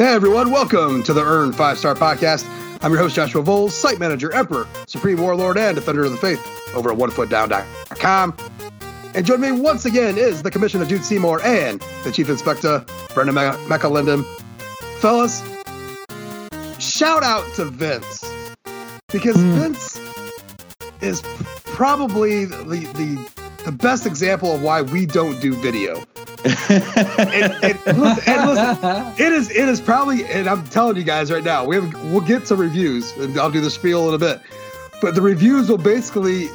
Hey everyone, welcome to the Earn Five Star Podcast. I'm your host, Joshua Vowles, site manager, emperor, supreme warlord, and defender of the faith over at onefootdown.com. And joining me once again is the Commissioner Jude Seymour and the Chief Inspector, Brendan McAlinden. Fellas, shout out to Vince because hmm. Vince is probably the, the the best example of why we don't do video. Listen, and listen, it is it is probably and I'm telling you guys right now, we have we'll get some reviews and I'll do the spiel in a bit. But the reviews will basically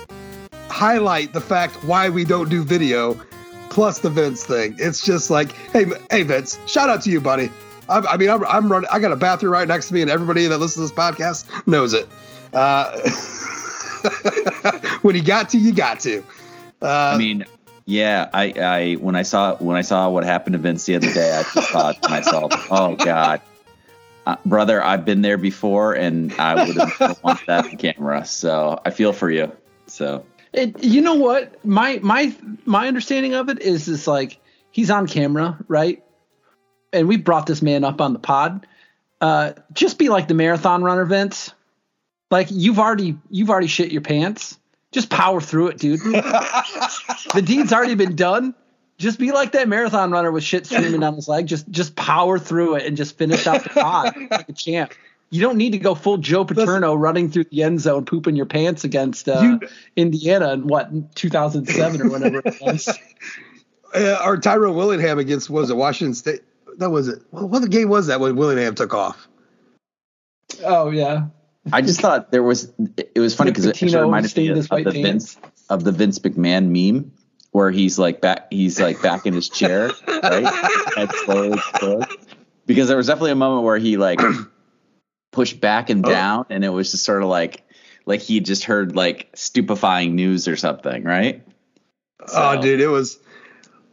highlight the fact why we don't do video plus the Vince thing. It's just like, hey, hey Vince, shout out to you, buddy. I, I mean, I'm, I'm running. I got a bathroom right next to me, and everybody that listens to this podcast knows it. Uh, when you got to, you got to. Uh, I mean, yeah, I, I when I saw when I saw what happened to Vince the other day, I just thought to myself, "Oh God, uh, brother, I've been there before, and I would have want that on camera." So I feel for you. So It, you know what? My my my understanding of it is is like he's on camera, right? And we brought this man up on the pod. Uh, just be like the marathon runner, Vince. Like you've already you've already shit your pants. Just power through it, dude. the deed's already been done. Just be like that marathon runner with shit streaming down his leg. Just just power through it and just finish out the pod like a champ. You don't need to go full Joe Paterno running through the end zone, pooping your pants against uh, You- Indiana in what 2007 or whatever it was. uh, or Tyrone Willingham against was it Washington State? That was it. What, what game was that when Willingham took off? Oh yeah, I just thought there was it was funny because it actually Pitino reminded me stained of, of the pants. Vince of the Vince McMahon meme where he's like back he's like back in his chair, right? Head slowly closed. Because there was definitely a moment where he like pushed back and Oh. down, and it was just sort of like like he just heard like stupefying news or something, right? Oh, dude, it was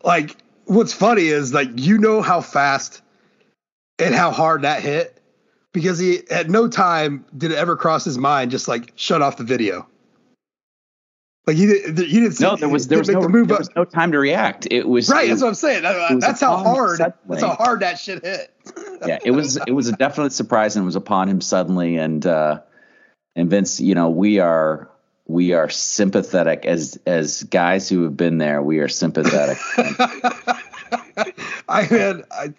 like what's funny is like you know how fast and how hard that hit because he at no time did it ever cross his mind just like shut off the video. Like he, didn't, you didn't see No, there was there was no the there was no time to react. It was right. it- That's what I'm saying. That- that's how hard. That's how hard that shit hit. yeah, it was it was a definite surprise and it was upon him suddenly and uh and Vince, you know, we are we are sympathetic as as guys who have been there, we are sympathetic. I mean, I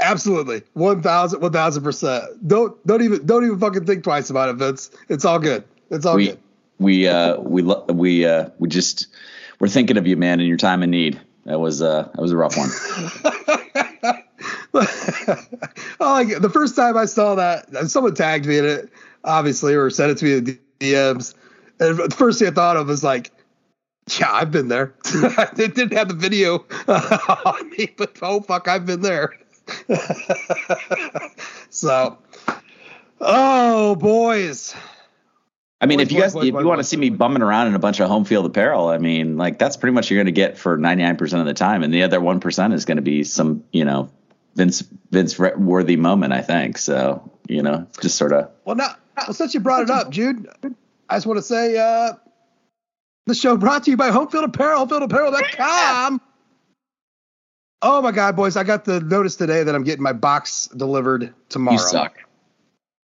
absolutely one thousand, one thousand percent. Don't don't even don't even fucking think twice about it, Vince. It's all good. It's all we good. we uh we lo- we uh we just we're thinking of you, man, in your time of need. That was uh that was a rough one. oh, like the first time I saw that, someone tagged me in it, obviously, or sent it to me in the DMs. And the first thing I thought of was like, yeah, I've been there. it didn't have the video on me, but oh fuck, I've been there. so, oh boys, I mean, Boy, if you guys boy, if boy, you want to see me bumming around in a bunch of home field apparel, I mean, like that's pretty much you're going to get for 99% of the time and the other 1% is going to be some, you know, Vince Vince worthy moment, I think. So, you know, just sort of Well, now, since you brought it up, Jude, I just want to say uh, the show brought to you by Homefield Apparel, homefieldapparel.com. Oh my God, boys! I got the notice today that I'm getting my box delivered tomorrow. you suck.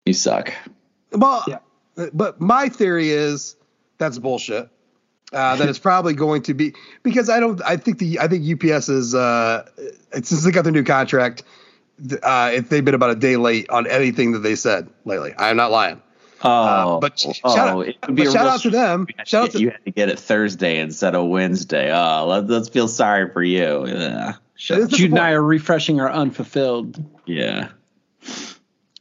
You suck. Well, Yeah. but my theory is that's bullshit. Uh, that it's probably going to be because I don't. I think the I think UPS is uh, since they got their new contract. Uh, if they've been about a day late on anything that they said lately, I am not lying. Oh, Uh, but sh- oh, shout out- it would be but a shout out to them. shame if Shout out to- you had to get it Thursday instead of Wednesday. Oh, let, let's feel sorry for you. Yeah. Shut It up. is Jude and I are refreshing our unfulfilled. Yeah.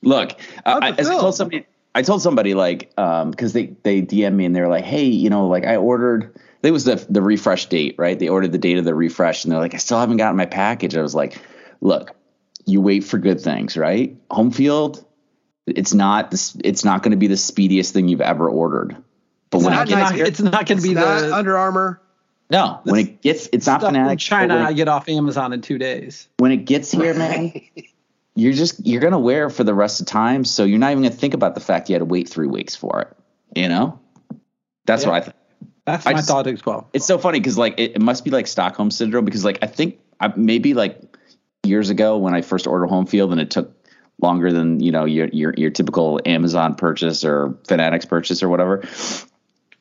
Look, I, I, as I told somebody, I told somebody like, um, because they they DM me and they were like, hey, you know, like I ordered. It was the the refresh date, right? They ordered the date of the refresh, and they're like, I still haven't gotten my package. I was like, look, you wait for good things, right? Home field, it's not this. It's not going to be the speediest thing you've ever ordered. But It's when not, it gets gonna- it's not going to be not the Under Armour. No, when it gets, it's not stuff fanatic. China it- I get off Amazon in two days. when it gets here, man, you're just you're gonna wear it for the rest of time. So you're not even gonna think about the fact you had to wait three weeks for it. You know, that's Yeah. what I think. That's I my just- thought as well. It's so funny because like it, it must be like Stockholm syndrome because like I think I, maybe like years ago when I first ordered home field and it took longer than you know your your your typical Amazon purchase or Fanatics purchase or whatever.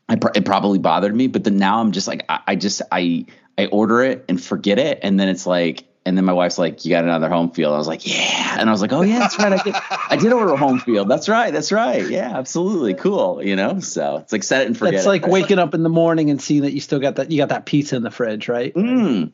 I pr- it probably bothered me, but then now I'm just like I, I just I I order it and forget it, and then it's like and then my wife's like, "You got another home field." I was like, "Yeah," and I was like, "Oh yeah, that's right. I did, I did order a home field. That's right. That's right. Yeah, absolutely, cool. You know, so it's like set it and forget. It's it. It's like waking up in the morning and seeing that you still got that you got that pizza in the fridge, right? Mm.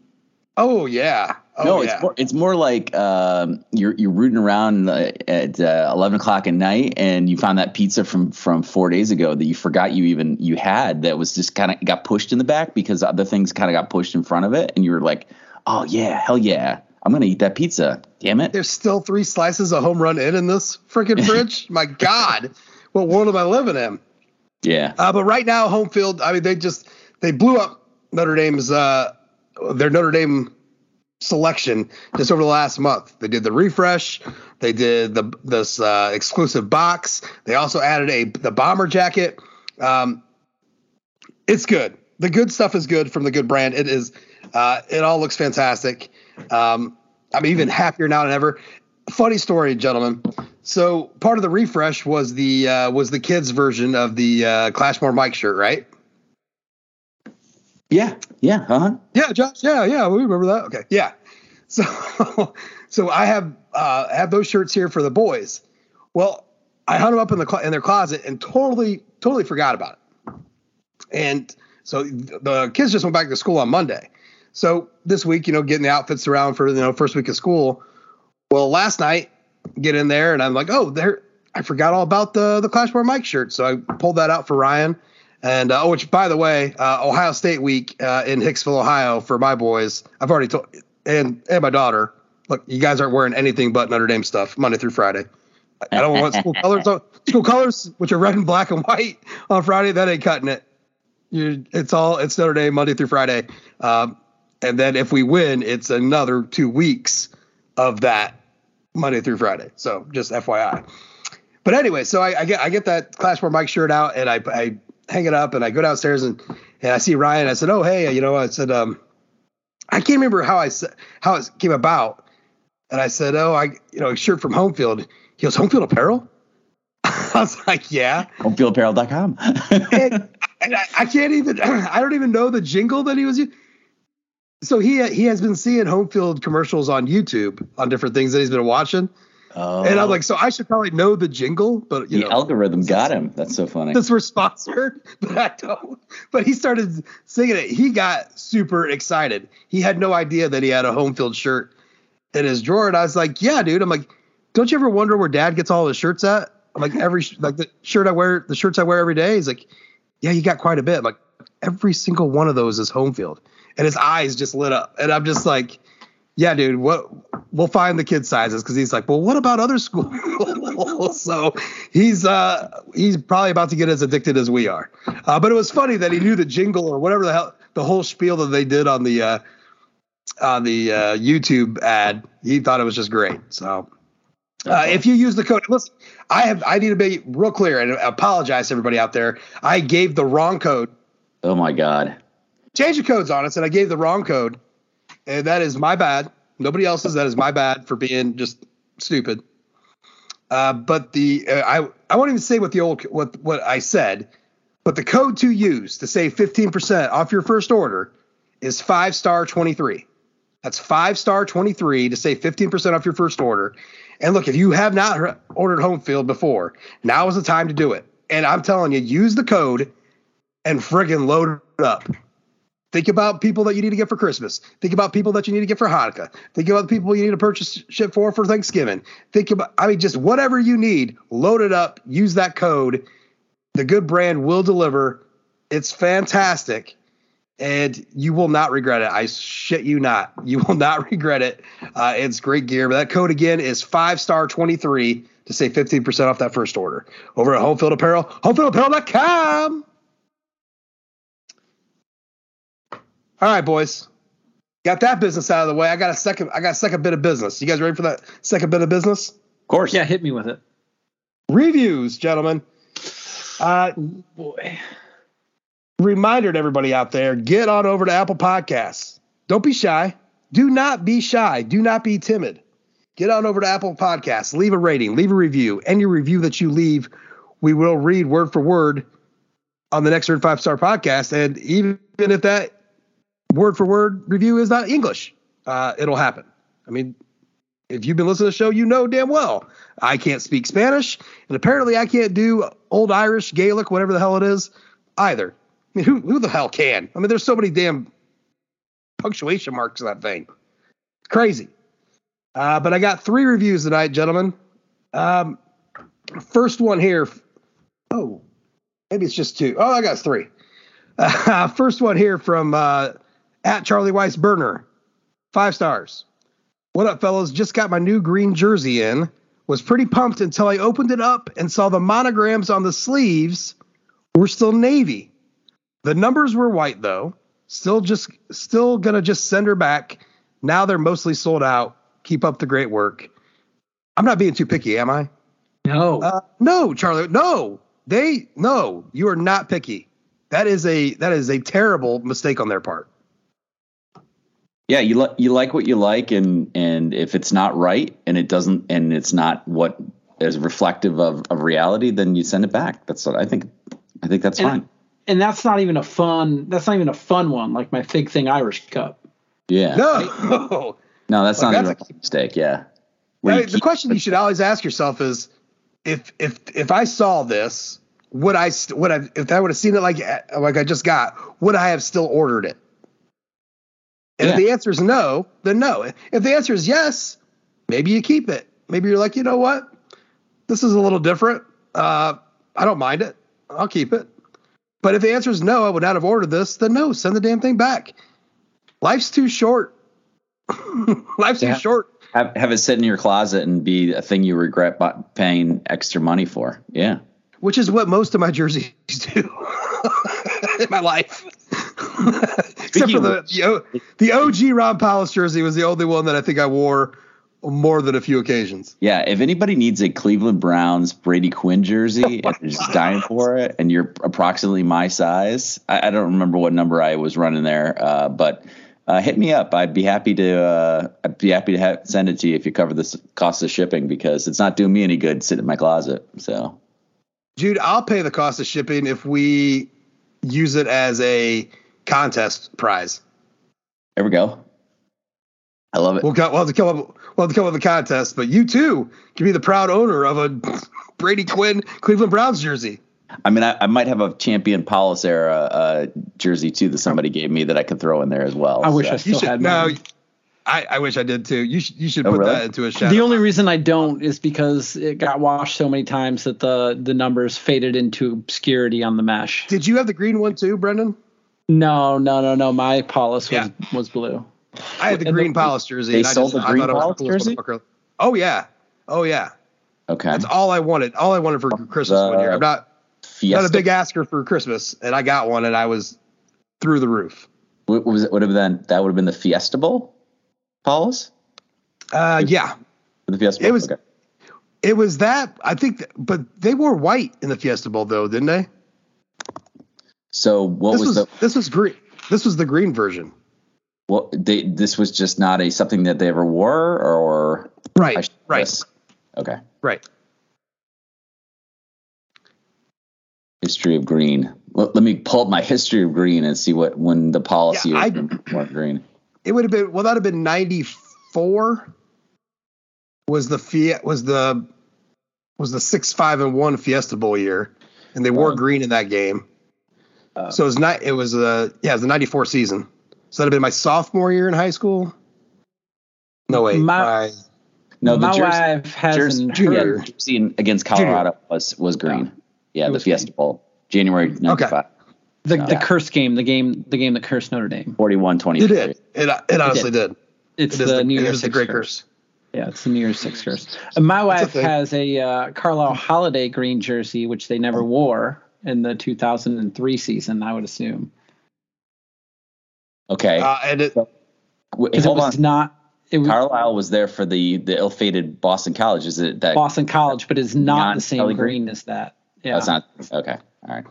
Oh yeah. Oh, no, yeah. it's more, it's more like um, you're you're rooting around uh, at uh, eleven o'clock at night, and you found that pizza from from four days ago that you forgot you even you had that was just kind of got pushed in the back because other things kind of got pushed in front of it, and you were like, oh yeah, hell yeah, I'm gonna eat that pizza. Damn it! There's still three slices of Home Run Inn in this freaking fridge. My God, what world am I living in? Yeah. Uh, but right now, home field. I mean, they just they blew up Notre Dame's uh, their Notre Dame selection just over the last month. They did the refresh. They did the this uh, exclusive box. They also added a the bomber jacket. Um, it's good. The good stuff is good from the good brand. It is. Uh, it all looks fantastic. Um, I'm even happier now than ever. Funny story, gentlemen. So part of the refresh was the uh, was the kids version of the uh, Clashmore Mike shirt, right? Yeah. Yeah. Uh huh. Yeah, Josh. Yeah, yeah, we remember that. Okay, yeah. So, so I have uh, have those shirts here for the boys. Well, I hung them up in the in their closet and totally totally forgot about it. And so the kids just went back to school on Monday. So this week, you know, getting the outfits around for you know first week of school. Well, last night, get in there and I'm like, oh, there. I forgot all about the the Clashmore Mike shirt, so I pulled that out for Ryan. And uh, oh, which by the way, uh, Ohio State week uh, in Hicksville, Ohio, for my boys. I've already told and and my daughter. Look, you guys aren't wearing anything but Notre Dame stuff Monday through Friday. I don't want school colors. On, school colors, which are red and black and white on Friday. That ain't cutting it. You, it's all it's Notre Dame Monday through Friday. Um, and then if we win, it's another two weeks of that Monday through Friday. So just FYI. But anyway, so I, I get I get that Clashmore Mike shirt out and I, I hang it up and I go downstairs and, and I see Ryan. I said, "Oh hey, you know," I said, um, I can't remember how I said how it came about. And I said, "Oh, I you know, a shirt from Home Field." He goes, "Home Field Apparel." I was like, "Yeah." Homefieldapparel.com. and, and I, I can't even. I don't even know the jingle that he was. u- So he he has been seeing home field commercials on YouTube on different things that he's been watching, oh, and I'm oh. like, so I should probably know the jingle, but you the know, algorithm got him. That's so funny. since we're sponsored, but I don't. But he started singing it. He got super excited. He had no idea that he had a home field shirt in his drawer, and I was like, yeah, dude. I'm like, don't you ever wonder where Dad gets all his shirts at? I'm like, every like the shirt I wear, the shirts I wear every day. He's like, yeah, you got quite a bit. I'm like, every single one of those is home field, and his eyes just lit up, and I'm just like. Yeah, dude. What we'll find the kid sizes because he's like, well, what about other schools? so he's uh he's probably about to get as addicted as we are. Uh, but it was funny that he knew the jingle or whatever the hell the whole spiel that they did on the uh, on the uh, YouTube ad. He thought it was just great. So uh, if you use the code, listen, I have I need to be real clear and apologize to everybody out there. I gave the wrong code. oh my god. Change the codes on us, and I gave the wrong code, and that is my bad. Nobody else's. That is my bad for being just stupid. Uh, but the uh, I I won't even say what the old what what I said, but the code to use to save 15% off your first order is five star 23. That's five star 23 to save 15% off your first order. And look, if you have not ordered home field before, now is the time to do it. And I'm telling you, use the code and friggin' load it up. Think about people that you need to get for Christmas. Think about people that you need to get for Hanukkah. Think about the people you need to purchase shit for for Thanksgiving. Think about, I mean, just whatever you need, load it up, use that code. The good brand will deliver. It's fantastic. And you will not regret it. I shit you not. You will not regret it. Uh, it's great gear. But that code again is five star 23 to save 15% off that first order over at Homefield Apparel, homefieldapparel.com. All right, boys. Got that business out of the way. I got a second. I got a second bit of business. You guys ready for that second bit of business? Of course. Yeah, hit me with it. Reviews, gentlemen. Uh, Boy. reminder to everybody out there: get on over to Apple Podcasts. Don't be shy. Do not be shy. Do not be timid. get on over to Apple Podcasts, leave a rating, leave a review. Any review that you leave, we will read word for word on the next Five Star podcast. And even if that word for word review is not English, uh, it'll happen. I mean, if you've been listening to the show, you know damn well I can't speak Spanish, and apparently I can't do Old Irish, Gaelic, whatever the hell it is, either. I mean, who who the hell can? I mean, there's so many damn punctuation marks in that thing. Crazy. Uh, but I got three reviews tonight, gentlemen. Um, first one here. Oh, maybe it's just two. Oh, I got three. Uh, first one here from uh, at Charlie Weiss Burner. Five stars. What up, fellas? Just got my new green jersey in. Was pretty pumped until I opened it up and saw the monograms on the sleeves were still navy. The numbers were white though. Still just still gonna just send her back. Now they're mostly sold out. Keep up the great work. I'm not being too picky, am I? No. Uh, no, Charlie. No, they no. You are not picky. That is a that is a terrible mistake on their part. Yeah, you like you like what you like, and and if it's not right, and it doesn't, and it's not what is reflective of, of reality, then you send it back. That's what I think. I think that's and, fine. And that's not even a fun. That's not even a fun one. Like my Fig Thing Irish Cup. Yeah. No. No, that's Like, not that's even a mistake. Yeah. Where you Right, the keep- question you should always ask yourself is, if if if I saw this, would I st- would I if I would have seen it like like I just got, would I have still ordered it? And if the answer is no, then no. If the answer is yes, maybe you keep it. Maybe you're like, you know what, this is a little different. Uh, I don't mind it. I'll keep it. But if the answer is no, I would not have ordered this. Then no, send the damn thing back. Life's too short. Life's Yeah. too short. have have it sit in your closet and be a thing you regret paying extra money for. Yeah. which is what most of my jerseys do in my life. Except for the the, the OG Ron Powlus jersey was the only one that I think I wore more than a few occasions. Yeah, if anybody needs a Cleveland Browns Brady Quinn jersey and they're just dying for it, and you're approximately my size, I, I don't remember what number I was running there, uh, but uh, hit me up. I'd be happy to. Uh, I'd be happy to have, send it to you if you cover the cost of shipping because it's not doing me any good sitting in my closet. So Jude, I'll pay the cost of shipping if we use it as a contest prize. there we go. I love it. We'll, we'll have to come up. We'll have to come up with a contest, but you too can be the proud owner of a Brady Quinn Cleveland Browns jersey. I mean, I, I might have a champion Powlus era uh, jersey too that somebody gave me that I could throw in there as well. I wish I still should had no. I, I wish I did too. You should you should Oh, put really? that into a shadow. The only reason I don't is because it got washed so many times that the the numbers faded into obscurity on the mesh. Did you have the green one too, Brendan? No, no, no, no. My Powlus was Yeah. was blue. I had the And green the- Powlus jersey. they and I sold just- the I green thought it was Powlus the coolest jersey? Oh yeah, oh yeah. okay. That's all I wanted. All I wanted for Christmas one year. I'm not Fiesta. not a big asker for Christmas, and I got one, and I was through the roof. What was it? Would have been that would have been the Fiesta Bowl, Powlus. Uh, yeah, The Fiesta It was- okay. it was that. I think, but they wore white in the Fiesta Bowl, though, didn't they? So what This was, was the this was green. This was the green version. what they? This was just not a something that they ever wore, or Right, should right, guess. Okay. right. History of green. Let, let me pull up my history of green and see what when the policy Yeah, was green. It would have been well. That would have been ninety four. Was the Fiat was the was the six five and one Fiesta Bowl year, and they wore Oh. green in that game. Uh, so it was not. It was uh yeah, it was the ninety four season. So that'd have been my sophomore year in high school. No wait, My- my, No, the My jersey, wife hasn't jersey, heard. yeah, jersey against Colorado was was green. Yeah, It the was Fiesta Bowl, January '95, Okay. The, the Yeah. curse game, the game, the game that cursed Notre Dame. 41 it did. It it honestly did. It's It is the, the, New it Year's is the Six great curse. curse. Yeah, it's the New Year's Six curse. My wife thing. has a uh, Carlyle Holiday green jersey, which they never wore in the 2003 season. I would assume Okay, Uh, and it, Wait, because it was on. not. It was Carlyle was there for the the ill-fated Boston College. Is it that? Boston College, but it's not Not the same Kelly green, green? as that. Yeah, That's not okay. All right.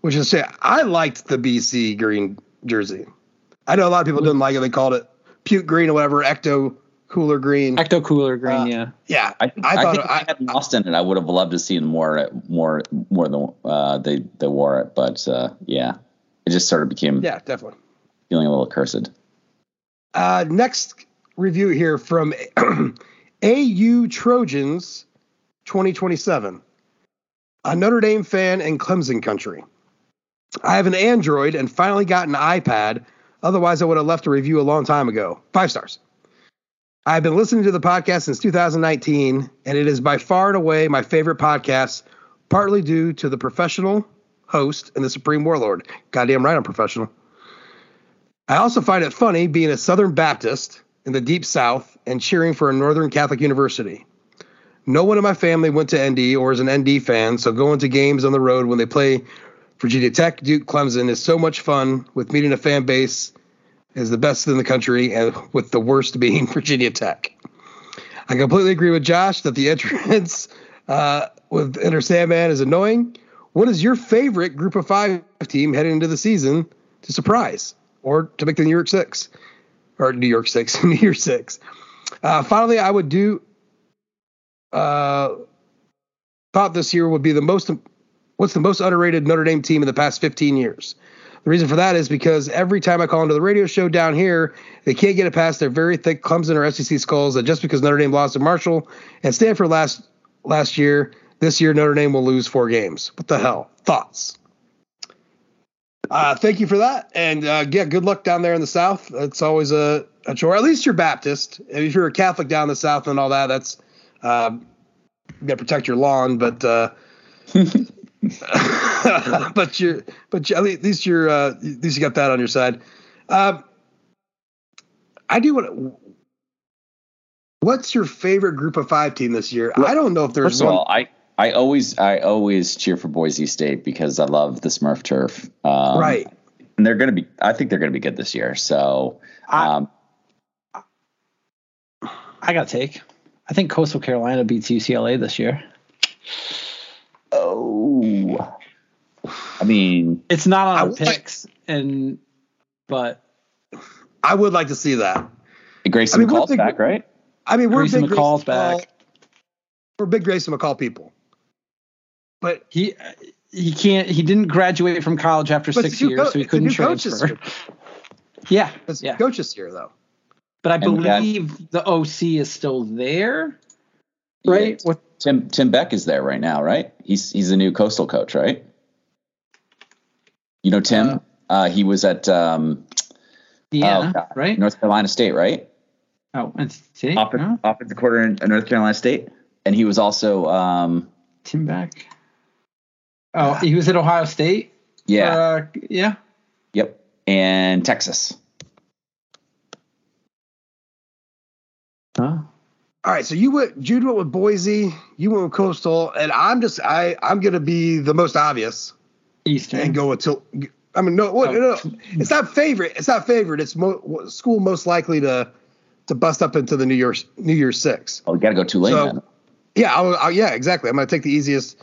which is to say, I liked the BC green jersey. I know a lot of people didn't like it. They called it puke green or whatever, ecto cooler green. Ecto cooler green, Uh, yeah. yeah, I, I I, thought think if I- had lost in it, I would have loved to see more, more, more than uh, they they wore it. But uh, yeah, it just sort of became yeah, definitely. feeling a little cursed. Uh, next review here from AU Trojans 2027. A Notre Dame fan in Clemson country. I have an Android and finally got an iPad. Otherwise, I would have left a review a long time ago. Five stars. I've been listening to the podcast since 2019, and it is by far and away my favorite podcast, partly due to the professional host and the Supreme Warlord. Goddamn right, I'm professional. I also find it funny being a Southern Baptist in the Deep South and cheering for a Northern Catholic university. No one in my family went to ND or is an ND fan, so going to games on the road when they play Virginia Tech, Duke, Clemson is so much fun. With meeting a fan base is the best in the country, and with the worst being Virginia Tech. I completely agree with Josh that the entrance uh, with Enter Sandman is annoying. What is your favorite Group of Five team heading into the season to surprise or to make the New York Six or New York Six, New Year Six? Uh, finally, I would do. Uh, thought this year would be the most. What's the most underrated Notre Dame team in the past 15 years? The reason for that is because every time I call into the radio show down here, they can't get it past their very thick Clemson or SEC skulls that just because Notre Dame lost to Marshall and Stanford last last year, this year Notre Dame will lose four games. What the hell? Thoughts? Uh, thank you for that, and uh, yeah, good luck down there in the South. It's always a, a chore. At least you're Baptist. If you're a Catholic down the South and all that, that's um, you got to protect your lawn, but. Uh, but you but you, at least you're uh, at least you got that on your side. Um, I do want. What's your favorite Group of Five team this year? I don't know if there's First of one. all, I I always I always cheer for Boise State because I love the Smurf turf. Um, right. and they're going to be. I think they're going to be good this year. So, um, I got to take. I think Coastal Carolina beats UCLA this year. Oh, I mean, It's not on I our would like- picks, and but I would like to see that. Grayson I mean, McCall's big- back, right? I mean, we're Grayson big McCall's Grayson McCall- back. We're big Grayson McCall people, but he he can't. He didn't graduate from college after six it's a new years, co- so he couldn't new coach this transfer. Yeah, it's yeah. coach this year though. But I And we got- believe the OC is still there, right? Yeah. With Tim Tim Beck is there right now, right? He's he's the new coastal coach, right? You know Tim? Uh, Uh, he was at um, Indiana, oh, God, right? North Carolina State, right? Oh, and State? Offensive, No? offensive coordinator in North Carolina State, and he was also um, Tim Beck. Oh, he was at Ohio State. yeah, Uh, yeah. yep, and Texas. Huh? All right, so you went Jude went with Boise, you went with Coastal, and I'm just I I'm gonna be the most obvious Eastern. and go until I mean no, what, Oh. no, no it's not favorite it's not favorite it's mo- school most likely to to bust up into the New Year's New Year's Six. Oh, we got to go Tulane. So- then. Yeah, I'll, I'll, yeah, exactly. I'm gonna take the easiest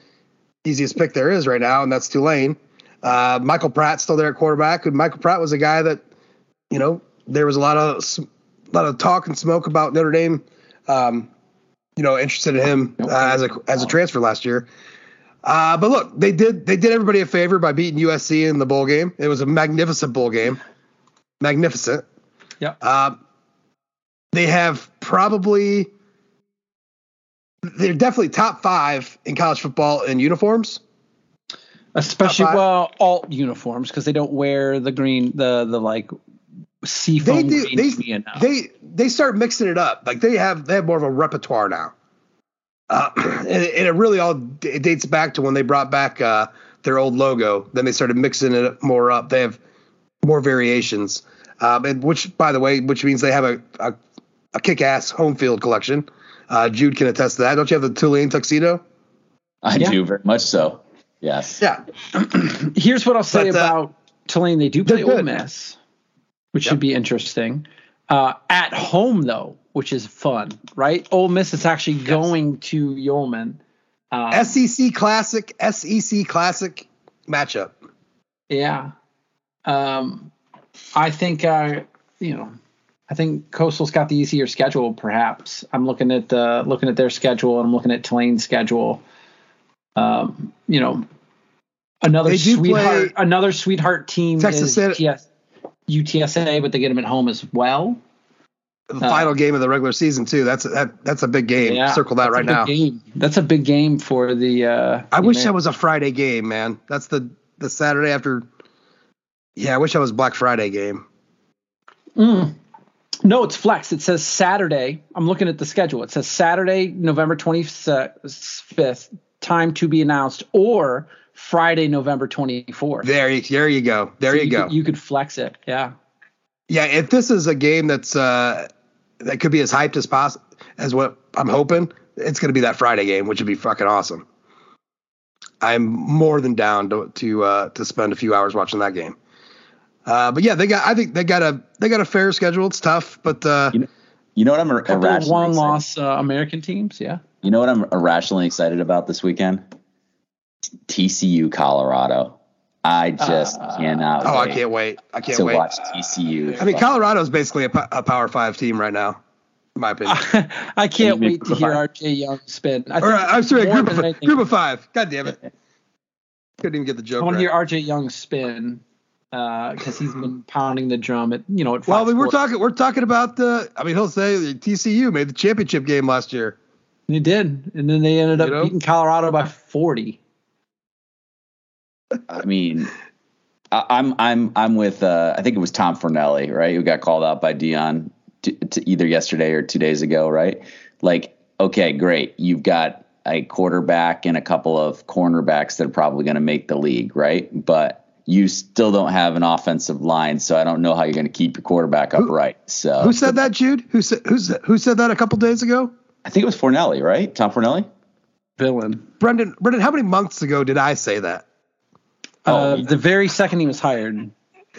easiest pick there is right now, and that's Tulane. Uh, Michael Pratt's still there at quarterback, and Michael Pratt was a guy that you know there was a lot of s- a lot of talk and smoke about Notre Dame. Um, you know, interested in him uh, as a as a transfer last year. Uh, but look, they did they did everybody a favor by beating USC in the bowl game. It was a magnificent bowl game, magnificent. Yeah. Uh, they have probably they're definitely top five in college football in uniforms. Especially well, alt uniforms because they don't wear the green, the the like They do they me enough. they they start mixing it up. Like they have they have more of a repertoire now. Uh, and, it- and it really all it dates back to when they brought back uh, their old logo. Then they started mixing it more up. They have more variations, um, and which, by the way, which means they have a a, a kick-ass home field collection. Uh, Jude can attest to that. Don't you have the Tulane tuxedo? I Yeah. do very much so. Yes. Yeah, Here's what I'll say But, uh, about Tulane. They do play Ole good. Miss, which Yep. should be interesting. Uh, at home though, which is fun, right? Ole Miss is actually going to Yeoman. Uh, SEC Classic, SEC Classic matchup. yeah. Um, I think uh, you know, I think Coastal's got the easier schedule. Perhaps I'm looking at uh, looking at their schedule and I'm looking at Tulane's schedule. Um, you know, another sweetheart, another sweetheart team Texas is State- TS, UTSA, but they get them at home as well. The final game of the regular season too. That's that. That's a big game. Yeah, Circle that right now. Game. That's a big game for the. Uh, I wish that was a Friday game, man. That's the the Saturday after. Yeah, I wish that was Black Friday game. Mm. No, it's flex. It says Saturday. I'm looking at the schedule. It says Saturday, November 25th, time to be announced, or Friday, November 24th. There, you, there you go. There So you, go. Could, you could flex it. Yeah. yeah, if this is a game that's uh that could be as hyped as possible as what I'm hoping, it's going to be that Friday game, which would be fucking awesome. I'm more than down to to uh, to spend a few hours watching that game. Uh, but yeah, they got. I think they got a they got a fair schedule. It's tough, but uh, You know, you know what I'm ir- Couple irrationally one loss uh, American teams. Yeah. You know what I'm irrationally excited about this weekend? TCU Colorado. I just Uh, cannot. oh, I can't wait. I can't to wait. watch TCU. I mean, Colorado's basically a, po- a Power Five team right now, in my opinion. I can't wait to hear RJ Young spin. I or, uh, I'm sorry, a group of anything- group of five. God damn it! Couldn't even get the joke. I joke want to hear RJ Young spin because he's been pounding the drum at you know at Well, I mean, we're talking we're talking about the. I mean, he'll say the TCU made the championship game last year. They did, and then they ended up You know? beating Colorado by 40. I mean, I, I'm I'm I'm with. Uh, I think it was Tom Fornelli, right? Who got called out by Deion to, to either yesterday or two days ago, right? Like, okay, great, you've got a quarterback and a couple of cornerbacks that are probably going to make the league, right? But you still don't have an offensive line, so I don't know how you're going to keep your quarterback upright. So Who said that, Jude? Who said who said who said that a couple days ago? I think it was Fornelli, right? Tom Fornelli. Villain. Brendan, Brendan, how many months ago did I say that? Uh, Oh. the very second he was hired.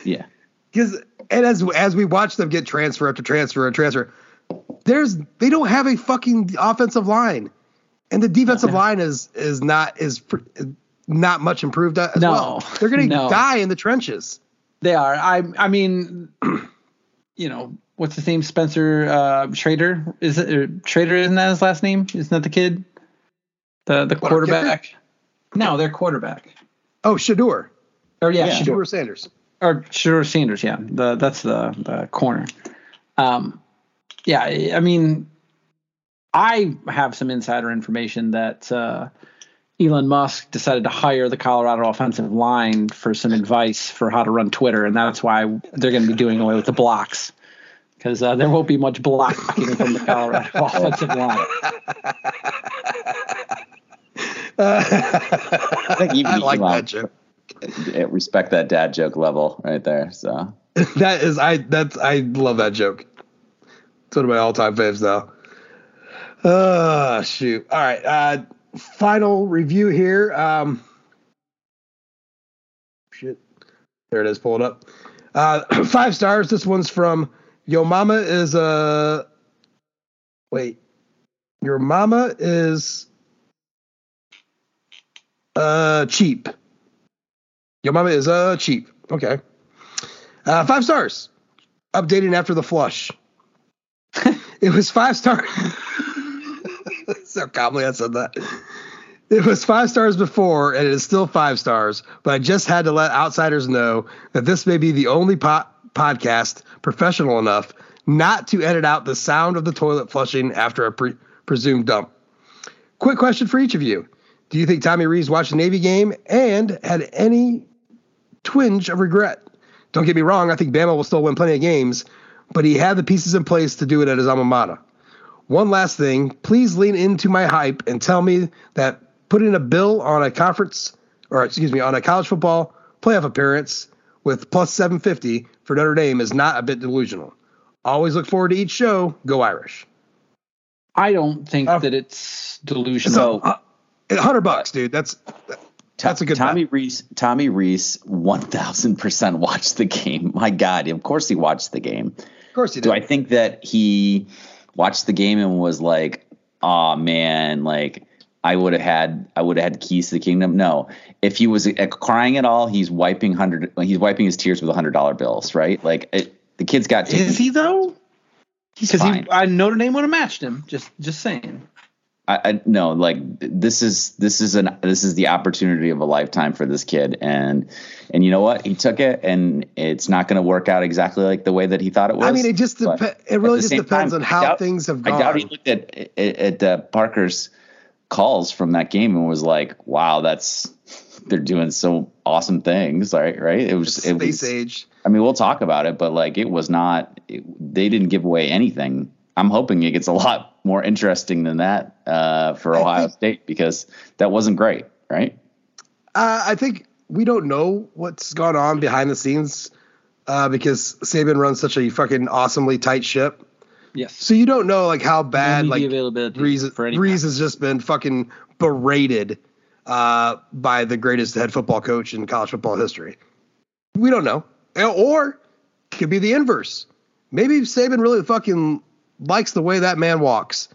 Yeah. Because and as as we watch them get transfer after transfer and transfer, there's they don't have a fucking offensive line, and the defensive line is is not is not much improved as No. well. They're gonna No. die in the trenches. They are. I. I mean, you know, what's his name? Spencer uh, Trader. Is it or Trader? Isn't that his last name? Isn't that the kid? The the quarterback. No, their quarterback. Oh, Shedeur, Or yeah, Yeah. Shador. Shedeur Sanders. or Shador Sanders. Yeah, the that's the the corner. Um, yeah, I I mean, I have some insider information that uh, Elon Musk decided to hire the Colorado offensive line for some advice for how to run Twitter, and that's why they're going to be doing away with the blocks because uh, there won't be much blocking from the Colorado offensive line. I think even I like that joke. Respect that dad joke level right there. So that is I that's I love that joke. It's one of my all time faves now. Uh shoot. All right. Uh final review here. Um shit. There it is, pull it up. Uh five stars. This one's from Yo Mama is uh wait. Your mama is uh cheap. Your mama is uh cheap. Okay. Uh, five stars. Updating after the flush. it was five stars. so calmly I said that. It was five stars before, and it is still five stars. But I just had to let outsiders know that this may be the only po- podcast professional enough not to edit out the sound of the toilet flushing after a pre- presumed dump. Quick question for each of you: Do you think Tommy Rees watched the Navy game and had any twinge of regret? Don't get me wrong, I think Bama will still win plenty of games, but he had the pieces in place to do it at his alma mater. One last thing, please lean into my hype and tell me that putting a bill on a conference, or excuse me, on a college football playoff appearance with plus 750 for Notre Dame is not a bit delusional. Always look forward to each show. Go Irish. I don't think Uh, that it's delusional. So, uh, 100 bucks, dude. That's that's a good Tommy bet. Rees. Tommy Rees, one thousand percent watched the game. My God, of course he watched the game. Of course you do. Do I think that he watched the game and was like, "Oh man, like I would have had, I would have had keys to the kingdom"? No. If he was uh, crying at all, he's wiping hundred, he's wiping his tears with hundred dollar bills, right? Like it, the kid's got. Is he though? He's Because fine. he, I Notre Dame would have matched him. Just, just saying. I, I no like this is this is an this is the opportunity of a lifetime for this kid and and you know what he took it and it's not going to work out exactly like the way that he thought it was. I mean, it just dep- it really just depends time, on how doubt- things have gone. I doubt he looked at at, uh, Parker's calls from that game and was like, "Wow, that's they're doing so awesome things." Right, right. It was it Space was. age. I mean, we'll talk about it, but like it was not. It, they didn't give away anything. I'm hoping it gets a lot more interesting than that uh, for Ohio State because that wasn't great, right? Uh, I think we don't know what's gone on behind the scenes uh, because Saban runs such a fucking awesomely tight ship. Yes. So you don't know like how bad media like availability Rees, for any Rees has just been fucking berated uh, by the greatest head football coach in college football history. We don't know, or it could be the inverse. Maybe Saban really fucking likes the way that man walks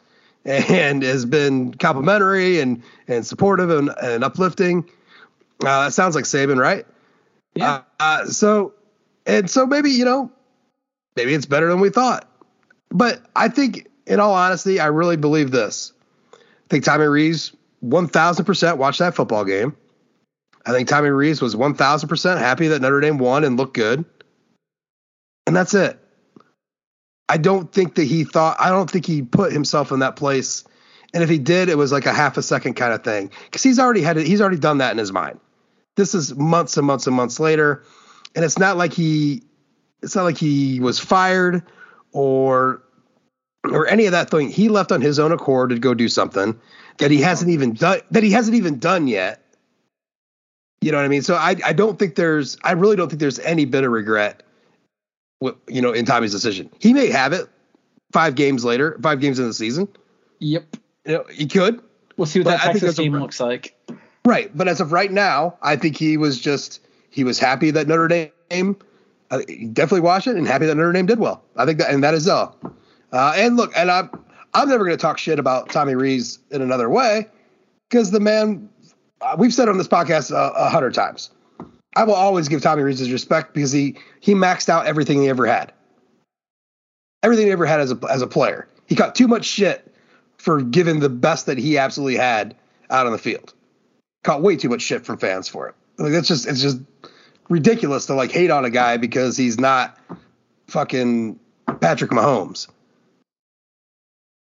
and has been complimentary and and supportive and, and uplifting. Uh, sounds like Saban, right? Yeah. Uh, uh, so, and so maybe you know, maybe it's better than we thought. But I think, in all honesty, I really believe this. I think Tommy thousand percent watched that football game. I think Tommy Rees was one thousand percent happy that Notre Dame won and looked good, and that's it. I don't think that he thought. I don't think he put himself in that place. And if he did, it was like a half a second kind of thing because he's already had it. He's already done that in his mind. This is months and months and months later, and it's not like he. It's not like he was fired or or any of that thing. He left on his own accord to go do something that he hasn't even done. That he hasn't even done yet. You know what I mean? So I I don't think there's. I really don't think there's any bit of regret you know, in Tommy's decision. He may have it five games later, five games in the season. Yep. You know, he could. We'll see what that Texas a- game looks like. Right. But as of right now, I think he was just, he was happy that Notre Dame, uh, definitely watched it and happy that Notre Dame did well. I think that, and that is all. Uh, and look, and I'm, I'm never going to talk shit about Tommy Rees in another way because the man, uh, we've said on this podcast a hundred times. I will always give Tommy Rees his respect because he he maxed out everything he ever had. Everything he ever had as a as a player. He got too much shit for giving the best that he absolutely had out on the field. Caught way too much shit from fans for it. Like that's just it's just ridiculous to like hate on a guy because he's not fucking Patrick Mahomes.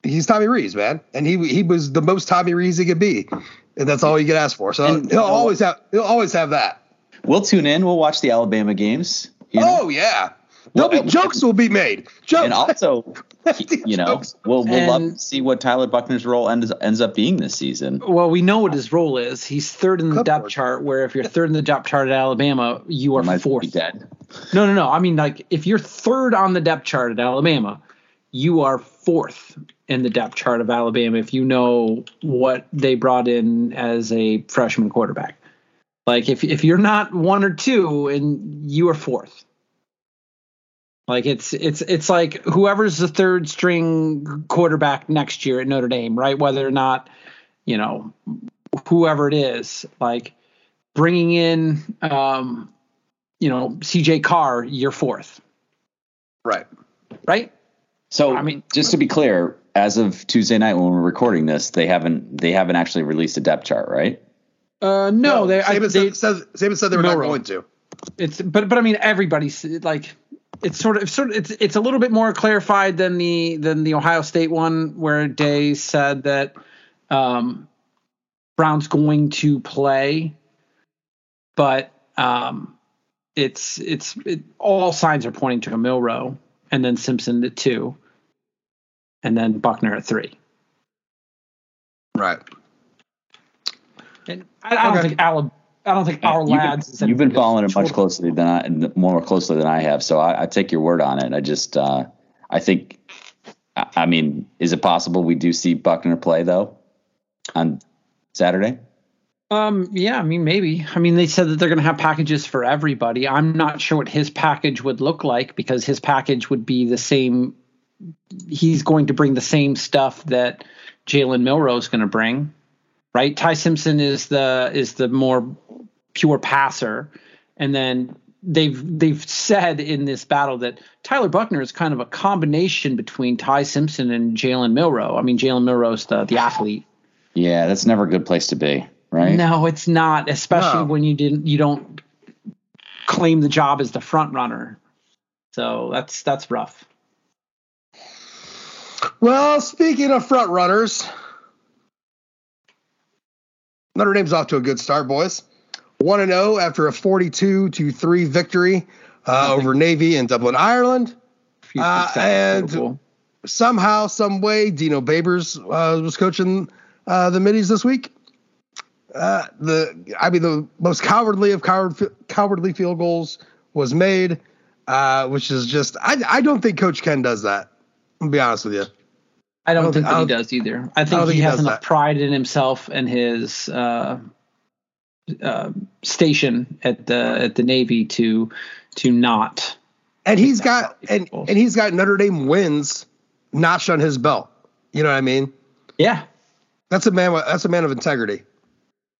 He's Tommy Rees, man, and he he was the most Tommy Rees he could be, and that's all you could ask for. So And- he'll always have he'll always have that. We'll tune in. We'll watch the Alabama games. you know? Oh yeah, there'll Well, be jokes will be made. Jokes. and also, you know, Jokes. we'll we'll love to see what Tyler Buchner's role ends ends up being this season. Well, we know what his role is. He's third in the Clipboard. depth chart. Where if you're third in the depth chart at Alabama, you are Might fourth. dead. No, no, no. I mean, like if you're third on the depth chart at Alabama, you are fourth in the depth chart of Alabama if you know what they brought in as a freshman quarterback. Like if if you're not one or two and you are fourth. Like it's it's it's like whoever's the third string quarterback next year at Notre Dame, right? Whether or not, you know, whoever it is, like bringing in um you know, CJ Carr, you're fourth, right. right? So I mean- just to be clear, as of Tuesday night when we're recording this, they haven't they haven't actually released a depth chart, right? Uh, no, they, I, Saban, they said, Saban said they were not going to. it's but but I mean everybody's like it's sort of sort of it's it's a little bit more clarified than the than the Ohio State one where Day said that um, Brown's going to play, but um, it's it's it, all signs are pointing to a Milroe and then Simpson at two, and then Buchner at three. Right. And I, I don't Okay. think Alab- I don't think our You've lads. is You've been following it much closely than I, more closely than I have. So I, I take your word on it. I just, uh, I think, I, I mean, is it possible we do see Buchner play though on Saturday? Um, yeah, I mean, maybe. I mean, they said that they're going to have packages for everybody. I'm not sure what his package would look like because his package would be the same. He's going to bring the same stuff that Jalen Milroe is going to bring, right? Ty Simpson is the is the more pure passer, and then they've they've said in this battle that Tyler Buchner is kind of a combination between Ty Simpson and Jalen Milroe. I mean, Jalen Milroe's the the athlete. Yeah, that's never a good place to be, right? No, it's not, especially No. when you didn't you don't claim the job as the front runner. So that's that's rough. Well, speaking of front runners, Notre Dame's off to a good start, boys. 1 and 0 after a 42 to 3 victory uh, over Navy in Dublin, Ireland. Uh, and- so. Somehow, some way, Dino Babers uh, was coaching uh, the middies this week. Uh, the I mean, the most cowardly of coward, cowardly field goals was made, uh, which is just I I don't think Coach Ken does that. Gonna be honest with you. I don't, don't think think- that he does either. I think think he, has enough that. pride in himself and his uh, uh, station at the at the Navy to to not. and he's got and and he's got Notre Dame wins notched on his belt. You know what I mean? Yeah, That's a man. That's a man of integrity,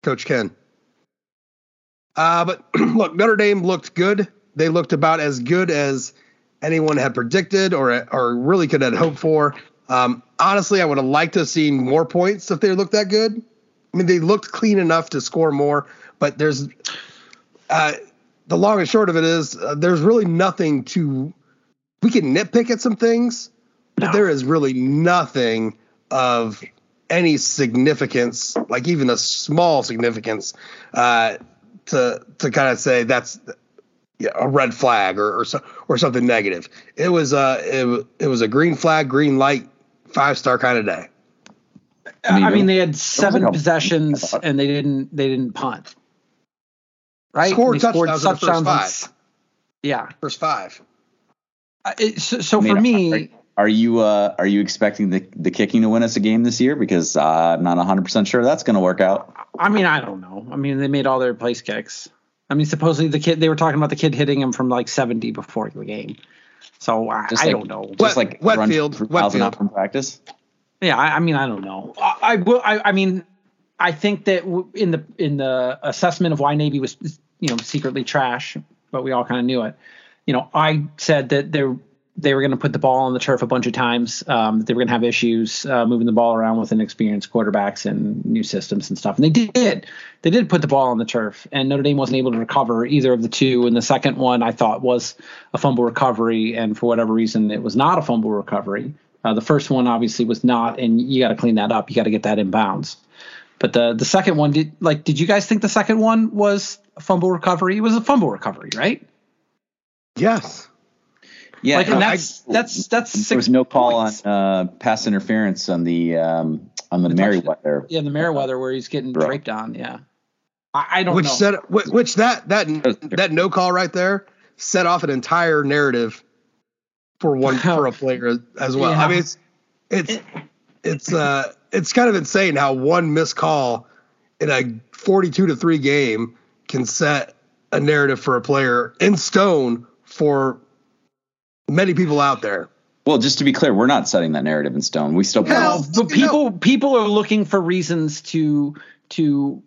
Coach Ken. Uh, but look, Notre Dame looked good. They looked about as good as anyone had predicted or or really could have hoped for. Um, honestly, I would have liked to have seen more points if they looked that good. I mean, they looked clean enough to score more, but there's uh, the long and short of it is uh, there's really nothing to. We can nitpick at some things, but No. there is really nothing of any significance, like even a small significance, uh, to to kind of say that's a red flag or or, so, or something negative. It was uh it, it was a green flag, green light, five star kind of day. I mean, mean, they had seven possessions and they didn't they didn't punt. Right? Scored They touchdowns in the first five. s- Yeah. First five. Uh, it- so so I mean, for me, are, are you uh, are you expecting the the kicking to win us a game this year? Because uh, I'm not 100 percent sure that's going to work out. I mean, I don't know. I mean, they made all their place kicks. I mean, supposedly the kid they were talking about the kid hitting him from like 70 before the game. So I, Just I don't know. Just like wet run field, through wet miles an hour from practice. Yeah, I, I mean, I don't know. I, I will. I, I mean, I think that in the in the assessment of why Navy was, you know, secretly trash, but we all kind of knew it. You know, I said that they were they were going to put the ball on the turf a bunch of times. Um, they were going to have issues uh, moving the ball around with inexperienced quarterbacks and new systems and stuff. And they did. They did put the ball on the turf, and Notre Dame wasn't able to recover either of the two. And the second one I thought was a fumble recovery, and for whatever reason, it was not a fumble recovery. Uh, the first one obviously was not, and you got to clean that up. You got to get that in bounds. But the the second one did like did you guys think the second one was a fumble recovery? It was a fumble recovery, right? Yes. Yeah, like no, and I- that's that's that's there was no call points. on uh, pass interference on the um, on the, Merriweather. Yeah, the Merriweather where he's getting Bro. draped on. Yeah, I, I don't know. Which know. set which, which that that that no call right there set off an entire narrative for one for a player as well. Yeah. I mean it's it's it's uh it's kind of insane how one missed call in a 42 to 3 game can set a narrative for a player in stone for many people out there. Well, just to be clear, we're not setting that narrative in stone. We still Hell, No, but people people are looking for reasons to to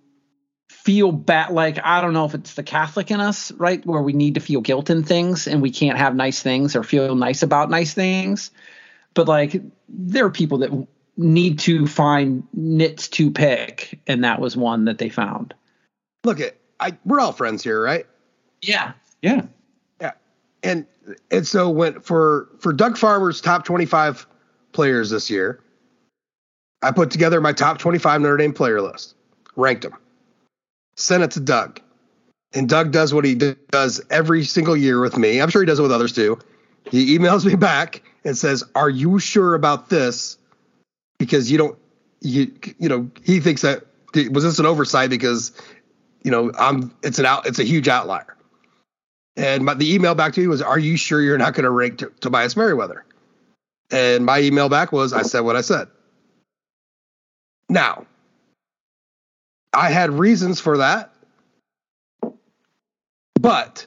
feel bad. Like I don't know if it's the Catholic in us, right, where we need to feel guilt in things and we can't have nice things or feel nice about nice things. But like there are people that need to find nits to pick, and that was one that they found. Look at I we're all friends here, right? Yeah, yeah. Yeah. And and so when for for Doug Farmer's top 25 players this year, I put together my top 25 Notre Dame player list, ranked them, sent it to Doug. And Doug does what he does every single year with me. I'm sure he does it with others too. He emails me back and says, "Are you sure about this? Because you don't you you know, he thinks that was this an oversight because you know, I'm it's an out it's a huge outlier." And my, the email back to me was, "Are you sure you're not going to rank T- Tobias Merriweather?" And my email back was, "I said what I said." Now, I had reasons for that, but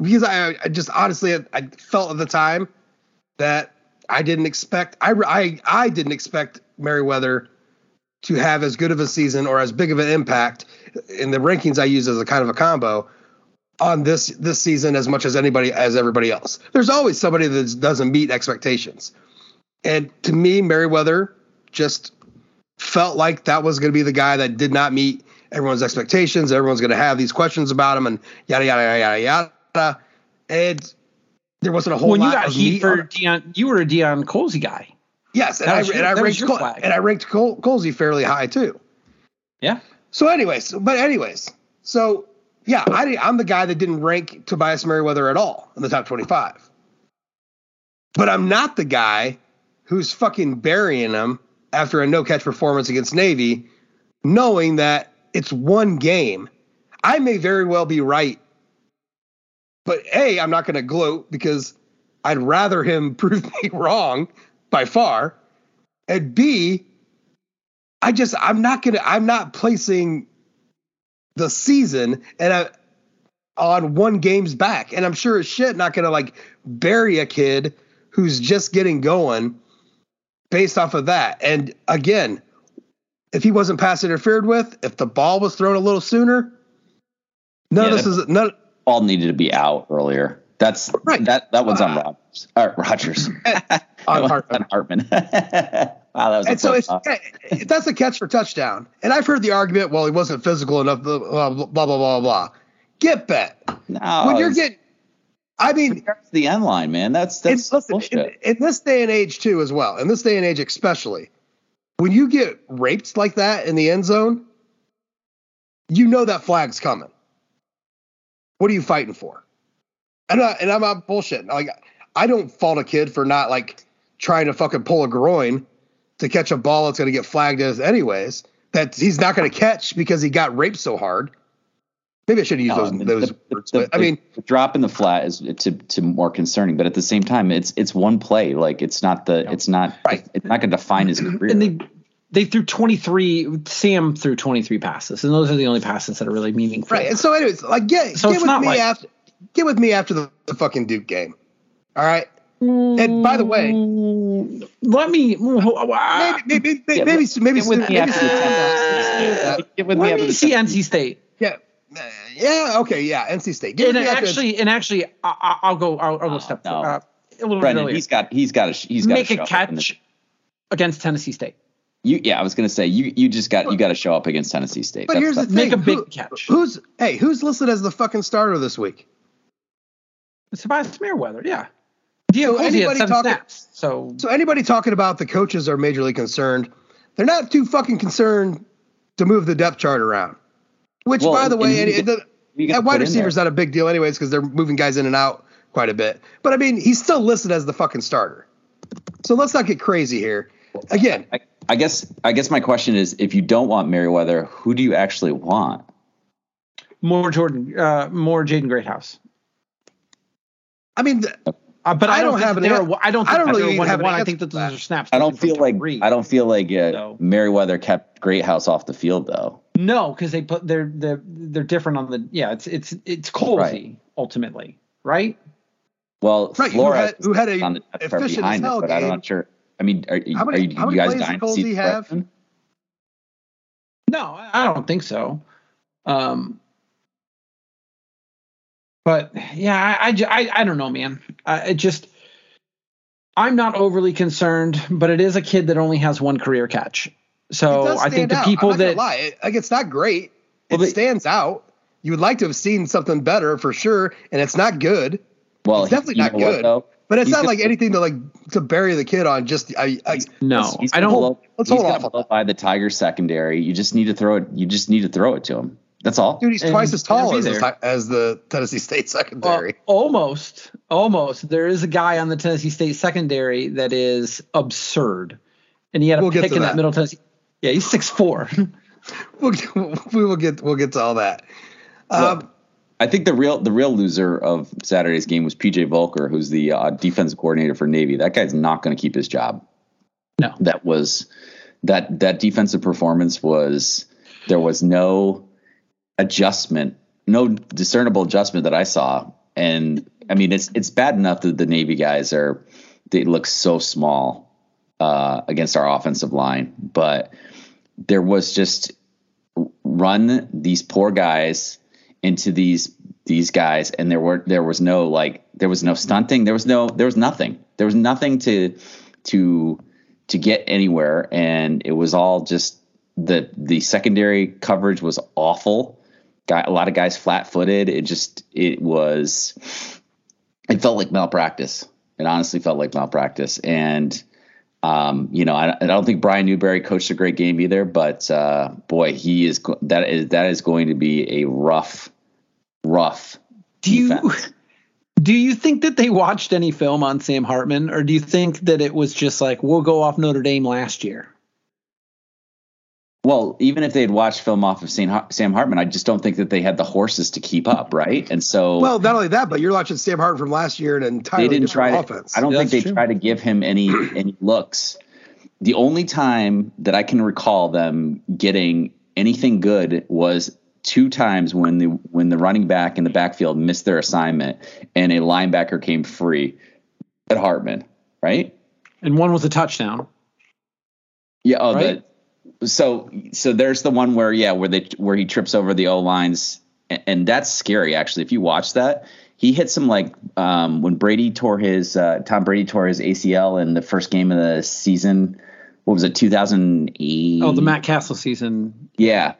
because I, I just honestly I, I felt at the time that I didn't expect I, I I didn't expect Merriweather to have as good of a season or as big of an impact in the rankings I use as a kind of a combo on this this season as much as anybody as everybody else. There's always somebody that doesn't meet expectations. And to me, Merriweather just felt like that was going to be the guy that did not meet everyone's expectations. Everyone's going to have these questions about him and yada yada yada yada. yada. And there wasn't a whole when lot you got heat for on it. Deion, you were a Deion Colzie guy. Yes, and I, your- and I ranked Col- and I ranked Col- Colzie fairly high too. Yeah. So, anyways, but anyways, so yeah, I, I'm the guy that didn't rank Tobias Merriweather at all in the top 25. But I'm not the guy who's fucking burying him after a no catch performance against Navy, knowing that it's one game. I may very well be right, but A, I'm not going to gloat because I'd rather him prove me wrong by far. And B, I just I'm not gonna I'm not placing the season and I, on one game's back, and I'm sure as shit not gonna like bury a kid who's just getting going based off of that. And again, if he wasn't pass interfered with, if the ball was thrown a little sooner, none Yeah, of this is none. Ball needed to be out earlier. That's Right. That that one's on Rogers. Uh, Rogers. On on Hartman. Hartman. wow, that was. a And so it's eh, that's a catch for touchdown. And I've heard the argument, well, he wasn't physical enough, blah blah blah blah blah. blah. Get bet. no, when you're getting, I mean, the end line, man. That's that's listen, bullshit. in, in this day and age too, as well, in this day and age especially, when you get raped like that in the end zone, you know that flag's coming. What are you fighting for? And, I, and I'm not bullshitting. Like, I don't fault a kid for not like trying to fucking pull a groin to catch a ball that's going to get flagged as anyways. That he's not going to catch because he got raped so hard. Maybe I should have used No, those, um, I mean, those the- words, the- but I mean, the drop in the flat is to, to more concerning, but at the same time, it's it's one play. Like it's not the it's not Right. it's not going to define his career. And they they threw 23 Sam threw 23 passes and those are the only passes that are really meaningful. Right. And so, anyways, like get So get with me like- after get with me after the, the fucking Duke game. All right. And by the way, Let me maybe maybe maybe Yeah, maybe let- maybe, get with maybe, me after the yeah, Get with me let me see NC State. yeah, uh, yeah, okay, yeah, NC State. Give And me actually, and actually, I, I- I'll go. I'll, I'll go Oh, step no. uh, a little bit Brendan, earlier. he's got he's got a he's got Make to a show up in the- catch against Tennessee State. You yeah, I was going to say you you just got you got to show up against Tennessee State. but That's- here's the thing: Make a big who- catch. Who's hey? Who's listed as the fucking starter this week? Tobias Merriweather, yeah. Dio So Colzie anybody talking- snaps. So So anybody talking about the coaches are majorly concerned? They're not too fucking concerned to move the depth chart around. Which, Well, by the way, who it, you the, at wide put receiver is not a big deal, anyways, because they're moving guys in and out quite a bit. But I mean, he's still listed as the fucking starter. So let's not get crazy here. Again, I, I guess I guess my question is if you don't want Merriweather, who do you actually want? more Jordan, uh, more Jaden Greathouse. I mean, th- Uh, but I, I don't, don't have that an they're. an- don't I don't really they're one have one. I think that for those are snaps. I don't feel like Tyree. I don't feel like uh, So- Merriweather kept Greathouse off the field though. No, because they put they're they're they're different on the. Yeah, it's it's it's Colzie Right. ultimately, right? Well, Right, who Flores had- who had a on the depth chart efficient behind as hell it, but I'm not sure. I mean, are, How many- are you, how you many guys dying did to see Colzie have? No, I I don't think so. Um, but yeah, I, I, I, I don't know, man. I it just, I'm not overly concerned, but it is a kid that only has one career catch. So I think the out. people I'm not that lie. It, like it's not great. Well, it they- stands out. You would like to have seen something better for sure, and it's not good. Well, It's definitely you not know what, good. though? But it's He's not gonna- like anything to like to bury the kid on. Just I, I no, He's I gonna don't. blow- let's he's hold gonna off on blow that. by the Tiger secondary. You just need to throw it. You just need to throw it to him. That's all. dude, he's And twice as tall as the, as the Tennessee State Well, secondary. almost, almost. There is a guy on the Tennessee State secondary that is absurd, and he had a We'll get pick to in that. that. Middle Tennessee. Yeah, he's six four. we'll, we will get we'll get to all that. Um, Look, I think the real the real loser of Saturday's game was PJ Volker, who's the uh, defensive coordinator for Navy. That guy's not going to keep his job. No. that was that that defensive performance was there was no adjustment, no discernible adjustment that I saw. And I mean, it's it's bad enough that the Navy guys are they look so small uh, against our offensive line, but there was just run these poor guys into these these guys, and there were there was no like there was no stunting, there was no there was nothing, there was nothing to to to get anywhere, and it was all just the the secondary coverage was awful. Got a lot of guys flat footed. It just it was it felt like malpractice. It honestly felt like malpractice, and um, you know, I, I, don't think Brian Newberry coached a great game either, but uh, boy, he is that is that is going to be a rough, rough. Do defense. you do you think that they watched any film on Sam Hartman, or do you think that it was just like we'll go off Notre Dame last year? Well, even if they had watched film off of Sam Hartman, I just don't think that they had the horses to keep up, right? And so, well, not only that, but you're watching Sam Hartman from last year and an entirely they didn't try to, offense. I don't yeah, think they true. tried to give him any any looks. The only time that I can recall them getting anything good was two times when the when the running back in the backfield missed their assignment and a linebacker came free at Hartman, right? And one was a touchdown. Yeah. Oh, right? the so so there's the one where yeah where they where he trips over the O lines and, and that's scary actually if you watch that he hit some like um, when Brady tore his uh, Tom Brady tore his ACL in the first game of the season what was it 2008 oh the Matt Cassel season yeah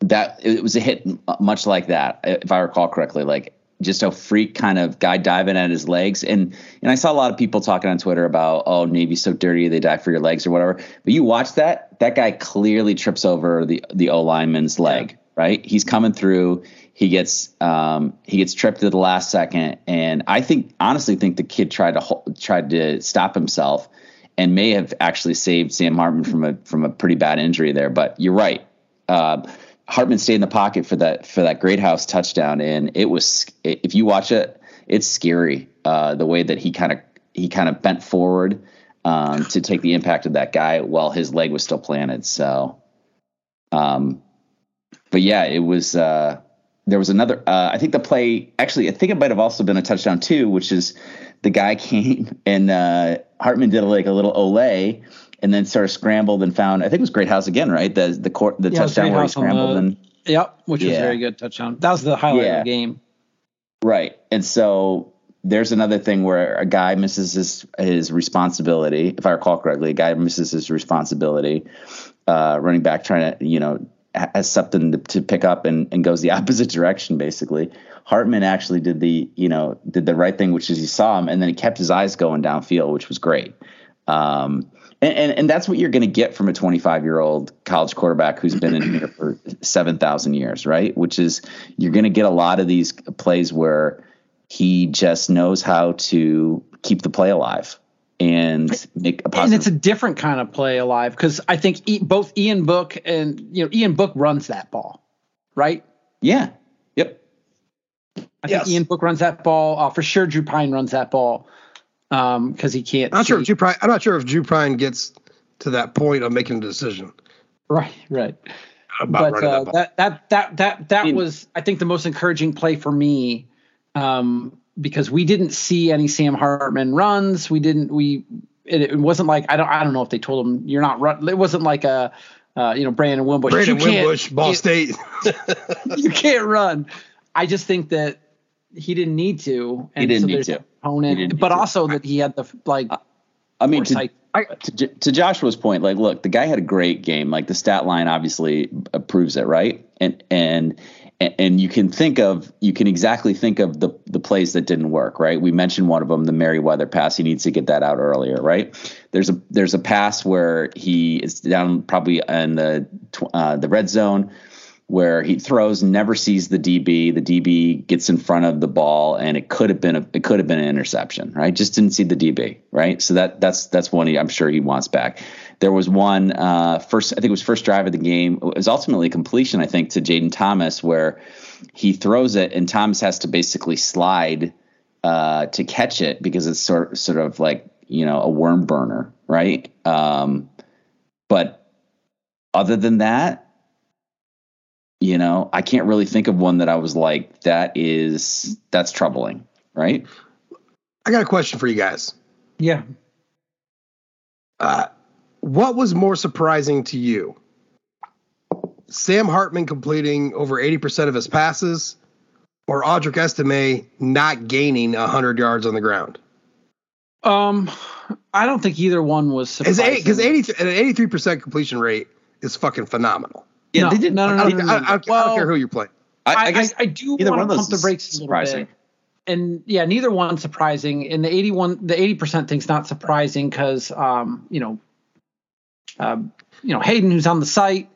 that it was a hit much like that if I recall correctly like just a freak kind of guy diving at his legs. And and I saw a lot of people talking on Twitter about, oh, Navy's so dirty, they dive for your legs or whatever. But you watch that, that guy clearly trips over the the O lineman's leg, right? He's coming through. He gets um, he gets tripped at the last second, and I think honestly think the kid tried to tried to stop himself, and may have actually saved Sam Hartman from a from a pretty bad injury there. But you're right. Uh, Hartman stayed in the pocket for that for that Greathouse touchdown, and it was if you watch it, it's scary uh, the way that he kind of he kind of bent forward um, to take the impact of that guy while his leg was still planted. So, um, but yeah, it was. Uh, there was another. Uh, I think the play actually. I think it might have also been a touchdown too, which is the guy came and uh, Hartman did like a little ole and then sort of scrambled and found. I think it was Greathouse again, right? The the court the yeah, touchdown where he scrambled the, and yep, which yeah. was very good touchdown. That was the highlight yeah. of the game. Right, and so there's another thing where a guy misses his his responsibility. If I recall correctly, a guy misses his responsibility, uh, running back trying to you know has something to, to pick up and, and goes the opposite direction basically. Hartman actually did the you know did the right thing, which is he saw him and then he kept his eyes going downfield, which was great. Um, and, and, and that's what you're going to get from a 25 year old college quarterback who's been in here for 7,000 years, right? Which is you're going to get a lot of these plays where he just knows how to keep the play alive and make a positive. And it's a different kind of play alive because I think both Ian Book and you know Ian Book runs that ball, right? Yeah. Yep. I yes. think Ian Book runs that ball. Uh, for sure, Drew Pyne runs that ball because um, he can't. I'm not see. sure if Drew Pyne. I'm not sure if Drew Pyne gets to that point of making a decision. Right, right. But uh, that, that that that that was I think the most encouraging play for me um, because we didn't see any Sam Hartman runs. We didn't we it, it, wasn't like I don't I don't know if they told him you're not run. It wasn't like a uh, you know Brandon Wimbush. Brandon Wimbush, Ball State. you can't run. I just think that he didn't need to. And he didn't so need to. Opponent, but also to. that he had the like. I mean, to, to, to, Joshua's point, like, look, the guy had a great game. Like the stat line obviously proves it, right? And and and you can think of you can exactly think of the the plays that didn't work, right? We mentioned one of them, the Merriweather pass. He needs to get that out earlier, right? There's a there's a pass where he is down probably in the uh, the red zone where he throws, never sees the DB. The DB gets in front of the ball, and it could have been a it could have been an interception, right? Just didn't see the DB, right? So that that's that's one he, I'm sure he wants back. There was one uh, first, I think it was first drive of the game. It was ultimately completion, I think, to Jayden Thomas, where he throws it, and Thomas has to basically slide uh, to catch it because it's sort sort of like you know a worm burner, right? Um, but other than that, you know, I can't really think of one that I was like, that is that's troubling, right? I got a question for you guys. Yeah. Uh, what was more surprising to you? Sam Hartman completing over 80% of his passes or Audric Estime not gaining 100 yards on the ground? Um, I don't think either one was Because surprising. 80, an 83% completion rate is fucking phenomenal. Yeah, no, they didn't. no, no, I, no, don't, no, no, I, don't, I don't care who you're playing. I, I, I guess I, I do either one want of to pump the is brakes a little surprising. bit. And yeah, neither one surprising. And the 81, the 80% thing's not surprising because, um, you know, um, you know, Hayden, who's on the site,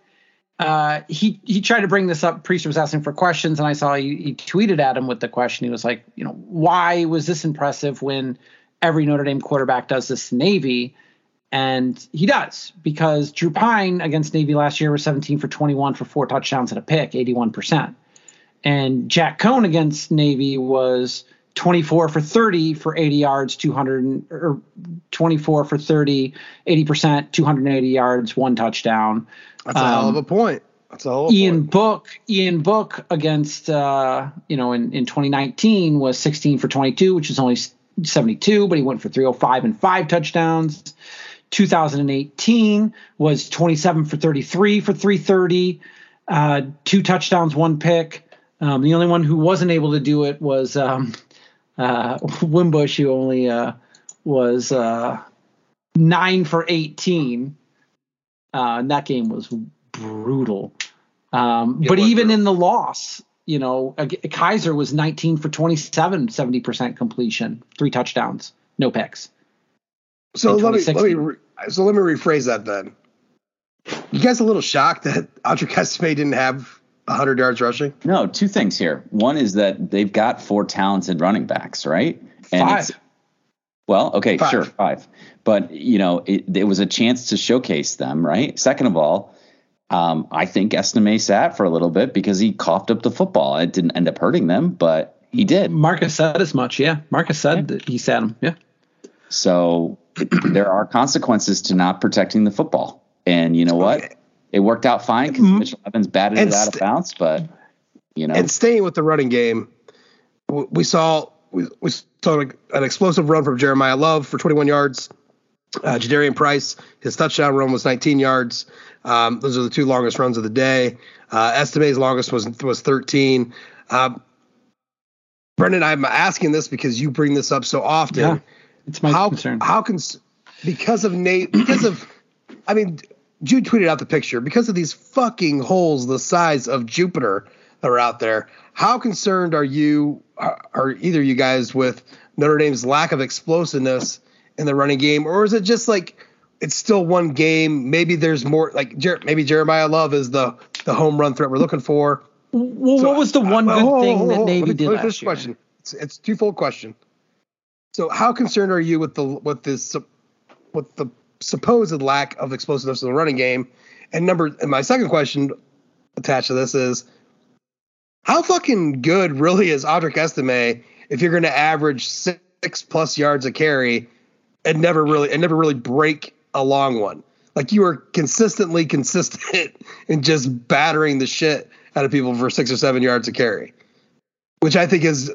uh, he he tried to bring this up. Priest was asking for questions, and I saw he, he tweeted at him with the question. He was like, you know, why was this impressive when every Notre Dame quarterback does this Navy? And he does because Drew Pyne against Navy last year was 17 for 21 for four touchdowns and a pick, 81%. And Jack Cohn against Navy was 24 for 30 for 80 yards, 200 or 24 for 30, 80%, 280 yards, one touchdown. That's a hell of a point. That's a hell of a Ian point. Book, Ian Book against uh, you know in, in 2019 was 16 for 22, which is only 72, but he went for 305 and five touchdowns. 2018 was 27 for 33 for 330, uh, two touchdowns, one pick. Um, the only one who wasn't able to do it was um, uh, Wimbush, who only uh, was uh, nine for 18. Uh, and that game was brutal. Um, but even brutal. in the loss, you know, Kizer was 19 for 27, 70% completion, three touchdowns, no picks. So let me let me re- so let me rephrase that then. You guys a little shocked that Audric Estime didn't have 100 yards rushing? No, two things here. One is that they've got four talented running backs, right? And Five. it's- Well, okay, Five. sure, five. But you know, it, it was a chance to showcase them, right? Second of all, um, I think Estime sat for a little bit because he coughed up the football. It didn't end up hurting them, but he did. Marcus said as much. Yeah. Marcus said that he sat him. Yeah. So there are consequences to not protecting the football. And you know what? Okay. It worked out fine because Mhm. Mitchell Evans batted And it out of st- bounds, but you know, And staying with the running game, we saw we, we saw an explosive run from Jeremiyah Love for 21 yards. Uh, Jadarian Price, his touchdown run was 19 yards. Um, those are the two longest runs of the day. Uh, Estime's longest was was 13. Um, Brendan, I'm asking this because you bring this up so often. Yeah. It's my how concern. how can because of Nate because of I mean Jude tweeted out the picture because of these fucking holes the size of Jupiter that are out there. How concerned are you are, either you guys with Notre Dame's lack of explosiveness in the running game, or is it just like it's still one game? Maybe there's more like Jer- maybe Jeremiyah Love is the the home run threat we're looking for. well, So, what was the one uh, good thing that Navy me- did last year? question. It's, it's a twofold question. So, how concerned are you with the with this with the supposed lack of explosiveness in the running game? And number, and my second question attached to this is, how fucking good really is Audric Estime if you're going to average six plus yards a carry and never really and never really break a long one? Like you are consistently consistent in just battering the shit out of people for six or seven yards a carry, which I think is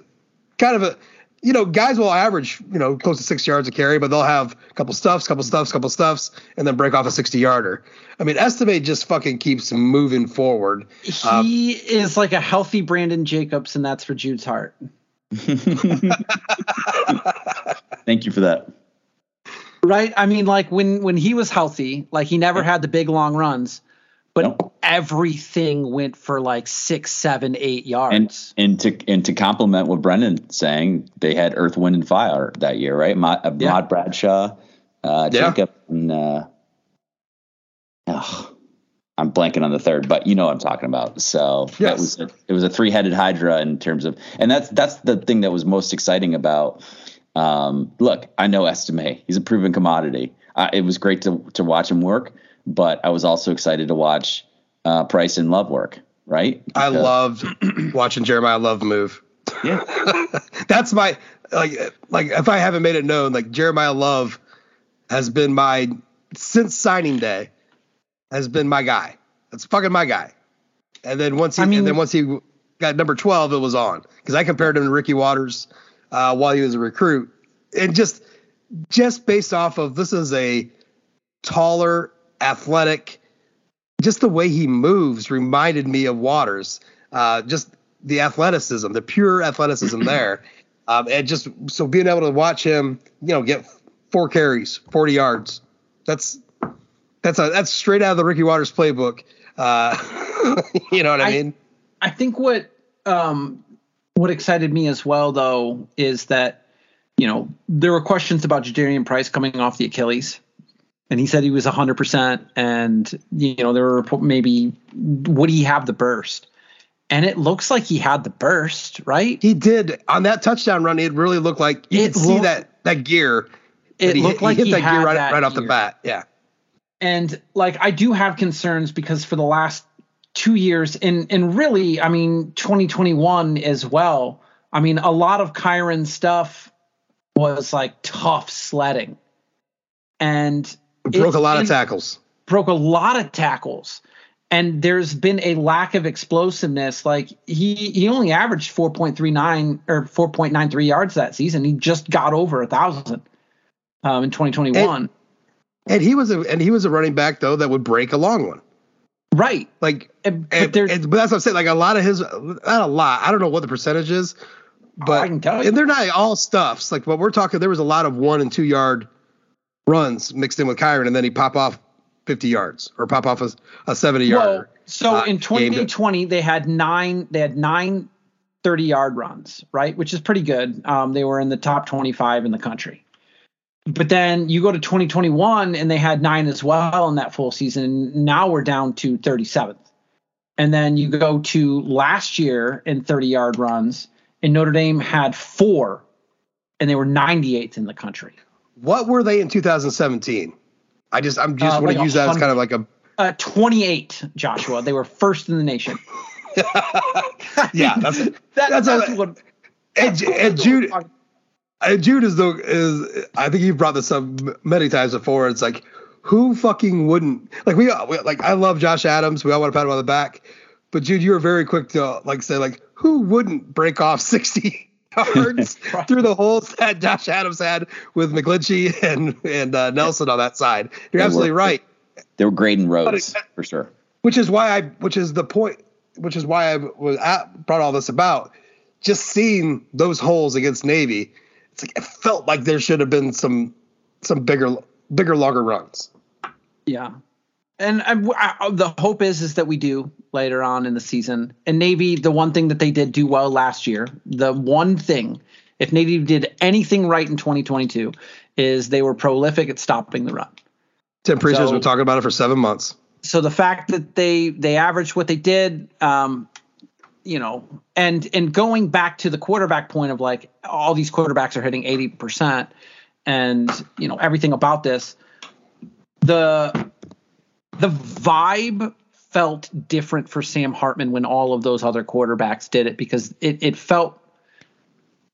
kind of a you know guys will average you know close to six yards a carry, but they'll have a couple stuffs, couple stuffs, couple stuffs, and then break off a sixty yarder. I mean, Estime just fucking keeps moving forward. Um, He is like a healthy Brandon Jacobs, and that's for Jude's heart. thank you for that. Right? I mean, like when when he was healthy, like he never had the big long runs, but Nope. everything went for like six, seven, eight yards. and to and to complement what Brendan saying, they had Earth, Wind, and Fire that year, right? Mod, uh, Yeah. Mod Bradshaw, uh, Yeah. Jacob, and uh, ugh, I'm blanking on the third, but you know what I'm talking about. So that Yes. was a, it was a three headed hydra in terms of, and that's that's the thing that was most exciting about. Um, look, I know Estime; he's a proven commodity. Uh, it was great to to watch him work, but I was also excited to watch uh, Price and Love work. Right? I Because- loved watching Jeremiyah Love move. Yeah. That's my like like if I haven't made it known, like Jeremiyah Love has been my since signing day has been my guy. That's fucking my guy. And then once he I mean- and then once he got number twelve, it was on because I compared him to Ricky Watters uh, while he was a recruit, and just just based off of this is a taller, athletic, just the way he moves reminded me of Watters. Uh, just the athleticism, the pure athleticism there. Um, and just so being able to watch him, you know, get four carries, 40 yards. That's that's a that's straight out of the Ricky Watters playbook. Uh, you know what I, I, mean? I think what um, what excited me as well though is that you know there were questions about Jadarian Price coming off the Achilles, and he said he was 100 percent, and you know there were maybe would he have the burst? And it looks like he had the burst, right? He did on that touchdown run. It really looked like you it could looked, see that that gear. It he, looked like he hit that gear right, right off the bat. Yeah. And like I do have concerns because for the last two years and and really, I mean, 2021 as well. I mean, a lot of Kyren stuff was like tough sledding. And broke it, a lot of tackles. Broke a lot of tackles and there's been a lack of explosiveness. Like he he only averaged 4.39 or 4.93 yards that season. He just got over a thousand um, in 2021. And, and, he was a and he was a running back though that would break a long one. Right. Like, and, but, and, and, but that's what I'm saying. Like a lot of his, not a lot. I don't know what the percentage is, but oh, I can tell you. and they're not all stuffs. Like what we're talking, there was a lot of one and two yard runs mixed in with Kyren, and then he pop off 50 yards or pop off a, a 70 yarder. Well, so uh, in 2020, they had nine, they had nine 30 yard runs, right? Which is pretty good. Um, they were in the top 25 in the country. But then you go to 2021 and they had nine as well in that full season. And Now we're down to 37th. And then you go to last year in 30 yard runs, and Notre Dame had four, and they were 98th in the country. What were they in 2017? I just I'm just uh, want to use that as kind of like a uh, 28, Joshua. They were first in the nation. yeah, that's that, that's, that's what. And, and Jude, and Jude is the is I think you've brought this up many times before. It's like who fucking wouldn't like we, we like I love Josh Adams. We all want to pat him on the back, but Jude, you were very quick to like say like who wouldn't break off 60 yards through the holes that Josh Adams had with McGlinchey and and uh, Nelson on that side. You're they absolutely were, right. They were grading roads for sure. Which is why I, which is the point, which is why I was at, brought all this about. Just seeing those holes against Navy, it's like it felt like there should have been some some bigger bigger longer runs. Yeah, and I, I, the hope is is that we do later on in the season. And Navy, the one thing that they did do well last year, the one thing, if Navy did anything right in 2022, is they were prolific at stopping the run. Tim Priest has been talking about it for seven months. So the fact that they they averaged what they did, um, you know, and and going back to the quarterback point of like all these quarterbacks are hitting 80 percent, and you know everything about this, the the vibe felt different for Sam Hartman when all of those other quarterbacks did it because it, it felt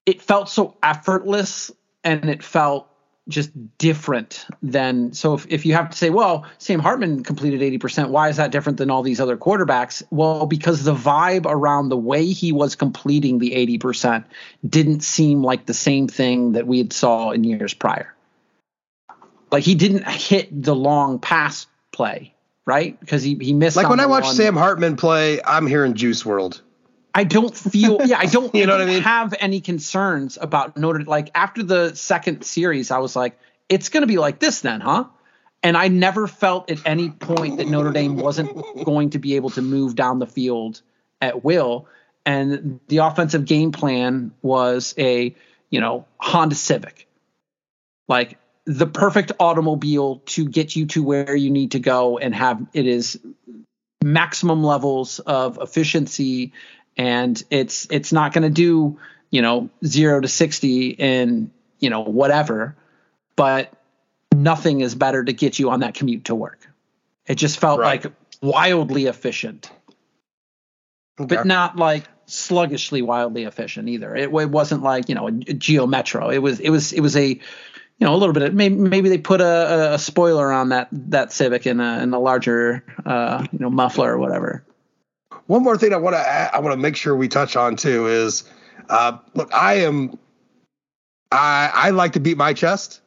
it felt so effortless and it felt just different than so if, if you have to say well sam hartman completed 80% why is that different than all these other quarterbacks? Well because the vibe around the way he was completing the 80% didn't seem like the same thing that we had saw in years prior. Like he didn't hit the long pass play right? Because he he missed. Like when I watch one. Sam Hartman play, I'm hearing Juice WRLD. I don't feel yeah, I don't you know what I mean? have any concerns about Notre like after the second series, I was like, it's gonna be like this then, huh? And I never felt at any point that Notre Dame wasn't going to be able to move down the field at will. And the offensive game plan was a, you know, Honda Civic. Like the perfect automobile to get you to where you need to go and have it is maximum levels of efficiency. And it's it's not going to do you know 0 to 60 in you know whatever but nothing is better to get you on that commute to work. It just felt right. like wildly efficient. Okay. but not like sluggishly wildly efficient either. It, it wasn't like you know a, a geo metro. It was it was it was a you know a little bit of maybe, maybe they put a, a spoiler on that that Civic in a in a larger uh, you know muffler or whatever. One more thing I want to I want to make sure we touch on too is uh, look I am I I like to beat my chest.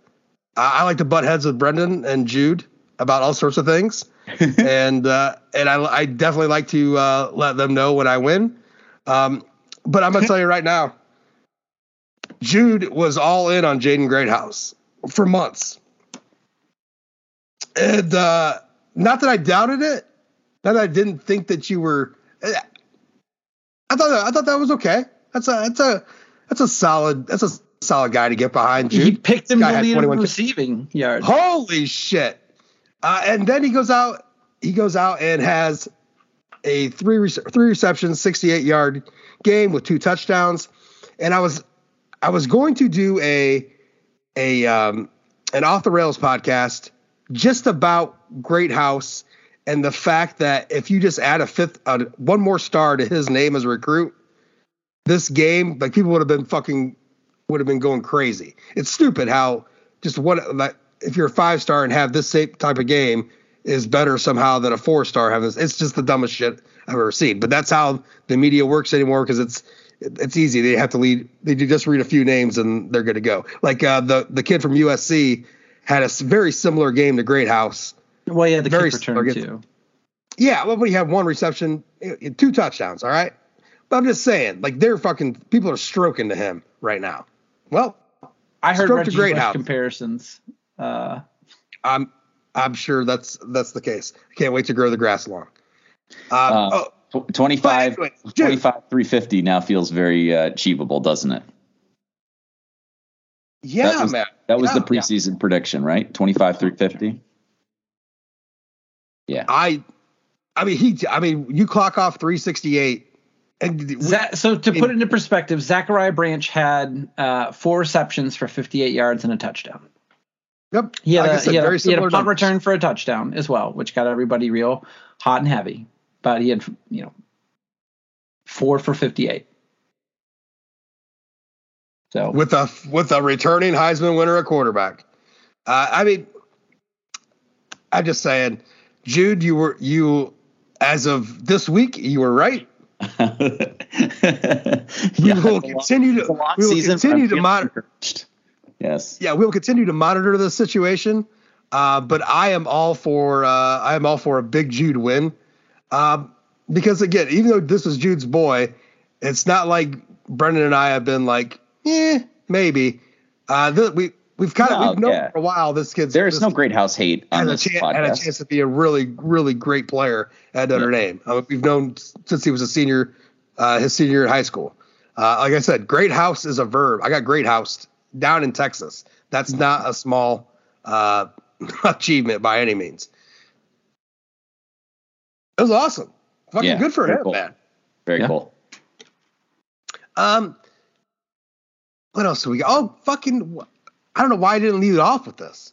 I, I like to butt heads with Brendan and Jude about all sorts of things, and uh, and I I definitely like to uh, let them know when I win. Um, but I'm gonna tell you right now, Jude was all in on Jaden Greathouse for months, and uh, not that I doubted it, not that I didn't think that you were. I thought I thought that was okay. That's a that's a that's a solid that's a solid guy to get behind. Jude. He picked him lead 21 receiving yards. Holy shit! Uh, and then he goes out. He goes out and has a three three receptions, sixty eight yard game with two touchdowns. And I was I was going to do a a um, an off the rails podcast just about Greathouse and the fact that if you just add a fifth uh, one more star to his name as a recruit, this game like people would have been fucking would have been going crazy. It's stupid how just what like if you're a five star and have this same type of game is better somehow than a four star having. It's just the dumbest shit I've ever seen. But that's how the media works anymore because it's it's easy. They have to lead. They just read a few names and they're good to go. Like uh, the the kid from USC had a very similar game to Greathouse. Well, yeah, the Very kick return too. Yeah, well, but he had one reception, two touchdowns. All right, but I'm just saying, like they're fucking people are stroking to him right now. Well, I heard Stroke to Greathouse. comparisons. Uh, I'm I'm sure that's that's the case. I can't wait to grow the grass long. Um, Uh, oh, 25, anyway, 25 350 now feels very uh, achievable, doesn't it? yeah, that was, man. That was Yeah. the preseason prediction, right? 25 350. Yeah. I, I mean, he. I mean, you clock off 368, and Za- so to put it into perspective, Zachariah Branch had uh, four receptions for 58 yards and a touchdown. yep. He had, like I a, said, he had, a, he had a punt numbers. return for a touchdown as well, which got everybody real hot and heavy. But he had, you know, four for 58. So with a with a returning Heisman winner a quarterback. Uh, I mean, I'm just saying, Jude, you were you as of this week, you were right. we We will continue to we will continue to monitor. Yes. Yeah, we will continue to monitor the situation. Uh, but I am all for uh, I am all for a big Jude win. Um, because again, even though this is Jude's boy, it's not like Brendan and I have been like, yeah, maybe. Uh, th- we we've kind of No, we've known yeah. for a while this kid's There is no Greathouse hate on had a, this chance, had a chance to be a really, really great player at Notre Dame. Uh, we've known since he was a senior, uh, his senior in high school. Uh, like I said, Greathouse is a verb. I got great house down in Texas. That's not a small uh, achievement by any means. It was awesome. Fucking Yeah, good for very him, cool. man. Very Yeah. cool. Um, what else do we got? Oh, fucking! I don't know why I didn't lead it off with this.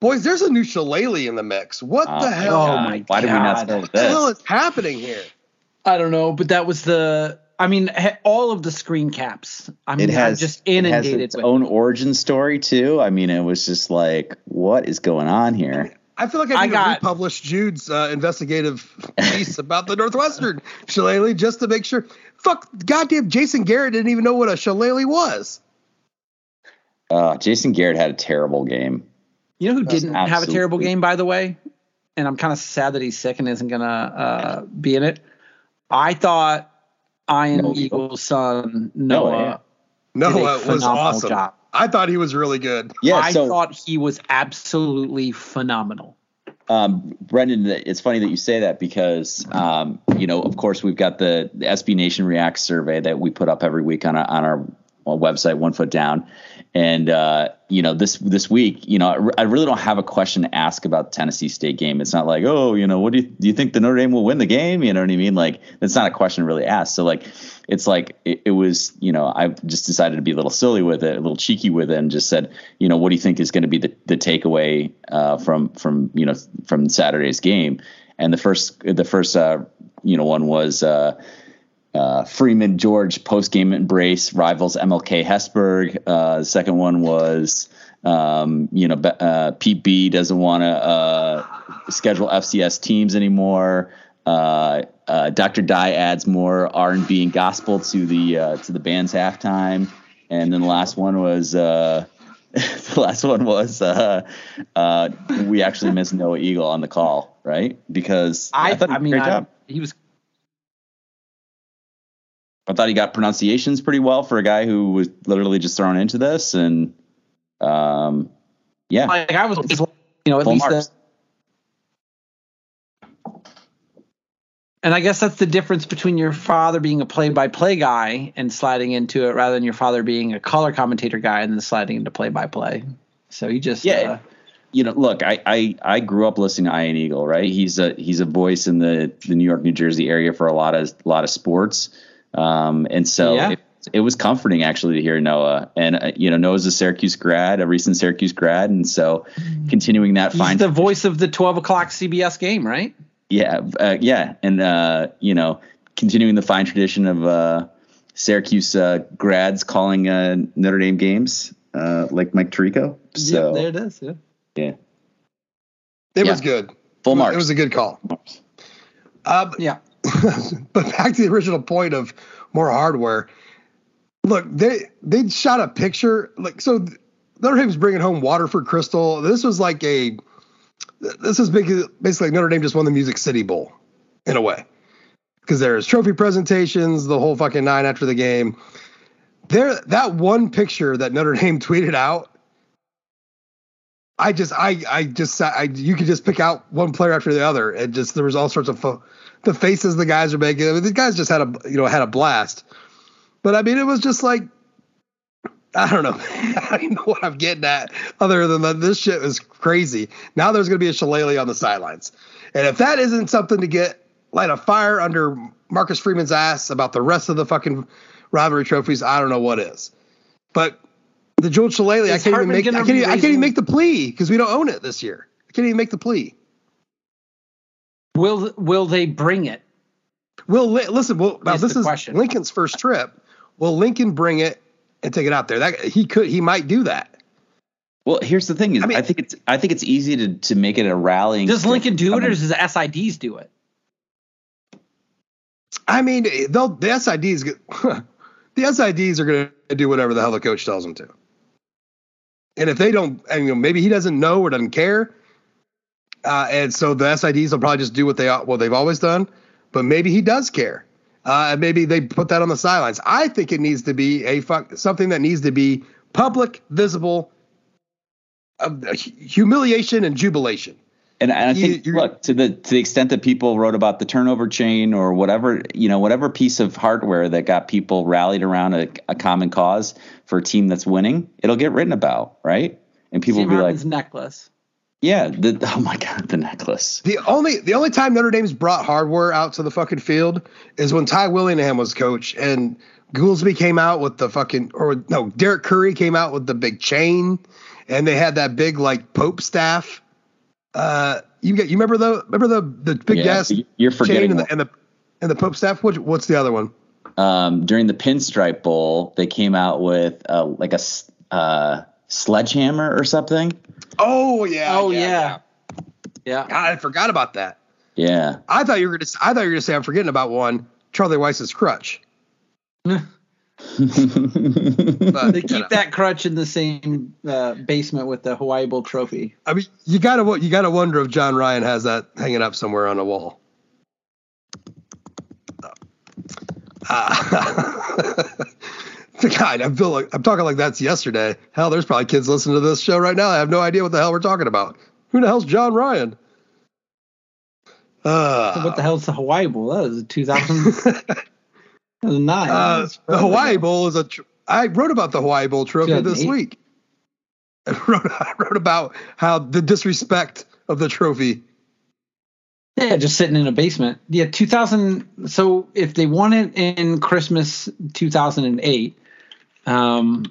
Boys, there's a new Shillelagh in the mix. What Oh the hell? God. What my Why did we not God. start with the hell this? is happening here? I don't know, but that was the. I mean, all of the screen caps. I mean, It has I'm just it has inundated its with. own origin story too. I mean, it was just like, what is going on here? I feel like I I need got- to republish Jude's uh, investigative piece about the Northwestern shillelagh just to make sure. Fuck, goddamn, Jason Garrett didn't even know what a shillelagh was. Uh, Jason Garrett had a terrible game. You know who That's didn't have a terrible game, by the way? And I'm kind of sad that he's sick and isn't gonna uh, be in it. I thought Ian Noah. Eagle's son Noah. Noah. No, Did a was phenomenal awesome. job. I thought he was really good. Yeah, I so thought he was absolutely phenomenal. um, Brendan, it's funny that you say that because um, you know, of course, we've got the, the SB Nation React survey that we put up every week on our, on our website, One Foot Down, and uh, you know, this this week, you know, I re- I really don't have a question to ask about the Tennessee State game. It's not like, oh, you know, what do you do? You think the Notre Dame will win the game? You know what I mean? Like, that's not a question really asked. So like, it's like it, it was, you know, I just decided to be a little silly with it, a little cheeky with it, and just said, you know, what do you think is going to be the, the takeaway uh, from from you know from Saturday's game? And the first the first uh, you know one was. Uh, uh, Freeman George post game embrace rivals MLK Hesburgh. Uh, the second one was, um, you know, uh, Pete B doesn't want to uh, schedule FCS teams anymore. Uh, uh, Dr. Dye adds more R and B and gospel to the uh, to the band's halftime, and then the last one was. Uh, the last one was uh, uh, we actually missed Noah Eagle on the call, right? Because I, thought he I mean, great I, job. he was I thought he got pronunciations pretty well for a guy who was literally just thrown into this, and um, yeah, Like I was, you know, at full least. The, and I guess that's the difference between your father being a play-by-play guy and sliding into it, rather than your father being a color commentator guy and then sliding into play-by-play. So he just, Yeah. uh, you know, look, I, I I grew up listening to Ian Eagle, right? He's a he's a voice in the the New York, New Jersey area for a lot of a lot of sports, um, and so Yeah. it, it was comforting actually to hear Noah. And uh, you know, Noah's a Syracuse grad, a recent Syracuse grad, and so continuing that he's fine the voice of the 12 o'clock CBS game, right? Yeah, uh, yeah, and uh, you know, continuing the fine tradition of uh, Syracuse uh, grads calling uh, Notre Dame games, uh, like Mike Tirico. So yeah, there it is. Yeah. yeah, It Yeah. was good. full marks. It was a good call. Um, Yeah. but back to the original point of more hardware. Look, they they shot a picture like so. Notre Dame's bringing home Waterford Crystal. This was like a this is basically Notre Dame just won the Music City Bowl in a way because there's trophy presentations, the whole fucking nine after the game. There, that one picture that Notre Dame tweeted out. I just, I, I just, I, you could just pick out one player after the other, and just there was all sorts of fo- the faces the guys are making. I mean, the guys just had a, you know, had a blast. But I mean, it was just like, I don't know, I don't know what I'm getting at, other than that this shit is crazy. Now there's going to be a shillelagh on the sidelines, and if that isn't something to get light a fire under Marcus Freeman's ass about the rest of the fucking rivalry trophies, I don't know what is. But the Jewel Shillelagh, I can't even make, I can't, even, I can't even make the plea because we don't own it this year. I can't even make the plea. Will Will they bring it? Will Li- listen? Well, now Is this is question. Lincoln's first trip. Will Lincoln bring it and take it out there? That he could, he might do that. well, here's the thing: is I I, think it's I think it's easy to to make it a rallying. Does stick. Lincoln do it, or mean, does the SIDs do it? I mean, they'll the SIDs. The SIDs are going to do whatever the hell the coach tells them to. And if they don't, and you know, maybe he doesn't know or doesn't care, uh, and so the SIDs will probably just do what they what they've always done. But maybe he does care. Uh, and maybe they put that on the sidelines. I think it needs to be a fuck, something that needs to be public, visible, uh, humiliation and jubilation. And, and I think, you're- look, to the to the extent that people wrote about the turnover chain or whatever, you know, whatever piece of hardware that got people rallied around a, a common cause for a team that's winning, it'll get written about, right? And people Sam will be like, Hartman's necklace. Yeah, the, oh my god, the necklace. The only the only time Notre Dame's brought hardware out to the fucking field is when Ty Willingham was coach and Goolsby came out with the fucking or no Derek Curry came out with the big chain and they had that big like Pope staff. Uh, you get you remember the remember the the big Yeah, gas you're chain forgetting and the, and the and the Pope staff. What, what's the other one? um, during the Pinstripe Bowl, they came out with uh, like a uh, sledgehammer or something. Oh yeah. Oh yeah, yeah. God, I forgot about that. Yeah, I thought you were gonna. I thought you were gonna say I'm forgetting about one. Charlie Weis's crutch. But, They you keep know. that crutch in the same uh, basement with the Hawaii Bowl trophy. I mean, you gotta you gotta wonder if John Ryan has that hanging up somewhere on a wall. Uh, God, I feel like I'm talking like that's yesterday. Hell, there's probably kids listening to this show right now. I have no idea what the hell we're talking about. Who the hell's John Ryan? Uh, what the hell's the Hawaii Bowl? That was 2009. uh, the Hawaii Bowl is a. Tr- I wrote about the Hawaii Bowl trophy this week. I wrote, I wrote about how the disrespect of the trophy Yeah, just sitting in a basement. Yeah, 2000. So if they won it in Christmas 2008, um,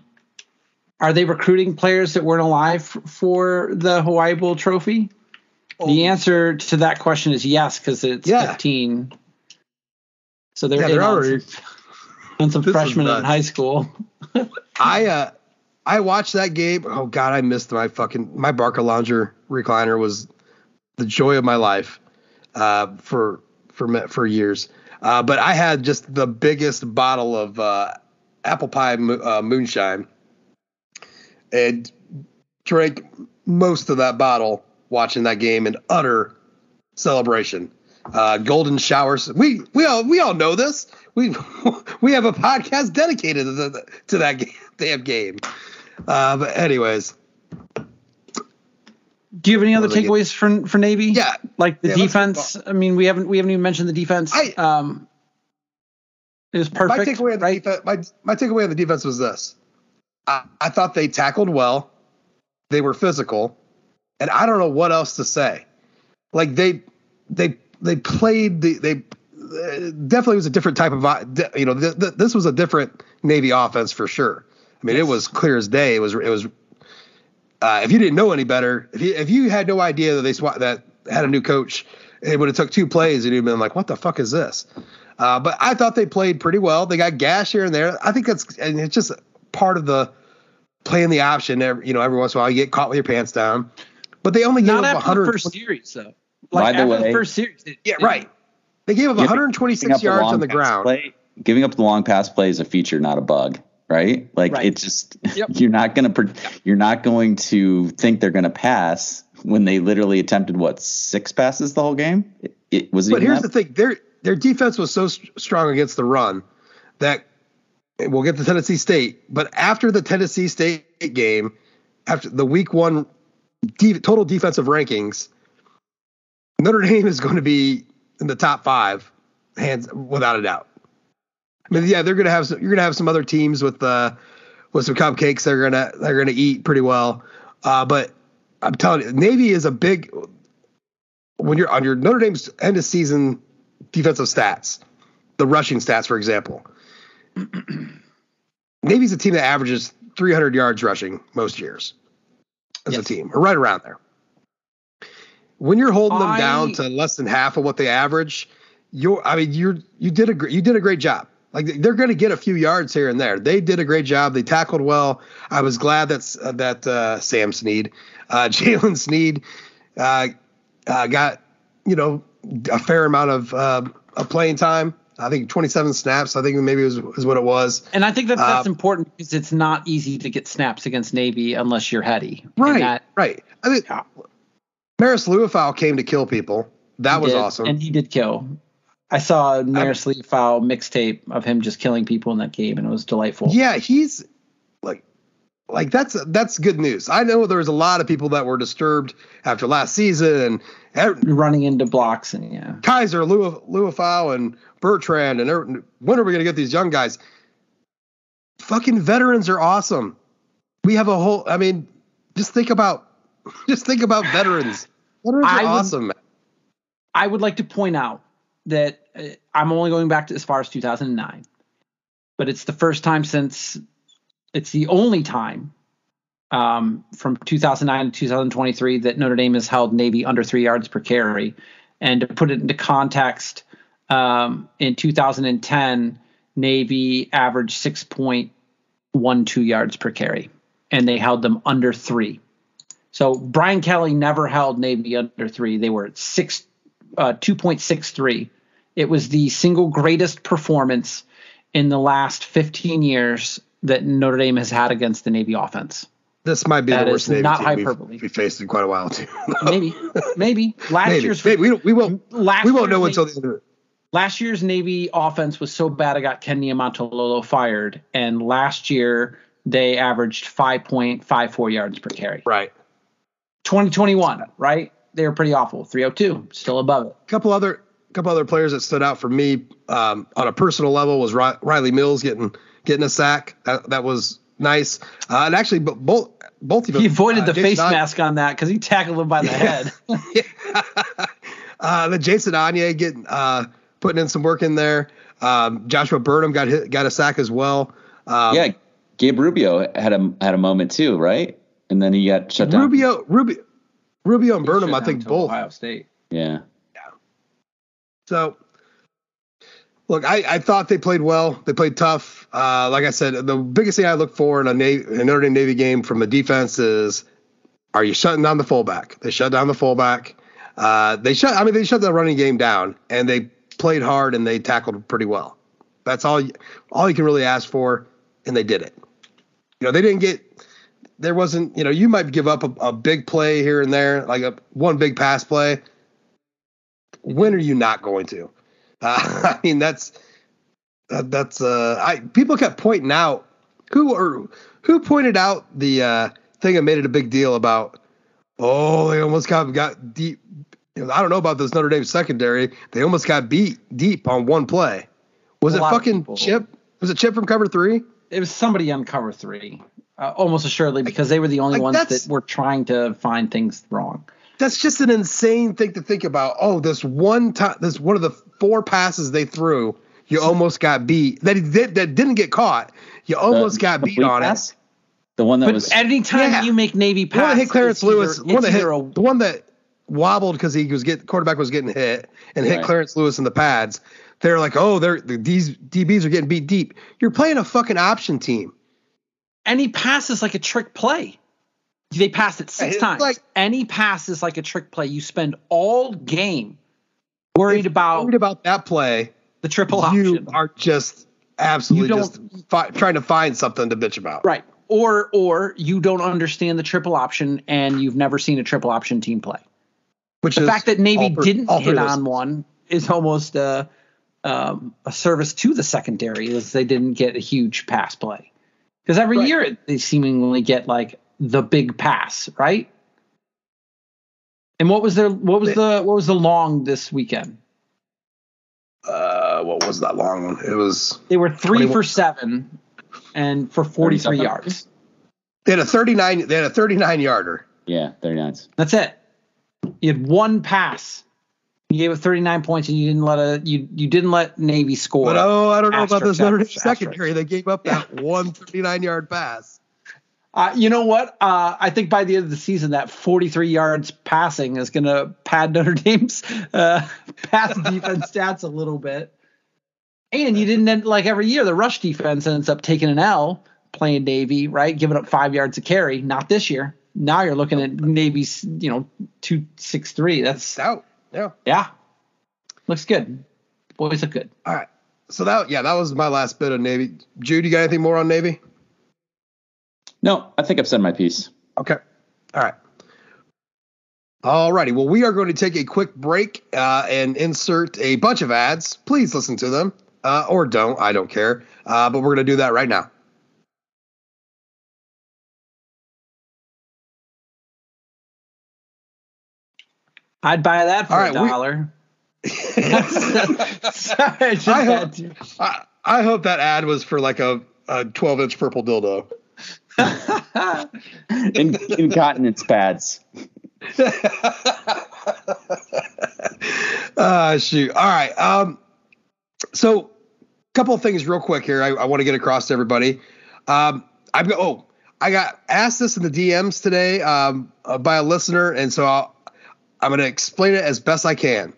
are they recruiting players that weren't alive for the Hawaii Bowl trophy? The answer to that question is yes, because it's Yeah. 15. So they're, Yeah, they're on already- some, on some freshmen in high school. I uh I watched that game. Oh god, I missed my fucking my Barca Lounger recliner was the joy of my life uh for for for years. Uh but I had just the biggest bottle of uh apple pie mo- uh, moonshine and drank most of that bottle watching that game in utter celebration. uh, golden showers. We we all we all know this. We we have a podcast dedicated to, the, to that game, damn game. Uh, but anyways, Do you have any other What do they takeaways for for Navy? Yeah. like the Yeah, defense. I mean, we haven't we haven't even mentioned the defense. I- um, it was my perfect. takeaway on the right? defense, my my takeaway on the defense was this: I, I thought they tackled well, they were physical, and I don't know what else to say. Like they they they played the they uh, definitely was a different type of you know th- th- this was a different Navy offense for sure. I mean, it was clear as day. It was it was. Uh, if you didn't know any better, if you if you had no idea that they swa- that had a new coach, it would have took two plays and you'd been like, "What the fuck is this?" Uh, but I thought they played pretty well. They got gash here and there. I think that's and it's just part of the playing the option. Every, you know, every once in a while you get caught with your pants down. But they only gave Not up after the 100. first series, though. By Like the after the first series. it- Yeah, it- right. They gave up 126 up yards long on the ground. Play, giving up the long pass play is a feature, not a bug, right? Like Right. it's just Yep. you're not gonna you're not going to think they're gonna pass when they literally attempted what six passes the whole game. It, it was. But here's the thing: their their defense was so st- strong against the run that we'll get to Tennessee State. But after the Tennessee State game, after the Week One de- total defensive rankings, Notre Dame is going to be in the top five, hands without a doubt. I mean, yeah, they're going to have some, you're going to have some other teams with uh, with some cupcakes. They're gonna they're gonna eat pretty well, uh, but I'm telling you, Navy is a big when you're on your Notre Dame's end of season defensive stats, the rushing stats, for example, Navy's a team that averages 300 yards rushing most years as a team, or right around there. When you're holding them down to less than half of what they average, you're I mean you're you did a you did a great job. Like they're going to get a few yards here and there. They did a great job. They tackled well. I was glad that's uh, that uh, Sam Sneed, uh, Jaylen Sneed, uh, uh, got you know a fair amount of uh, of playing time. I think 27 snaps. I think maybe was is what it was. And I think that that's Uh, important because it's not easy to get snaps against Navy unless you're heady. Right, that- right. I mean, Yeah. Marist Liufau came to kill people. That he was did, awesome. And he did kill. I saw a Maris foul mixtape of him just killing people in that game, and it was delightful. Yeah, he's like that's that's good news. I know there was a lot of people that were disturbed after last season and Running into blocks and yeah. Kiser, Lua- Liufau, and Bertrand, and when are we going to get these young guys? Fucking veterans are awesome. We have a whole. I mean, just think about just think about veterans. Veterans are I would- awesome. I would like to point out that uh, I'm only going back to as far as 2009, but it's the first time since it's the only time um, from 2009 to 2023 that Notre Dame has held Navy under three yards per carry. And to put it into context, um, in 2010, Navy averaged 6.12 yards per carry, and they held them under three. So Brian Kelly never held Navy under three. They were at six, uh, 2.63. It was the single greatest performance in the last 15 years that Notre Dame has had against the Navy offense. This might be That the worst Navy not team hyperbole. we've, we've faced in quite a while too. Maybe, maybe last maybe, year's maybe we we won't last we won't know year's until Navy- the end of it. last year's Navy offense was so bad it got Ken Niumatalolo fired, and last year they averaged 5.54 yards per carry. Right. 2021, right? They were pretty awful. 302, still above it. A couple other couple other players that stood out for me um, on a personal level was Rylie Mills getting getting a sack. That, that was nice. Uh, and actually, bo- both both of them. He avoided uh, the Jason face Onyé- mask on that because he tackled him by the head. uh, the Jason Onye getting uh, putting in some work in there. Um, Joshua Burnham got hit, got a sack as well. Um, yeah, Gabe Rubio had a had a moment too, right? And then he got shut down. Rubio, Rubio, Rubio and Burnham, I think down to both. Ohio State. Yeah. So, look, I, I thought they played well. They played tough. Uh, like I said, the biggest thing I look for in a, Navy, Notre Dame Navy game from a defense is, are you shutting down the fullback? They shut down the fullback. Uh, they shut. I mean, they shut the running game down, and they played hard and they tackled pretty well. That's all. You, all you can really ask for, and they did it. You know, they didn't get. There wasn't. You know, you might give up a, a big play here and there, like a one big pass play when are you not going to? Uh, I mean, that's uh, that's uh, I people kept pointing out who or who pointed out the uh, thing and made it a big deal about. Oh, they almost got got deep. You know, I don't know about this Notre Dame secondary. They almost got beat deep on one play. Was A it fucking Chip? Was it Chip from cover three? It was somebody on cover three, uh, almost assuredly, because they were the only Like, ones that were trying to find things wrong. That's just an insane thing to think about. Oh, this one time, this one of the four passes they threw, you almost got beat. That did, that didn't get caught. You almost The got beat on pass? The one that But was anytime Yeah. you make Navy it. The one that hit Clarence it's either- Lewis. One that hit a- the one that wobbled because he was getting quarterback was getting hit and hit Right. Clarence Lewis in the pads. They're like, oh, they're these DBs are getting beat deep. You're playing a fucking option team. any pass is like a trick play. They passed it six It's times. like- any pass is like a trick play. You spend all game worried about Worried about that play. the triple option. You are just absolutely just fi- trying to find something to bitch about. right. Or or you don't understand the triple option and you've never seen a triple option team play. Which The fact that Navy three- didn't hit those. on one is almost a um, a service to the secondary, is they didn't get a huge pass play. Because every Right. year they seemingly get like the big pass, right? And what was their what was the what was the long this weekend? uh, what was that long one? It was They were three 21. for seven, and for forty three yards. they had a 39 they had a 39 yarder. yeah, 39. That's it. You had one pass. You gave it 39 points, and you didn't let a you you didn't let Navy score. But oh, I don't know about this Notre Dame asterisk, secondary. They gave up that one 39 yard pass. Uh, you know what? Uh, I think by the end of the season, that 43 yards passing is going to pad Notre Dame's uh, pass defense stats a little bit. And you didn't end, like every year, the rush defense ends up taking an L playing Navy, right? Giving up five yards a carry. Not this year. Now you're looking at Navy's, you know, two six three. That's Stout. Yeah. yeah, looks good. Boys look good. All right. So that yeah, that was my last bit of Navy. Jude, you got anything more on Navy? No, I think I've said my piece. Okay. All right. All righty. Well, we are going to take a quick break uh, and insert a bunch of ads. Please listen to them uh, or don't. I don't care. Uh, but we're going to do that right now. I'd buy that for All a right, we- dollar. Sorry, I I hope. I, I hope that ad was for like a, a 12 inch purple dildo. In, incontinence pads. uh, shoot. All right. Um, so, a couple of things real quick here. I, I want to get across to everybody. Um, I've got. Oh, I got asked this in the DMs today um, uh, by a listener, and so I'll, I'm going to explain it as best I can.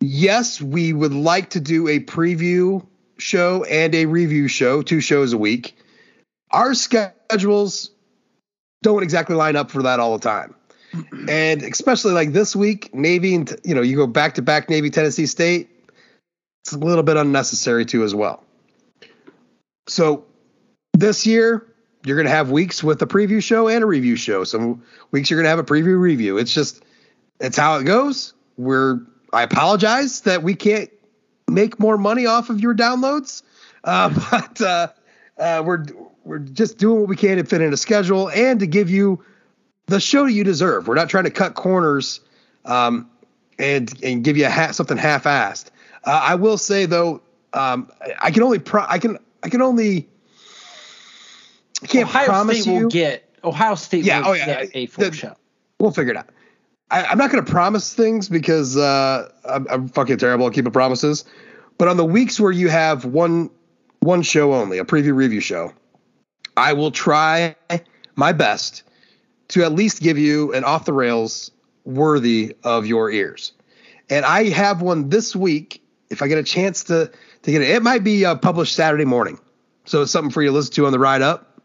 Yes, we would like to do a preview show and a review show, two shows a week. Our schedules don't exactly line up for that all the time and especially like this week, Navy and you know you go back to back Navy Tennessee State. It's a little bit unnecessary too as well. So this year you're going to have weeks with a preview show and a review show. Some weeks you're going to have a preview review. It's just it's how it goes. We're I apologize that we can't make more money off of your downloads, uh, but uh, uh, we're we're just doing what we can to fit in a schedule and to give you the show you deserve. We're not trying to cut corners um, and and give you a ha- something half-assed. Uh, I will say though, um, I- can only pro- I can I can only I can't Ohio promise State you. will get Ohio State Yeah, will oh, yeah. get a full show. we'll figure it out. I, I'm not going to promise things because uh, I'm, I'm fucking terrible at keeping promises. But on the weeks where you have one one show only, a preview review show, I will try my best to at least give you an off the rails worthy of your ears. And I have one this week. If I get a chance to to get it, it might be uh, published Saturday morning, so it's something for you to listen to on the ride up.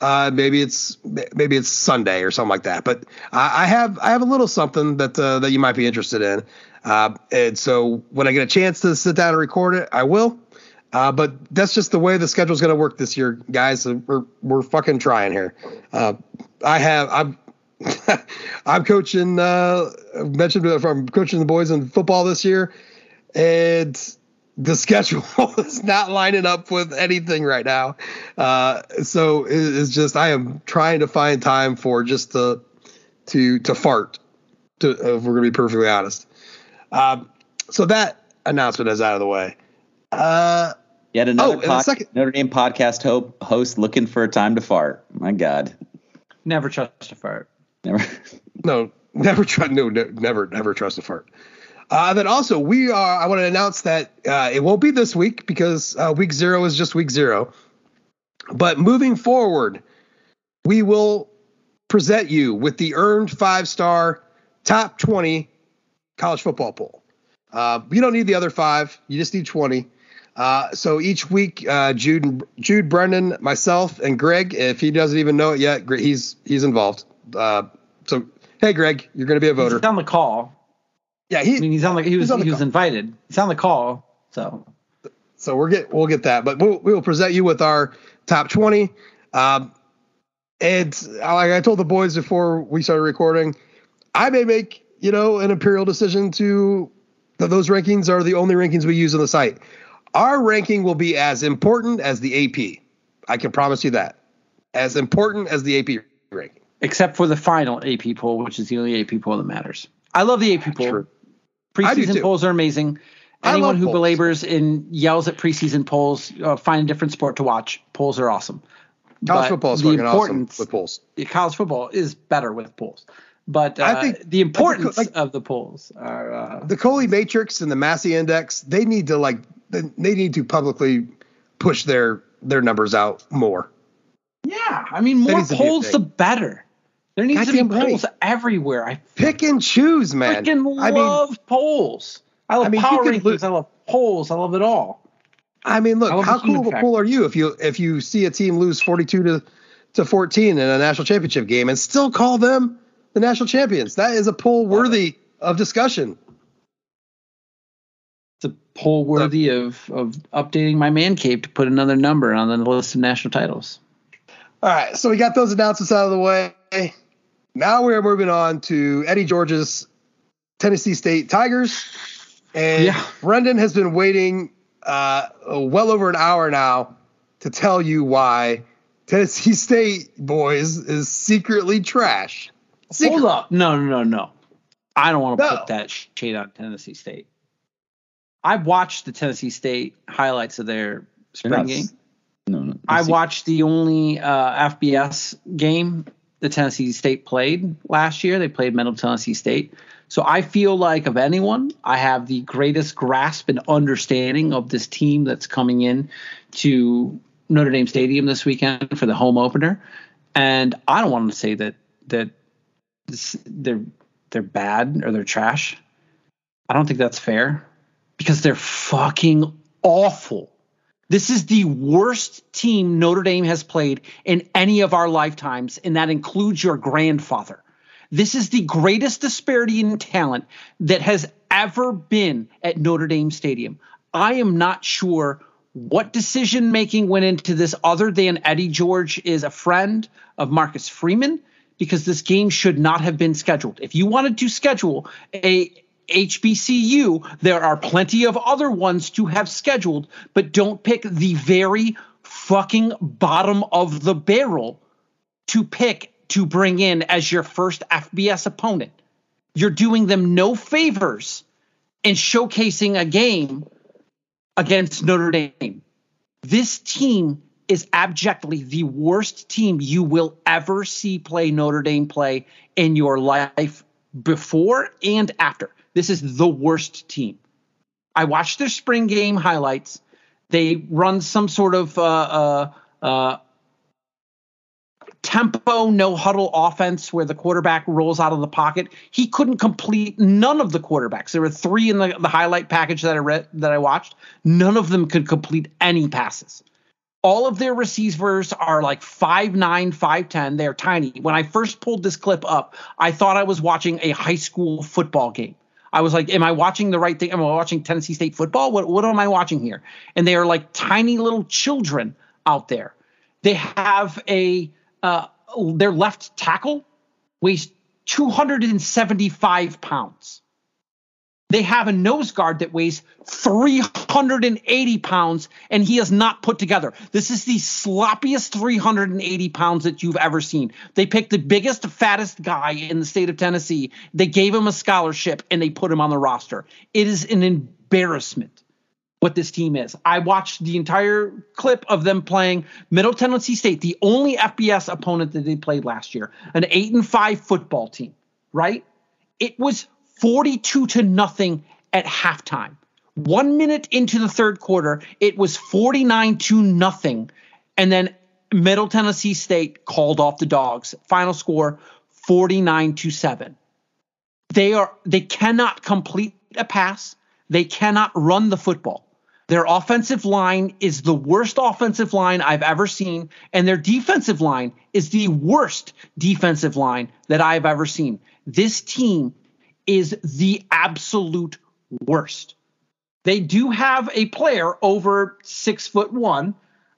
Uh, maybe it's maybe it's Sunday or something like that. But I, I have I have a little something that uh, that you might be interested in. Uh, and so when I get a chance to sit down and record it, I will. Uh, but that's just the way the schedule is going to work this year, guys. We're we're fucking trying here. Uh, I have I'm I'm coaching. Uh, mentioned if I'm coaching the boys in football this year, and the schedule is not lining up with anything right now. Uh, so it's just I am trying to find time for just to to to fart. To, if we're gonna be perfectly honest. Um, so that announcement is out of the way. Uh, Yet another oh, pod- second- Notre Dame podcast ho- host looking for a time to fart. My God. Never trust a fart. Never. no, never trust. No, no, never, never trust a fart. Uh, then also we are. I want to announce that uh, it won't be this week because uh, week zero is just week zero. But moving forward, we will present you with the earned five star top twenty college football poll. Uh, you don't need the other five; you just need twenty. Uh, so each week, uh, Jude, Jude, Brendan, myself, and Greg. If he doesn't even know it yet, he's he's involved. Uh, so hey, Greg, you're going to be a voter. He's on the call. Yeah, he. I mean, he's on the he was he was invited. He's on the call. So. So we'll get we'll get that, but we'll we will present you with our top twenty. Um, and like I told the boys before we started recording, I may make you know an imperial decision to that those rankings are the only rankings we use on the site. Our ranking will be as important as the AP. I can promise you that. As important as the AP ranking. Except for the final AP poll, which is the only AP poll that matters. I love the AP poll. True. Preseason polls are amazing. Anyone who polls. belabors and yells at preseason polls, uh, find a different sport to watch. Polls are awesome. College football is fucking awesome with polls. College football is better with polls. But uh, I think the importance like, of the polls are uh, the Colley Matrix and the Massey Index. They need to like they need to publicly push their their numbers out more. Yeah, I mean more polls the better. There needs to be polls everywhere. I pick and choose, man. Freaking I love mean, polls. I love I mean, power rankings. I love polls. I love it all. I mean, look, how cool of a poll are you if you if you see a team lose forty two to to fourteen in a national championship game and still call them the national champions? That is a poll worthy of discussion It's a poll worthy of of updating my man cave to put another number on the list of national titles. All right, so we got those announcements out of the way. Now we're moving on to Eddie George's Tennessee State Tigers, and yeah. Brendan has been waiting uh, well over an hour now to tell you why Tennessee State boys is secretly trash. Hold up, no, no, no, no. I don't want to no. put that shade on Tennessee State. I watched the Tennessee State highlights of their spring game. No, no. I watched the only uh, FBS game the Tennessee State played last year. They played Middle Tennessee State. So I feel like of anyone, I have the greatest grasp and understanding of this team that's coming in to Notre Dame Stadium this weekend for the home opener. And I don't want to say that that they're they're bad or they're trash. I don't think that's fair because they're fucking awful. This is the worst team Notre Dame has played in any of our lifetimes, and that includes your grandfather. This is the greatest disparity in talent that has ever been at Notre Dame Stadium. I am not sure what decision making went into this other than Eddie George is a friend of Marcus Freeman because this game should not have been scheduled. If you wanted to schedule a HBCU, there are plenty of other ones to have scheduled, but don't pick the very fucking bottom of the barrel to pick to bring in as your first FBS opponent. You're doing them no favors in showcasing a game against Notre Dame. This team is abjectly the worst team you will ever see play Notre Dame play in your life before and after. This is the worst team. I watched their spring game highlights. They run some sort of uh, uh, uh, tempo, no huddle offense where the quarterback rolls out of the pocket. He couldn't complete none of the quarterbacks. There were three in the, the highlight package that I read that I watched. None of them could complete any passes. All of their receivers are like 5'9, 5'10. They're tiny. When I first pulled this clip up, I thought I was watching a high school football game. I was like, am I watching the right thing? Am I watching Tennessee State football? What what am I watching here? And they are like tiny little children out there. They have a uh, their left tackle weighs 275 pounds. They have a nose guard that weighs 380 pounds and he is not put together. This is the sloppiest 380 pounds that you've ever seen. They picked the biggest, fattest guy in the state of Tennessee. They gave him a scholarship and they put him on the roster. It is an embarrassment what this team is. I watched the entire clip of them playing Middle Tennessee State, the only FBS opponent that they played last year, an 8 and 5 football team, right? It was 42 to nothing at halftime. 1 minute into the third quarter, it was 49 to nothing. And then Middle Tennessee State called off the dogs. Final score 49 to 7. They are they cannot complete a pass. They cannot run the football. Their offensive line is the worst offensive line I've ever seen, and their defensive line is the worst defensive line that I've ever seen. This team is the absolute worst. They do have a player over six foot one.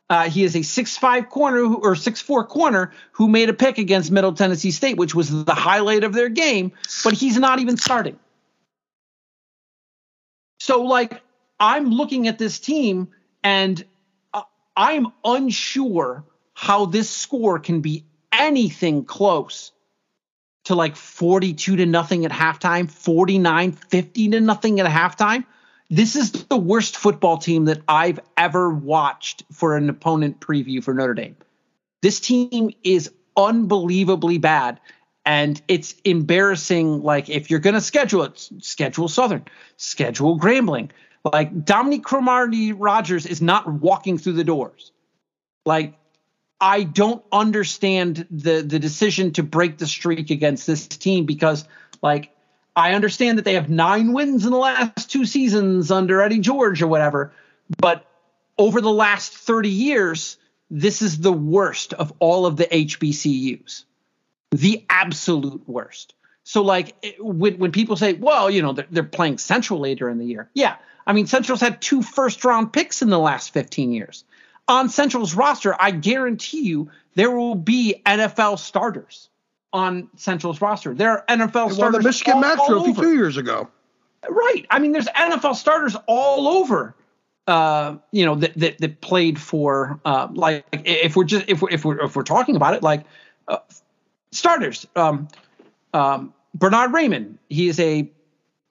Uh, he is a six five corner or six four corner who made a pick against Middle Tennessee State, which was the highlight of their game. But he's not even starting. So, like, I'm looking at this team and uh, I'm unsure how this score can be anything close to like 42 to nothing at halftime, 49, 50 to nothing at halftime. This is the worst football team that I've ever watched for an opponent preview for Notre Dame. This team is unbelievably bad. And it's embarrassing. Like, if you're going to schedule it, schedule Southern, schedule Grambling, like Dominique Cromartie Rogers is not walking through the doors. Like I don't understand the the decision to break the streak against this team because like I understand that they have nine wins in the last two seasons under Eddie George or whatever, but over the last 30 years, this is the worst of all of the HBCUs. The absolute worst. So like when when people say, well, you know, they're, they're playing Central later in the year. Yeah, I mean, Central's had two first round picks in the last 15 years. On Central's roster, I guarantee you there will be NFL starters on Central's roster. There are NFL they starters. Won the Michigan all, Mac Trophy two years ago. Right. I mean, there's NFL starters all over. Uh, you know that, that that played for uh, like if we're just if we're if we're if we're talking about it like uh, starters. Um, um, Bernhard Raimann, he is a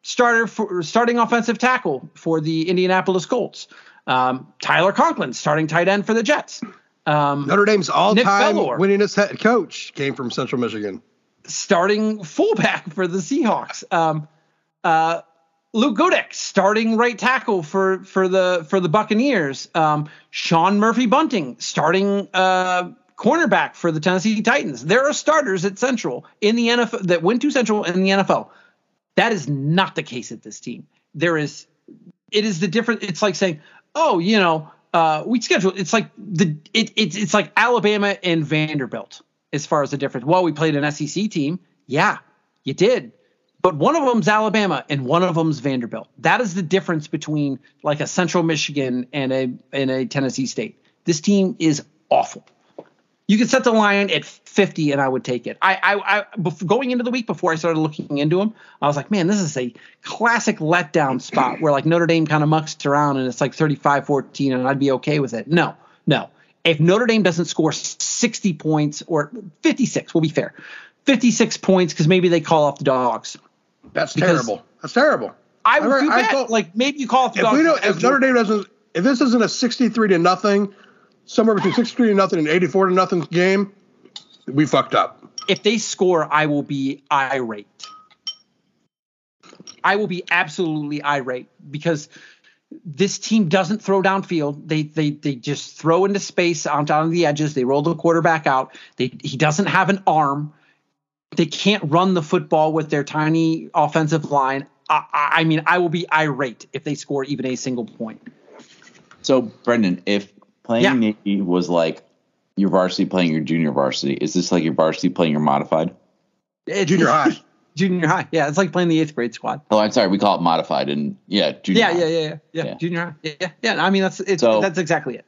starter for starting offensive tackle for the Indianapolis Colts. Um, Tyler Conklin, starting tight end for the Jets. Um, Notre Dame's all-time winningest head coach came from Central Michigan. Starting fullback for the Seahawks. Um, uh, Luke Goedeke, starting right tackle for for the for the Buccaneers. Um, Sean Murphy Bunting, starting uh, cornerback for the Tennessee Titans. There are starters at Central in the NFL that went to Central in the NFL. That is not the case at this team. There is, it is the different. It's like saying, oh, you know, uh, we schedule. It's like the it, it's it's like Alabama and Vanderbilt as far as the difference. Well, we played an SEC team. Yeah, you did. But one of them's Alabama and one of them's Vanderbilt. That is the difference between like a Central Michigan and a and a Tennessee State. This team is awful. You could set the line at 50 and I would take it. I, I, I going into the week before I started looking into them, I was like, man, this is a classic letdown spot where like Notre Dame kind of mucks around and it's like 35 14 and I'd be okay with it. No, no. If Notre Dame doesn't score 60 points or 56, we'll be fair, 56 points because maybe they call off the dogs. That's terrible. That's terrible. I would do that. Thought, like maybe you call off the if dogs. We don't, if Notre Dame doesn't, if this isn't a 63 to nothing, somewhere between 63 to nothing and 84 to nothing game, we fucked up. If they score, I will be irate. I will be absolutely irate because this team doesn't throw downfield. They they they just throw into space out on the edges. They roll the quarterback out. They he doesn't have an arm. They can't run the football with their tiny offensive line. I, I mean, I will be irate if they score even a single point. So, Brendan, if playing yeah. Navy was like your varsity playing your junior varsity. Is this like your varsity playing your modified? It's, junior high. junior high. Yeah, it's like playing the eighth grade squad. Oh, I'm sorry. We call it modified and yeah, junior yeah, high. Yeah, yeah, yeah, yeah, yeah. Junior high. Yeah, yeah. I mean, that's it's so, that's exactly it.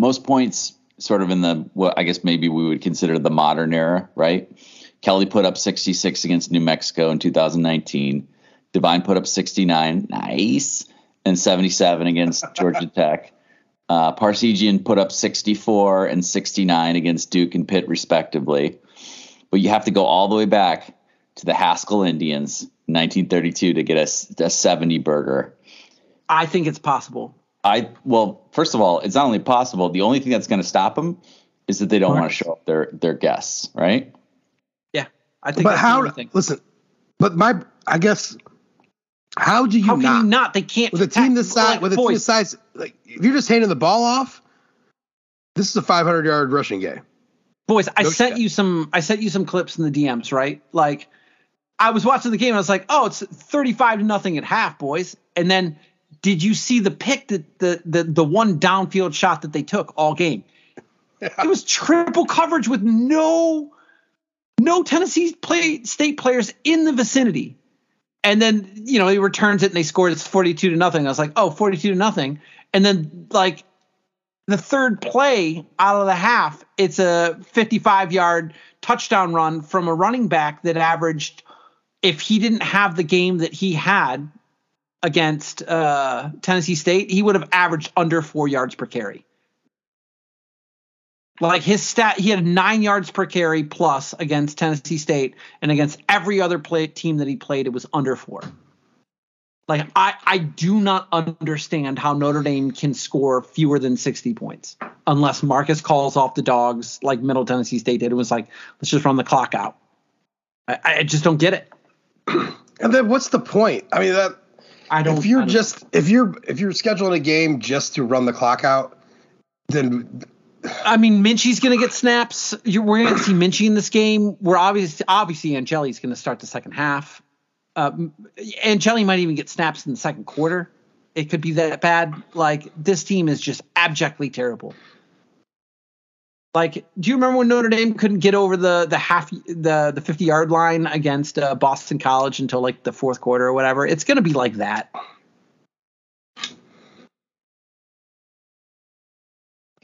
Most points, sort of in the what I guess maybe we would consider the modern era, right? Kelly put up 66 against New Mexico in 2019. Devine put up 69, nice, and 77 against Georgia Tech. Uh, Parseghian put up 64 and 69 against Duke and Pitt, respectively. But you have to go all the way back to the Haskell Indians, 1932, to get a, a 70 burger. I think it's possible. I well, first of all, it's not only possible. The only thing that's going to stop them is that they don't want to show up their their guests, right? Yeah, I think. But how? Listen, but my, I guess, how do you how not? you not? They can't. with a team this size, with a team this size, like if you're just handing the ball off, this is a 500 yard rushing game. boys, I No sent you some. I sent you some clips in the DMs, right? Like, I was watching the game. and I was like, oh, it's thirty-five to nothing at half, boys. And then, did you see the pick that the the the one downfield shot that they took all game? It was triple coverage with no no Tennessee play state players in the vicinity. And then, you know, he returns it and they scored it's 42 to nothing. I was like, oh, 42 to nothing. And then like the third play out of the half, it's a 55 yard touchdown run from a running back that averaged, if he didn't have the game that he had against uh, Tennessee State, he would have averaged under four yards per carry. Like his stat, he had nine yards per carry plus against Tennessee State, and against every other play, team that he played, it was under four. Like I, I do not understand how Notre Dame can score fewer than sixty points unless Marcus calls off the dogs like Middle Tennessee State did. It was like let's just run the clock out. I, I just don't get it. And then what's the point? I mean that I don't. if you're don't- just if you're if you're scheduling a game just to run the clock out, then I mean, Minchey's going to get snaps. You're, we're going to see Minchie in this game. We're obviously obviously Angeli's going to start the second half. Um, Angeli might even get snaps in the second quarter. It could be that bad. Like this team is just abjectly terrible. Like, do you remember when Notre Dame couldn't get over the the half the the 50 yard line against uh, Boston College until like the fourth quarter or whatever? It's going to be like that.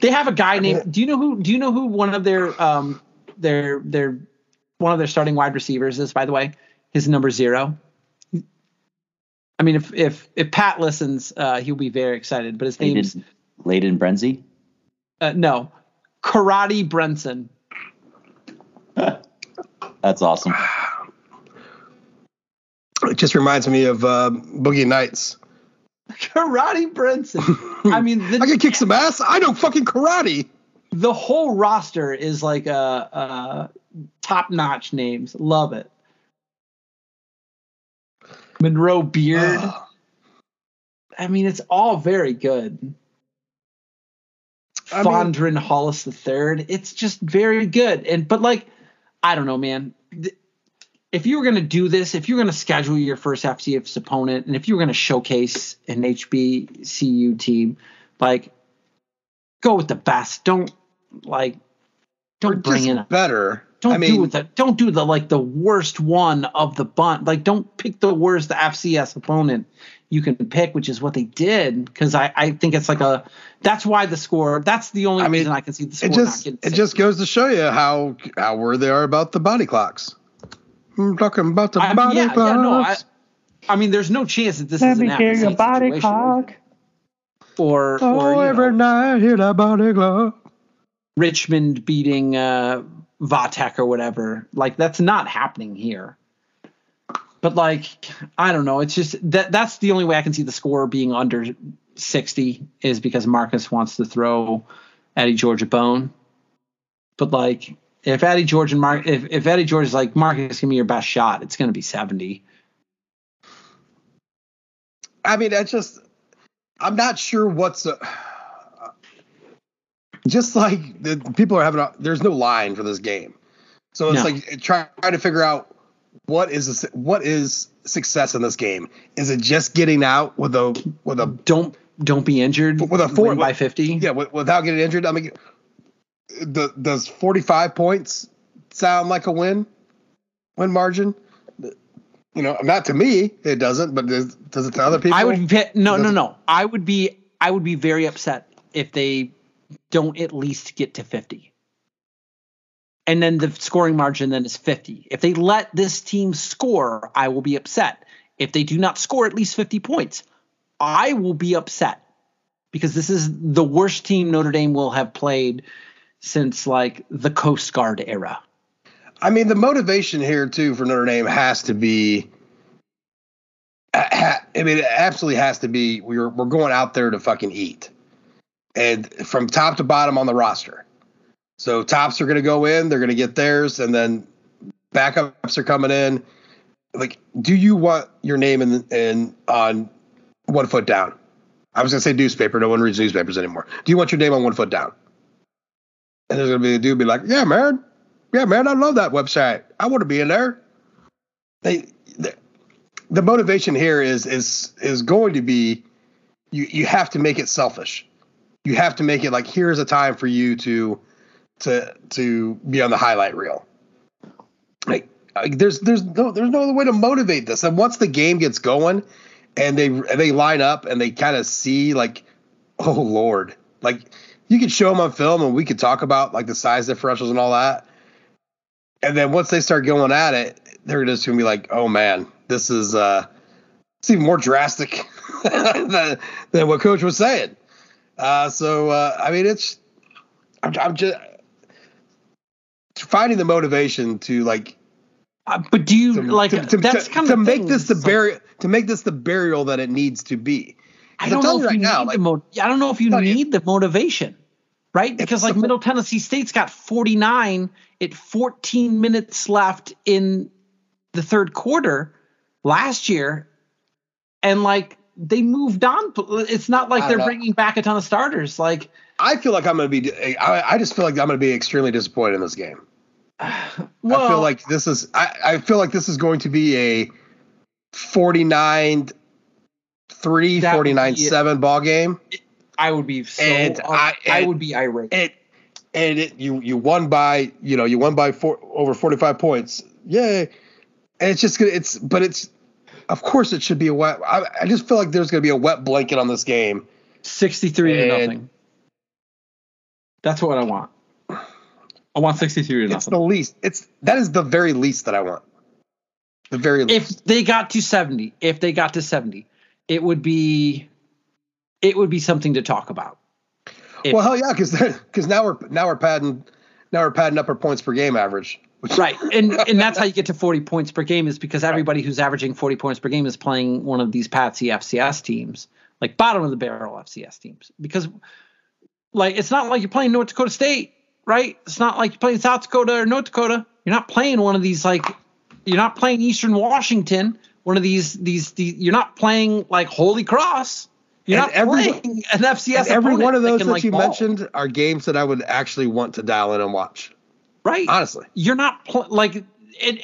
They have a guy named. Do you know who? Do you know who one of their um their their one of their starting wide receivers is? By the way, his number zero. I mean, if if if Pat listens, uh, he'll be very excited. But his name's Layden, Layden Brenzy. uh, no, Karate Brenson. That's awesome. it just reminds me of uh, Boogie Nights. Karate Brenson. I mean, the, I can kick some ass. I know fucking karate. the whole roster is like a, a top notch names. Love it. Monroe Beard. Ah. I mean, it's all very good. I mean- Fondren Hollis the third. It's just very good. And but like, I don't know, man. Th- If you were gonna do this, if you were gonna schedule your first FCS opponent, and if you were gonna showcase an HBCU team, like, go with the best. Don't like, don't bring just in a better. don't I mean, do the don't do the like the worst one of the bunt. Like don't pick the worst FCS opponent you can pick, which is what they did. Because I, I think it's like a that's why the score. That's the only I mean, reason I can see the score it not just getting it just goes to show you how how worried they are about the body clocks. I'm talking about the I, body yeah, yeah, no, I, I mean, there's no chance that this Let is an me hear your Appleseed body situation. clock. or oh, or you every know, night hear that body clock. Richmond beating uh, Vatek or whatever. Like that's not happening here. But like I don't know. It's just that that's the only way I can see the score being under 60 is because Marcus wants to throw Eddie George a bone. But like if Eddie George and Mark if, if Eddie George is like Marcus, give me your best shot, it's gonna be 70. I mean, I just I'm not sure what's a, just like the people are having a, there's no line for this game, so it's No. like trying to figure out what is a, what is success in this game. Is it just getting out with a with a Don't don't be injured With a four- by 50. yeah with, without getting injured? I mean, the, does 45 points sound like a win win margin? You know, not to me, it doesn't, but does, does it to other people? I would no, no, no. I would be I would be very upset if they don't at least get to 50. and then the scoring margin then is 50. If they let this team score, I will be upset. If they do not score at least 50 points, I will be upset because this is the worst team Notre Dame will have played since like the Coast Guard era. I mean, the motivation here too for Notre Dame has to be. I mean, it absolutely has to be. We're we're going out there to fucking eat, and from top to bottom on the roster. So tops are going to go in, they're going to get theirs, and then backups are coming in. Like, do you want your name in in on one foot down? I was going to say newspaper. No one reads newspapers anymore. Do you want your name on one foot down? And there's to be a dude be like, "Yeah, man, yeah, man, I love that website. I want to be in there." They, the, the motivation here is is is going to be you you have to make it selfish. You have to make it like here's a time for you to to to be on the highlight reel. Like, like there's there's no there's no other way to motivate this. And once the game gets going, and they they line up and they kind of see like, oh lord, like you could show them on film and we could talk about like the size differentials and all that. And then once they start going at it, they're just gonna be like, oh man, this is uh, it's even more drastic than, than what coach was saying. Uh, so uh, I mean, it's I'm, I'm just finding the motivation to like uh, but do you to, like to, to, that's to, kind to of make thing. this the burial to make this the burial that it needs to be? I don't know if you right you now, need like, the mo- I don't know if you need the motivation, right? Because like Middle Tennessee State's got 49 at 14 minutes left in the third quarter last year, and like they moved on. It's not like they're know. bringing back a ton of starters. Like, I feel like I'm going to be. I, I just feel like I'm going to be extremely disappointed in this game. well, I feel like this is. I, I feel like this is going to be a 49 3 That would 49 be- 7 ball game. I would be so. and I, I- and- would be irate. It and it you you won by you know you won by four over 45 points. Yay! And it's just gonna it's but it's of course it should be a wet. I, I just feel like there's gonna be a wet blanket on this game. 63 to nothing. That's what I want. I want 63 to It's nothing. the least. It's that is the very least that I want. The very least. if they got to 70 if they got to 70 it would be it would be something to talk about. If- well, hell yeah, because because now we're now we're padding now we're padding up our points per game average. Which, right and and that's how you get to 40 points per game is because everybody who's averaging 40 points per game is playing one of these patsy fcs teams like bottom of the barrel fcs teams because like it's not like you're playing north dakota state right? It's not like you're playing south dakota or north dakota. You're not playing one of these like you're not playing eastern washington one of these these, these you're not playing like holy cross you're And not every- playing an fcs every one of those can, that like, you ball, mentioned are games that I would actually want to dial in and watch. right Honestly, you're not pl- like it,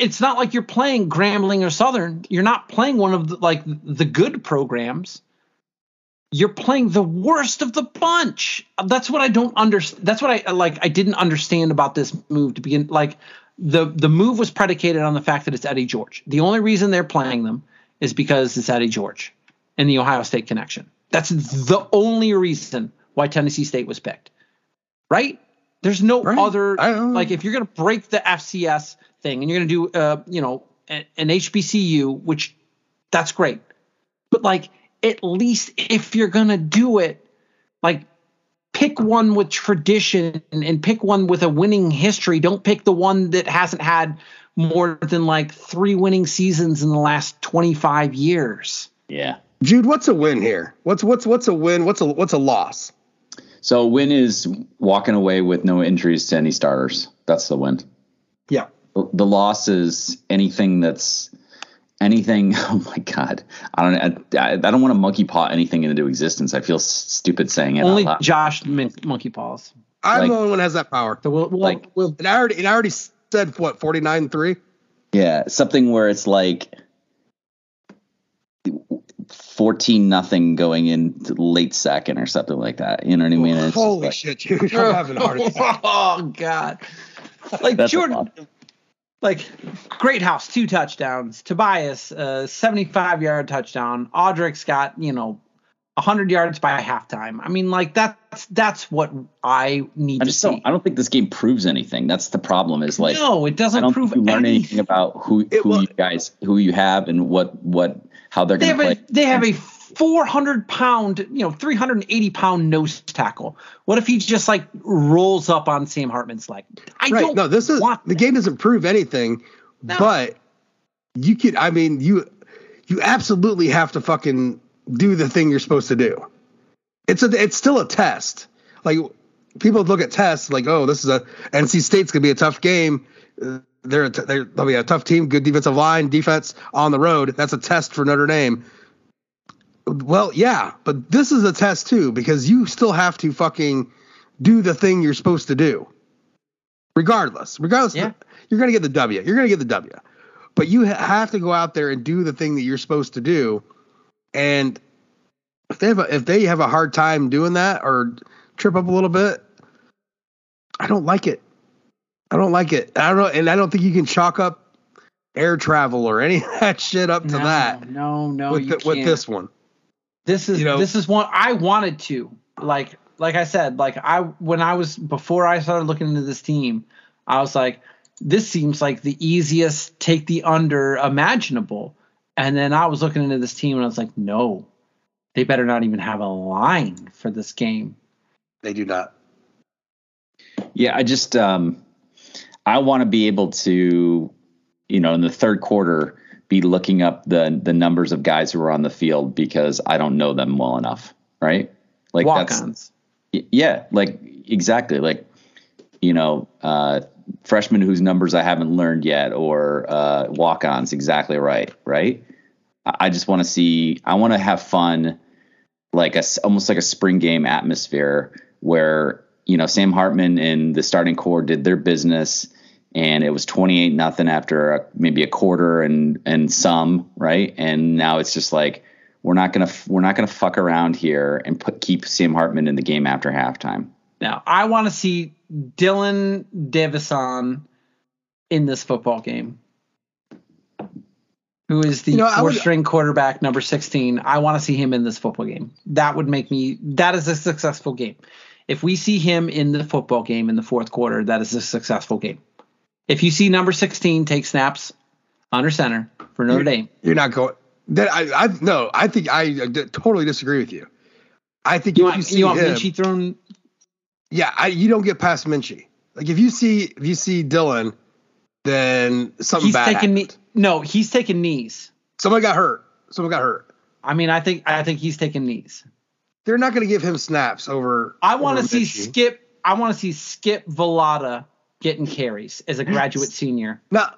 it's not like you're playing Grambling or Southern. You're not playing one of the, like the good programs. You're playing the worst of the bunch. That's what I don't understand. That's what I like. I didn't understand about this move to begin. Like the the move was predicated on the fact that it's Eddie George. The only reason they're playing them is because it's Eddie George and the Ohio State connection. That's the only reason why Tennessee State was picked. Right? There's no Right. other like if you're gonna break the FCS thing and you're gonna do uh you know a- an HBCU, which that's great, but like at least if you're gonna do it, like pick one with tradition and, and pick one with a winning history. Don't pick the one that hasn't had more than like three winning seasons in the last 25 years. Yeah. Jude, what's a win here? What's what's what's a win? What's a what's a loss? So win is walking away with no injuries to any starters. That's the win. Yeah, The loss is anything that's anything. Oh my god, I don't. I, I don't want to monkey paw anything into existence. I feel stupid saying it. Only. Josh Min- Monkey Paws. I'm Like- the only one that has that power. So we'll, we'll, Like- we'll And I already and I already said what forty nine three. Yeah, something where it's like fourteen nothing going into late second or something like that. You know what I mean? It's Holy like- shit, Jude! I'm having a heart attack. oh God! Like That's Jordan, lot. Like Greathouse, two touchdowns. Tobias, uh, seventy-five yard touchdown. Audric's got you know 100 yards by halftime. I mean, like that's that's what I need I just see. don't. I don't think this game proves anything. That's the problem. Is like no, it doesn't don't prove you learn anything. anything about who who will- you guys who you have and what what how they're They going to a play. they have a 400 pound, you know, 380 pound nose tackle. What if he just like rolls up on Sam Hartman's leg? I right. don't No, this is the game doesn't prove anything, No. but you could. I mean, you you absolutely have to fucking do the thing you're supposed to do. It's a it's still a test. Like people look at tests like, oh, this is a NC State's gonna be a tough game. They're, a t- they're they'll be a tough team, good defensive line, defense on the road. That's a test for Notre Dame. Well, yeah, but this is a test too because you still have to fucking do the thing you're supposed to do regardless. Regardless, Yeah. you're going to get the W. You're going to get the W. But you ha- have to go out there and do the thing that you're supposed to do. And if they have a, if they have a hard time doing that or trip up a little bit, I don't like it. I don't like it. I don't know, and I don't think you can chalk up air travel or any of that shit up to no, that No, no, with the, with this one. This is you know- this is one I wanted to like like I said like I when I was before I started looking into this team I was like this seems like the easiest take the under imaginable and then I was looking into this team and I was like no they better not even have a line for this game They do not. Yeah, I just um, I want to be able to, you know, in the third quarter, be looking up the the numbers of guys who are on the field because I don't know them well enough, right? Like walk-ons Yeah, like exactly. Like you know, uh, freshmen whose numbers I haven't learned yet, or uh, walk-ons. Exactly right. Right. I I just want to see. I want to have fun, like a almost like a spring game atmosphere where you know Sam Hartman and the starting core did their business. And it was twenty eight nothing after a, maybe a quarter and and some right, and now it's just like we're not gonna we're not gonna fuck around here and put keep Sam Hartman in the game after halftime. now I want to see Dylan Devezin in this football game who is the You know, I fourth would- string quarterback, number 16. I want to see him in this football game. That would make me, that is a successful game. If we see him in the football game in the fourth quarter, that is a successful game. If you see number 16 take snaps under center for Notre Dame, You're not going. That I, I no. I think I, uh, totally disagree with you. I think you if want, you see you want him, Minchey thrown, yeah, I, you don't get past Minchey. Like if you see if you see Dylan, then something he's bad taking, knee, no, he's taking knees. Someone got hurt. Someone got hurt. I mean, I think, I think he's taking knees. They're not going to give him snaps over. I want to see Skip. I want to see Skip Velada getting carries as a graduate senior. Now,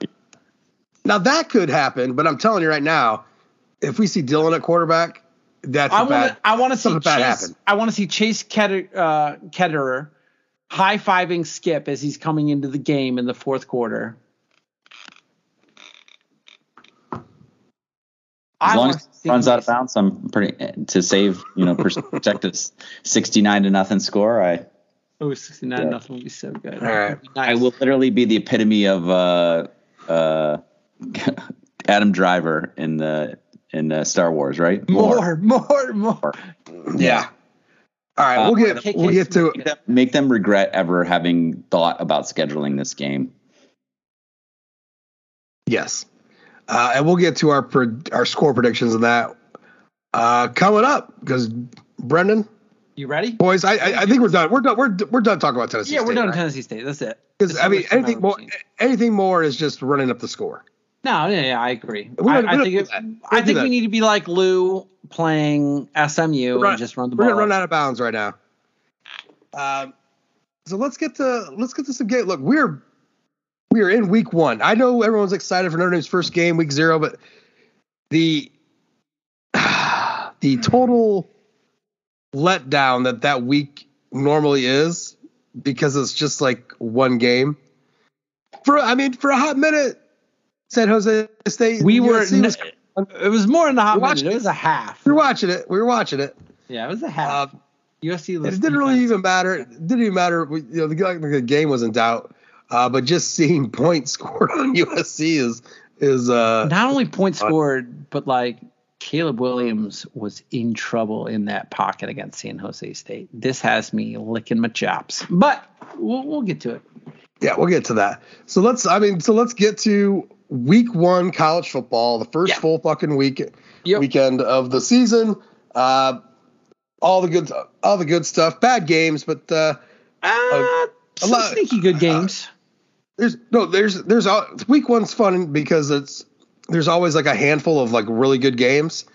now that could happen, but I'm telling you right now, if we see Dylan at quarterback, that's I a want bad. I want to see Chase. happen. I want to see Chase Ketter, uh, Ketterer high fiving Skip as he's coming into the game in the fourth quarter. As I long as see it runs out of bounds, I'm pretty to save you know protect a 69 to nothing score. I Oh, 69 Yeah. nothing would be so good. All right. Nice. I will literally be the epitome of uh, uh, Adam Driver in the in uh, Star Wars, right? more, more, more. Yeah. All right, Uh, we'll get KK we'll get to Make them, make them regret ever having thought about scheduling this game. yes, uh, and we'll get to our pre- our score predictions of that uh, coming up because Brendan, You ready? boys, I, I I think we're done. We're done. We're we're done talking about Tennessee. Yeah, we're done right? Tennessee State. That's it. Because I mean, anything more, anything more is just running up the score. No, yeah, yeah, I agree. We don't- I, I think it. We I think we need to be like Lou playing SMU We're and just run the ball. We're gonna run out of bounds right now. Um, so let's get to let's get to some game. Look, we're we are in week one. I know everyone's excited for Notre Dame's first game, week zero, but the the total letdown that that week normally is because it's just like one game. For I mean, for a hot minute, San Jose State. We were. Was- it was more than a hot minute. It was a half. we were watching it. We were watching it. Yeah, it was a half. Um, USC. It didn't really even matter. It didn't even matter. We- You know, the, the game was in doubt. Uh, but just seeing points scored on USC is is uh, Not only points Uh, scored, but like Caleb Williams was in trouble in that pocket against San Jose State. This has me licking my chops, but we'll, we'll get to it. Yeah, we'll get to that. So let's, I mean, so let's get to week one college football, the first Yeah. full fucking week Yep. weekend of the season. Uh, all the good, all the good stuff. Bad games, but uh, Uh, a some lot- sneaky good games. there's no, there's, there's al- week one's fun because it's there's always like a handful of like really good games,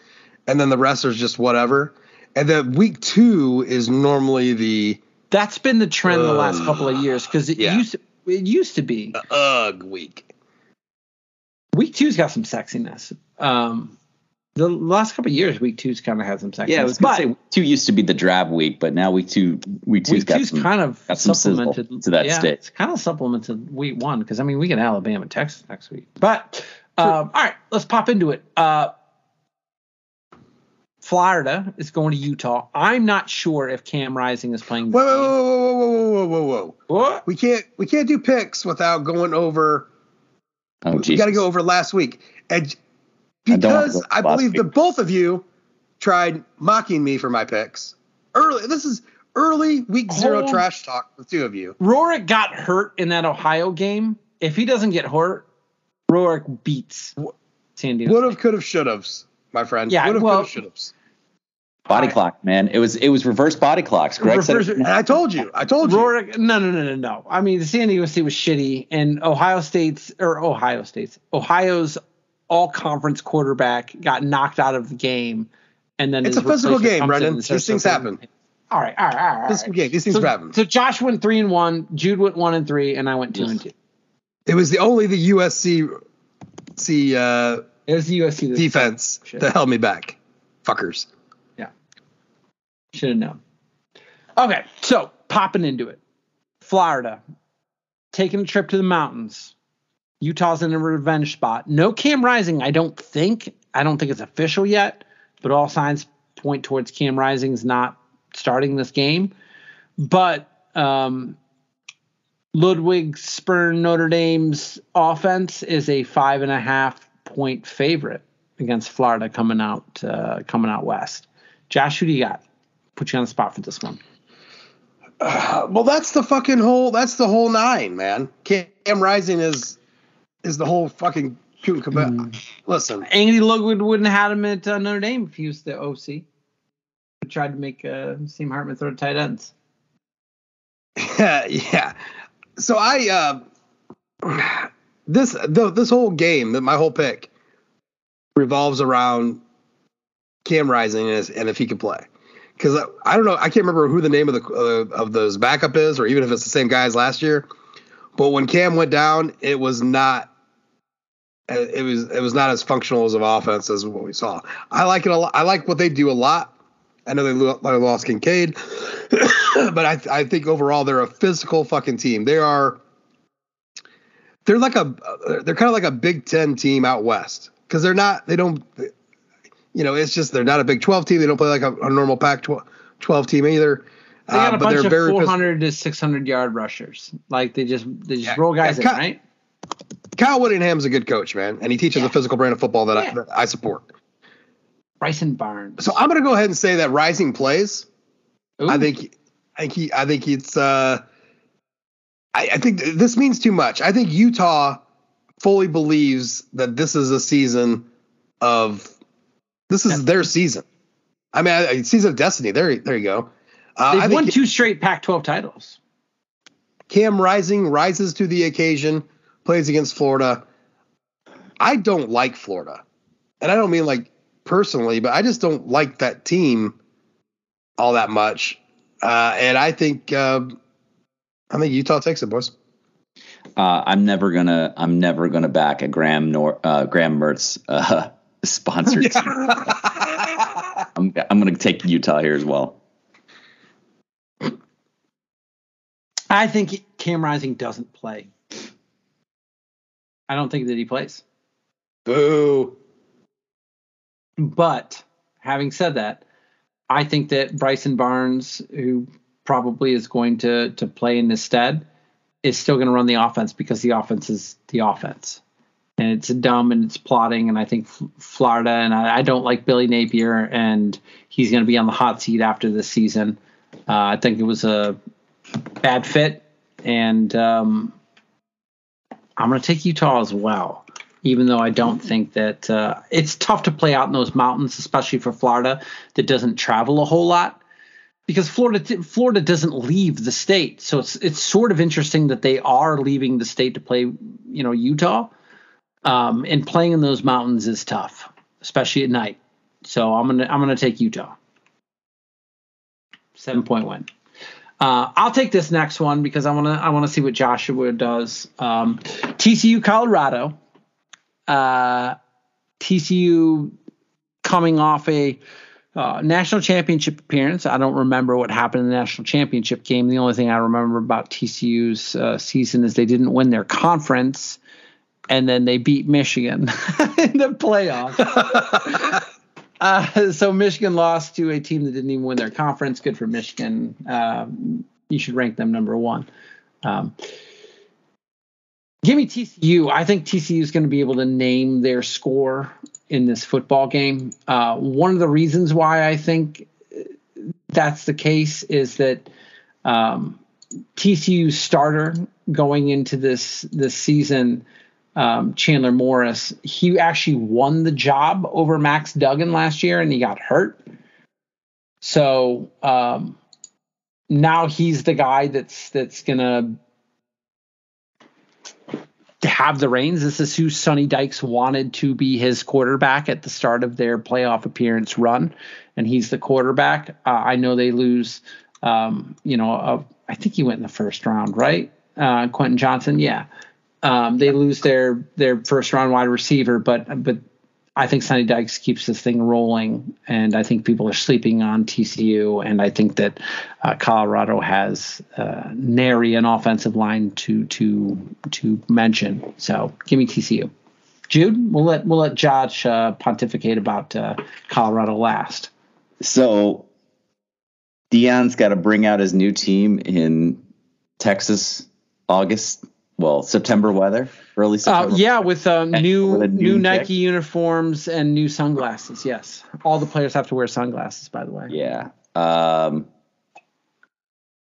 and then the rest is just whatever. And then week two is normally the That's been the trend the last couple of years because it Yeah. used to, it used to be ugh week. week two's got some sexiness. Um, the last couple of years, week two's kind of had some sexiness. Yeah, I was gonna but say week two used to be the drab week, but now week two week two's week got two's some kind of got some sizzle supplemented to that yeah, stick. It's kind of supplemented week one because I mean we get Alabama, Texas next week. But um, all right, let's pop into it. Uh, Florida is going to Utah. I'm not sure if Cam Rising is playing. Whoa, whoa, whoa, whoa, whoa, whoa, whoa, whoa! What? We can't we can't do picks without going over. Oh, we Jesus. got to go over last week, and I don't wanna because go I, believe week. that both of you tried mocking me for my picks early. This is early week zero trash talk with two of you. Rourke got hurt in that Ohio game. If he doesn't get hurt, Rourke beats San Diego. Would have, could have, should have, my friend. Yeah, would have, well- could have, should have. body I- clock, man. It was it was reverse body clocks. Greg said Reverse- it- And I told you, I told you. Rourke, no, no, no, no, no. I mean, the San Diego State was shitty, and Ohio State's or Ohio State's Ohio's all conference quarterback got knocked out of the game, and then It's a physical game, comes in Brendan. and These things something. happen. All right, all right, all right. all Physical game. These things so, happen. So Josh went three and one, Jude went one and three, and I went two and two. It was the only the USC see, uh, It was the USC defense Shit. that held me back. Fuckers. Yeah. Should have known. Okay, so popping into it. Florida, taking a trip to the mountains. Utah's in a revenge spot. No Cam Rising, I don't think. I don't think it's official yet, but all signs point towards Cam Rising's not starting this game. But um, Ludwig Spurn Notre Dame's offense is a five and a half point favorite against Florida coming out uh, coming out west. Josh, who do you got? Put you on the spot for this one. Uh, well, that's the fucking whole. That's the whole nine, man. Cam Rising is is the whole fucking. and cabal- Listen, Andy Ludwig wouldn't have had him at uh, Notre Dame if he was the OC. Tried to make uh, Sam Hartman throw tight ends. yeah, yeah. So I uh this the, this whole game, my whole pick revolves around Cam Rising and, and if he could play. Because I, I don't know, I can't remember who the name of the uh, of those backup is, or even if it's the same guy as last year. But when Cam went down, it was not. It was it was not as functional as of offense as what we saw. I like it a lot. I like what they do a lot. I know they they lost Kincaid, but I I think overall they're a physical fucking team. They are. They're like a they're kind of like a Big Ten team out west because they're not they don't you know it's just they're not a Big Twelve team. They don't play like a, a normal Pac 12 team either. They got Uh, a but bunch they're of very phys- 400 to 600 yard rushers. Like they just they just Yeah, roll guys yeah, in, cut- right? Kyle Whittingham's a good coach, man, and he teaches Yeah. a physical brand of football that, I, that I support. Bryson Barnes. So I'm going to go ahead and say that Rising plays. Ooh. I think I think he I think it's uh I, I think th- this means too much. I think Utah fully believes that this is a season of this is their season. I mean, I, season of destiny. There, there you go. Uh, they've won two straight Pac-12 titles. Cam Rising rises to the occasion, plays against Florida. I don't like Florida, and I don't mean like personally, but I just don't like that team all that much. Uh, and I think uh, I think Utah takes it, boys. Uh, I'm never gonna I'm never gonna back a Graham Nor uh, Graham Mertz uh, sponsored team. I'm I'm gonna take Utah here as well. I think Cam Rising doesn't play. I don't think that he plays. Boo. But having said that, I think that Bryson Barnes, who probably is going to to play in his stead, is still going to run the offense because the offense is the offense. and it's dumb and it's plotting. And I think Florida and I, I don't like Billy Napier, and he's going to be on the hot seat after this season. Uh, I think it was a bad fit, and um, I'm going to take Utah as well. Even though I don't think that uh, it's tough to play out in those mountains, especially for Florida that doesn't travel a whole lot because Florida Florida doesn't leave the state. So it's it's sort of interesting that they are leaving the state to play, you know, Utah. Um, and playing in those mountains is tough, especially at night. So I'm gonna I'm gonna take Utah. Seven point one. Uh, I'll take this next one because I wanna I wanna see what Joshua does. Um, TCU Colorado. Uh, TCU coming off a uh, national championship appearance. I don't remember what happened in the national championship game. The only thing I remember about TCU's uh, season is they didn't win their conference, and then they beat Michigan in the playoffs. uh, so Michigan lost to a team that didn't even win their conference. Good for Michigan. Um, you should rank them number one. Um, give me TCU. I think TCU is going to be able to name their score in this football game. Uh, one of the reasons why I think that's the case is that um, TCU starter going into this this season, um, Chandler Morris, he actually won the job over Max Duggan last year, and he got hurt. So um, now he's the guy that's that's gonna have the reins. This is who Sonny Dykes wanted to be his quarterback at the start of their playoff appearance run, and he's the quarterback. Uh, I know they lose, um, you know, I think he went in the first round, right? Uh, Quentin Johnston, yeah. Um, they lose their their first round wide receiver, but but I think Sonny Dykes keeps this thing rolling, and I think people are sleeping on TCU, and I think that uh, Colorado has uh, nary an offensive line to to to mention. So give me TCU. Jude, we'll let we'll let Josh uh, pontificate about uh, Colorado last. So Deion's got to bring out his new team in Texas, August well September weather, early uh, September. Uh, yeah, with um, new with new Nike uniforms and new sunglasses. Yes, all the players have to wear sunglasses. By the way. Yeah. Um,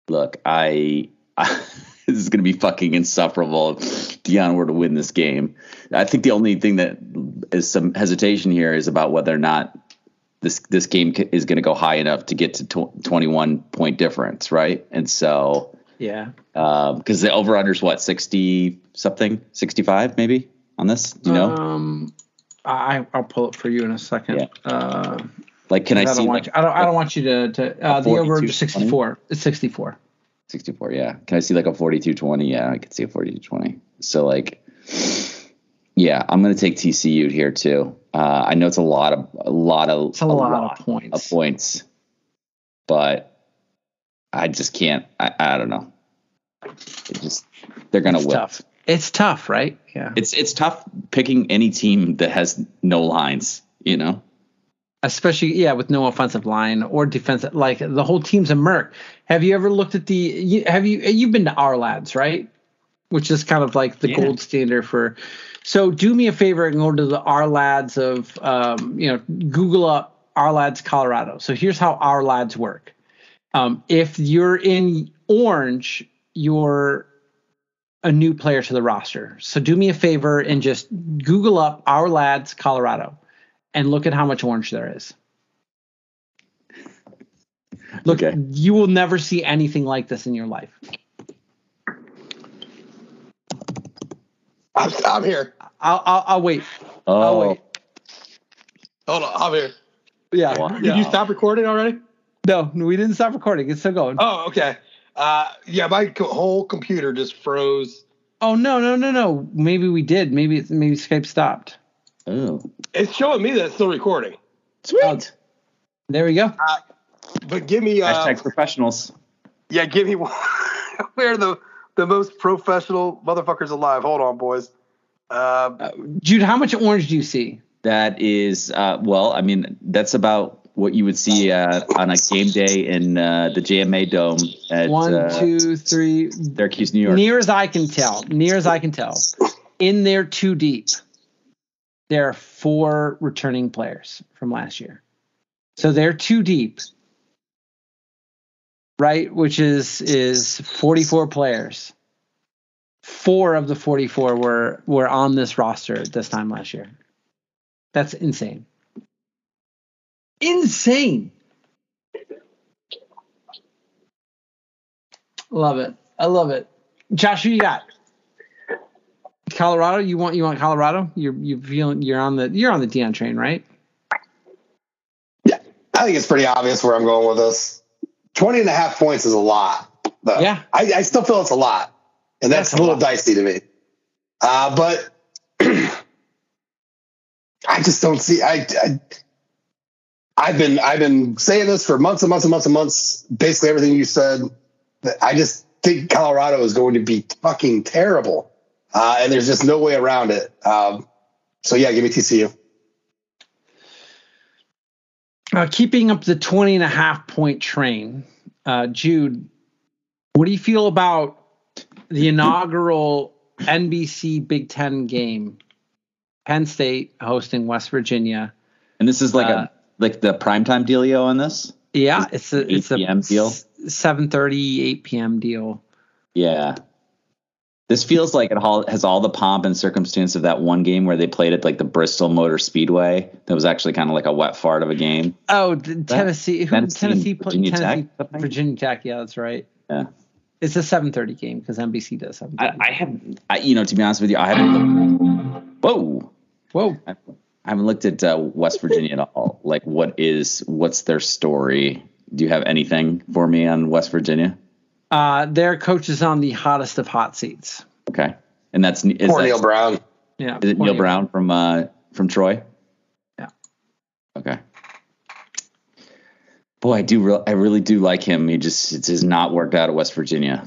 look, I, I this is going to be fucking insufferable if Deion were to win this game. I think the only thing that is some hesitation here is about whether or not this this game is going to go high enough to get to tw- 21 point difference, right? And so yeah. Because um, the over under is what, 60 something, 65 maybe on this? Do you know? Um, I, I'll pull it for you in a second. Yeah. Uh, like, can I, I see? Like, you, I don't. I don't want you to. to uh, the over under 64. It's 64. 64. Yeah. Can I see like a 42-20? Yeah, I can see a 42-20. So like, yeah, I'm gonna take TCU here too. Uh, I know it's a lot of a lot of it's a, a lot, lot, of points. Of points, but I just can't. I, I don't know. It just they're gonna it's whip. Tough. It's tough, right? Yeah. It's it's tough picking any team that has no lines. You know. Especially yeah, with no offensive line or defensive. Like the whole team's a merc. Have you ever looked at the? Have you you've been to Ourlads, right? Which is kind of like the yeah. gold standard for. So do me a favor and go to the Ourlads of um, you know Google up Ourlads Colorado. So here's how Ourlads work. Um, if you're in orange, you're a new player to the roster. So do me a favor and just Google up Ourlads Colorado and look at how much orange there is. Look, okay. you will never see anything like this in your life. I'm, I'm here. I'll, I'll, I'll wait. Oh. I'll wait. Hold on, I'm here. Yeah. Did yeah. you stop recording already? No, we didn't stop recording. It's still going. Oh, okay. Uh, yeah, my co- whole computer just froze. Oh no, no, no, no. Maybe we did. Maybe it's maybe Skype stopped. Oh. It's showing me that it's still recording. Sweet. Oh, there we go. Uh, but give me uh, hashtag professionals. Yeah, give me one. We're the the most professional motherfuckers alive. Hold on, boys. Uh, uh, Jude, how much orange do you see? That is, uh, well, I mean, that's about what you would see uh, on a game day in uh, the JMA Dome at one, uh, two, Syracuse, New York. Near as I can tell, near as I can tell, in there too deep. there are four returning players from last year. So they're too deep. Right, which is is 44 players. Four of the 44 were were on this roster this time last year. That's insane. Insane. Love it. I love it. Josh, who you got? Colorado. You want you want Colorado? You're you feeling you're on the you're on the Deion train, right? Yeah, I think it's pretty obvious where I'm going with this. 20 and a half points is a lot. Though. Yeah. I, I still feel it's a lot. And that's, That's a a little lot. dicey to me. Uh, but I just don't see I, I I've been I've been saying this for months and months and months and months. Basically everything you said. I just think Colorado is going to be fucking terrible. Uh, and there's just no way around it. Um, so yeah, give me TCU. Uh, keeping up the 20 and a half point train, uh, Jude, what do you feel about the inaugural NBC Big Ten game? Penn State hosting West Virginia. And this is like Uh, a like the primetime dealio on this. Yeah, it's a 8 it's a PM deal? 7:30 8 p.m. deal. Yeah. This feels like it all, has all the pomp and circumstance of that one game where they played at like the Bristol Motor Speedway. That was actually kind of like a wet fart of a game. Oh, Tennessee, who, Tennessee Tennessee, Virginia Tennessee, Tech? Virginia Tech. Yeah, that's right. Yeah. It's a 7:30 game because NBC does 7:30. I, I haven't, I, you know, to be honest with you, I haven't. Whoa, Whoa, I haven't looked at uh, West Virginia at all. Like, what is what's their story? Do you have anything for me on West Virginia? uh, their coach is on the hottest of hot seats. Okay, and that's is, Poor that, Neal Brown. Yeah, is it Neal Brown from uh, from Troy? Yeah. Okay. Boy, I do. Re- I really do like him. He just it has not worked out at West Virginia.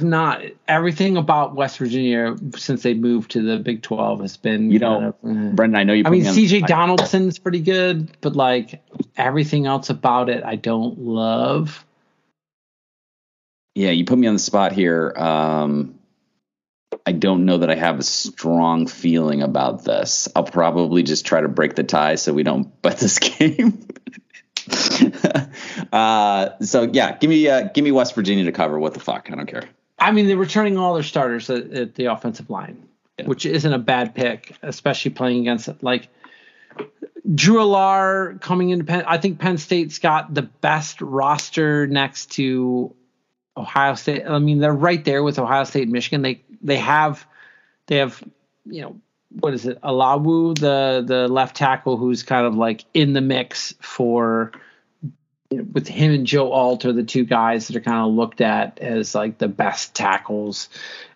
Not everything about West Virginia since they moved to the Big 12 has been. You kind know, of, eh. Brendan, I know you. I mean, CJ Donaldson's pretty good, but like everything else about it, I don't love. Yeah, you put me on the spot here. Um, I don't know that I have a strong feeling about this. I'll probably just try to break the tie so we don't bet this game. uh, so yeah, give me uh, give me West Virginia to cover. What the fuck? I don't care. I mean, they're returning all their starters at, at the offensive line, Yeah. which isn't a bad pick, especially playing against like Drew Allar coming into Penn. I think Penn State's got the best roster next to Ohio State. I mean, they're right there with Ohio State and Michigan. They they have they have you know what is it Alawu the the left tackle who's kind of like in the mix for you know, with him and Joe Alt are the two guys that are kind of looked at as like the best tackles.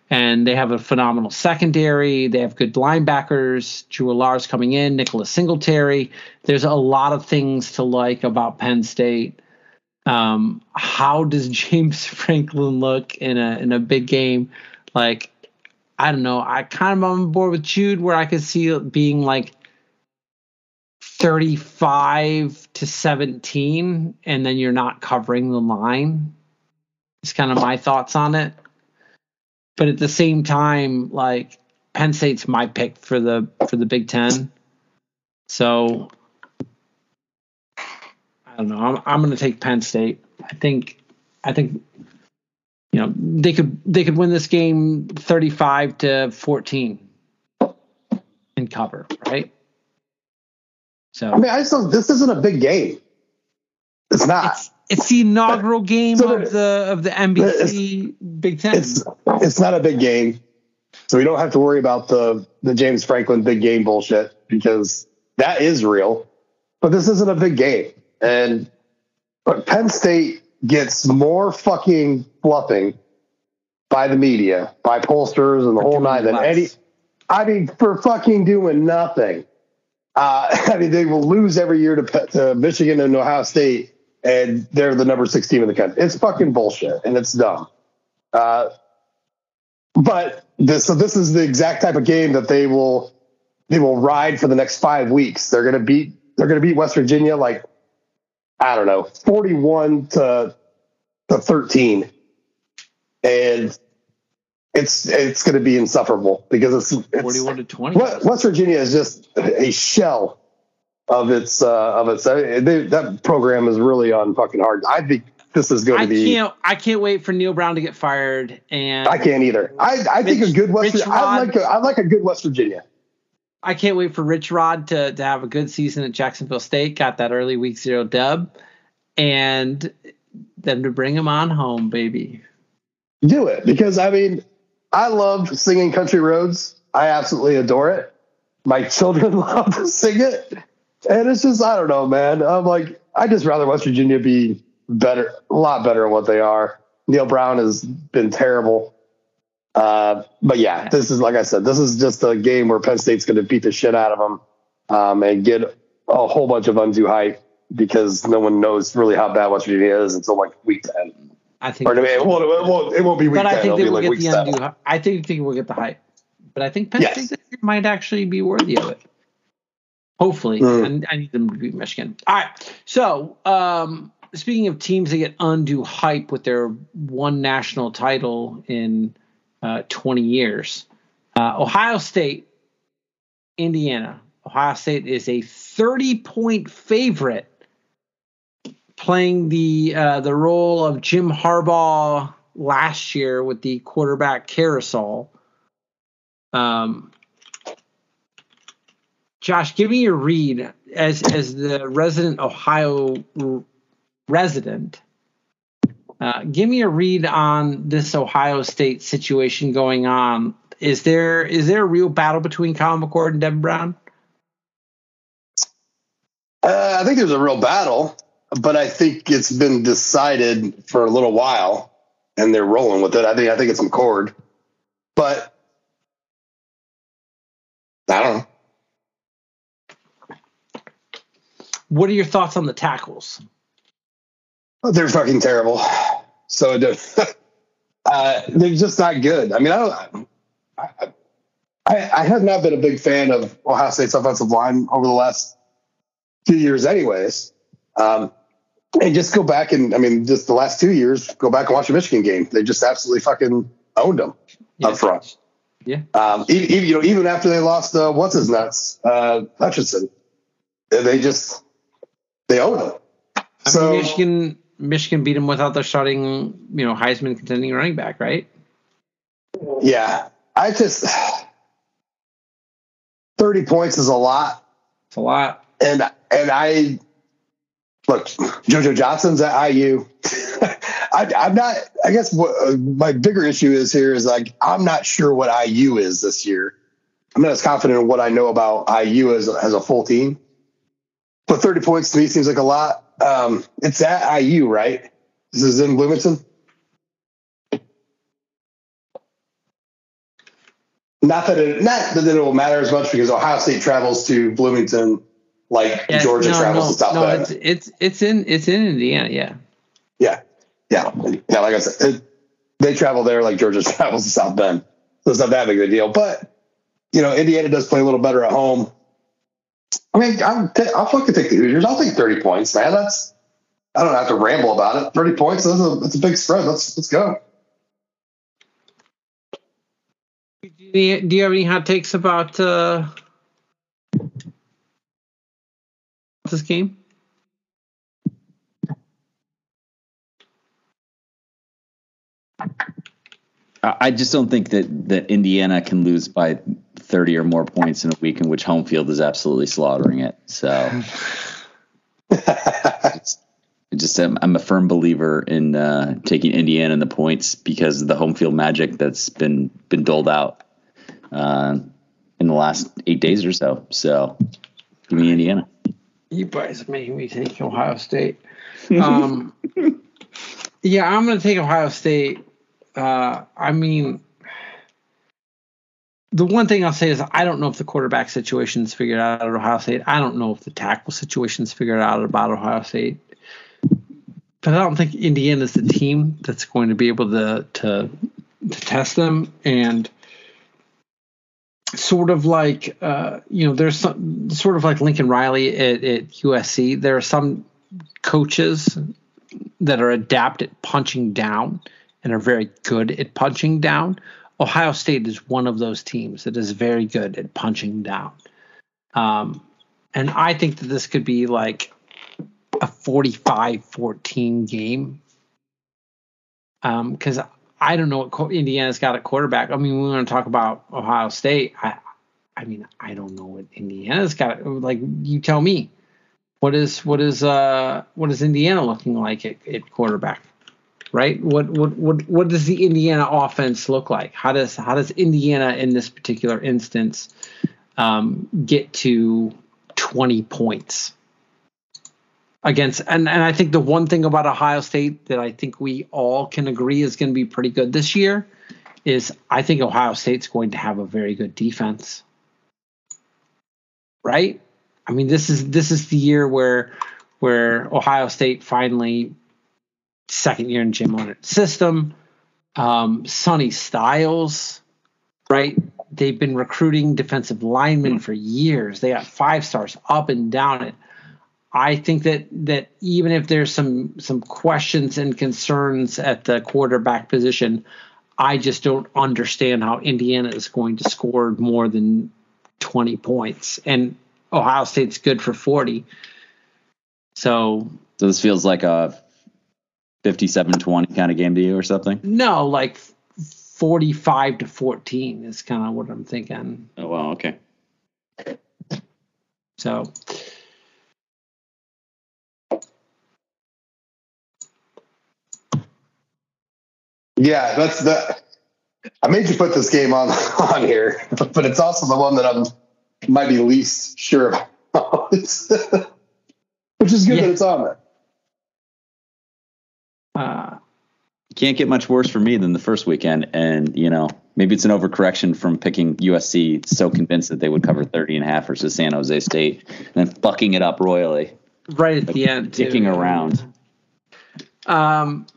And they have a phenomenal secondary. They have good linebackers. Drew Allar's coming in, Nicholas Singletary. There's a lot of things to like about Penn State. Um, how does James Franklin look in a in a big game? Like, I don't know. I kind of on board with Jude where I could see it being like 35 to 17 and then you're not covering the line. It's kind of my thoughts on it. But at the same time like penn state's my pick for the for the big 10 so i don't know. I'm, I'm going to take penn state. I think i think you know they could they could win this game 35 to 14 and cover right so I mean, I just don't, this isn't a big game. It's not. it's, it's the inaugural game So of the of the NBC Big Ten. It's it's not a big game, so we don't have to worry about the the James Franklin big game bullshit because that is real. But this isn't a big game, and but Penn State gets more fucking fluffing by the media, by pollsters, and the whole nine than any. I mean, for fucking doing nothing. Uh, I mean, they will lose every year to, to Michigan and Ohio State, and they're the number six team in the country. It's fucking bullshit, and it's dumb. Uh, but this, so this is the exact type of game that they will they will ride for the next five weeks. They're gonna beat they're gonna beat West Virginia like I don't know forty one to to thirteen, and it's it's going to be insufferable because it's, it's 41 to 20. West Virginia is just a shell of its uh, of its. Uh, they, that program is really on fucking hard. I think this is going I to be. can't. I can't wait for Neal Brown to get fired. And I can't either. I, I think a good West. Rich I like a, I like a good West Virginia. I can't wait for Rich Rod to to have a good season at Jacksonville State. Got that early week zero dub, and them to bring him on home, baby. Do it because I mean, I love singing country roads. I absolutely adore it. My children love to sing it, and it's just I don't know, man. I'm like I just rather West Virginia be better, a lot better than what they are. Neal Brown has been terrible. Uh, but yeah, this is like I said, this is just a game where Penn State's going to beat the shit out of them um, and get a whole bunch of undue hype because no one knows really how bad West Virginia is until like week ten. I think, Or I mean, it won't, it won't, it won't be week but I think they will like get the undue. I think think we'll get the hype, but I think Penn Yes. State might actually be worthy of it. Hopefully, Mm. I, I need them to beat Michigan. All right. So, um, speaking of teams that get undue hype with their one national title in uh, 20 years, uh, Ohio State, Indiana. Ohio State is a 30 point favorite, playing the uh, the role of Jim Harbaugh last year with the quarterback carousel. Um, Josh, give me your read as as the resident Ohio r- resident. Uh, give me a read on this Ohio State situation going on. Is there is there a real battle between Kyle McCord and Devin Brown? Uh, I think there's a real battle, but I think it's been decided for a little while, and they're rolling with it. I think I think it's McCord, but I don't know. What are your thoughts on the tackles? They're fucking terrible. So uh, they're just not good. I mean, I don't. I, I, I have not been a big fan of Ohio State's offensive line over the last few years, anyways. Um, and just go back and I mean, just the last two years, go back and watch a Michigan game. They just absolutely fucking owned them up front. Yeah. Um, even, even you know, even after they lost, uh, what's his nuts, uh, Hutchinson, they just they owned them. I So mean, Michigan Michigan beat them without their starting, you know, Heisman contending running back, right? Yeah, I just thirty points is a lot, It's a lot. and and I look JoJo Johnson's at IU. I, I'm not. I guess what uh, my bigger issue is here is like I'm not sure what IU is this year. I'm not as confident in what I know about IU as as a full team. But 30 points to me seems like a lot. Um, it's at IU, right? This is in Bloomington. Not that it not that it will matter as much because Ohio State travels to Bloomington like Yeah, Georgia no, travels no, to South no, Bend. it's it's it's in it's in Indiana, yeah. Yeah, yeah, yeah. Like I said, it, they travel there like Georgia travels to South Bend, so it's not that big of a deal. But you know, Indiana does play a little better at home. I mean, I'm t- I'll fucking take the Hoosiers. I'll take thirty points, man. That's I don't have to ramble about it. Thirty points. That's a that's a big spread. Let's let's go. Do you, do you have any hot takes about uh, this game? I I just don't think that that Indiana can lose by 30 or more points in a week in which home field is absolutely slaughtering it. So I just am, I'm a firm believer in uh, taking Indiana in the points because of the home field magic that's been been doled out uh, in the last eight days or so. So give me Indiana. You guys are making me take Ohio State. Um, yeah, I'm going to take Ohio State. Uh, I mean, the one thing I'll say is I don't know if the quarterback situation's figured out at Ohio State. I don't know if the tackle situation's figured out about Ohio State. But I don't think Indiana's the team that's going to be able to to, to test them and sort of like uh, you know there's some sort of like Lincoln Riley at, at USC. There are some coaches that are adept at punching down and are very good at punching down. Ohio State is one of those teams that is very good at punching down. Um, and I think that this could be like a 45 14 game. Because um, I don't know what Indiana's got a quarterback. I mean, we want to talk about Ohio State. I, I mean, I don't know what Indiana's got. Like, you tell me. What is what is uh what is Indiana looking like at, at quarterback? Right? What what what what does the Indiana offense look like? How does how does Indiana in this particular instance um, get to 20 points against and, and I think the one thing about Ohio State that I think we all can agree is going to be pretty good this year is I think Ohio State's going to have a very good defense. Right? I mean, this is this is the year where where Ohio State finally second year in Jim Leonhard system. Um, Sonny Styles, right? They've been recruiting defensive linemen for years. They got five stars up and down it. I think that that even if there's some some questions and concerns at the quarterback position, I just don't understand how Indiana is going to score more than 20 points. And Ohio State's good for 40. So, so this feels like a 57-20 kind of game to you or something? No, like 45 to 14 is kind of what I'm thinking. Oh, wow. Okay. So, yeah, that's the. I made you put this game on on here, but it's also the one that I'm might be least sure about, which is good yeah. that it's on there. Uh, can't get much worse for me than the first weekend, and you know maybe it's an overcorrection from picking USC so convinced that they would cover 30 and a half versus San Jose State, and then fucking it up royally right at like the end, kicking around. Um,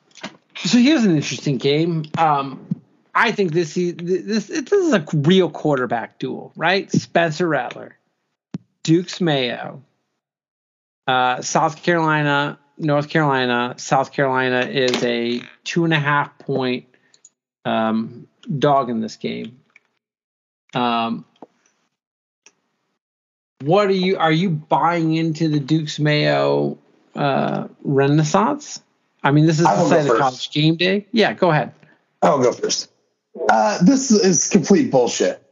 so here's an interesting game. Um, I think this this this is a real quarterback duel, right? Spencer Rattler, Duke's Mayo, uh, South Carolina, North Carolina. South Carolina is a two and a half point um, dog in this game. Um, what are you? Are you buying into the Duke's Mayo uh, renaissance? I mean, this is the site of college game day. Yeah, go ahead. I'll go first. Uh, this is complete bullshit.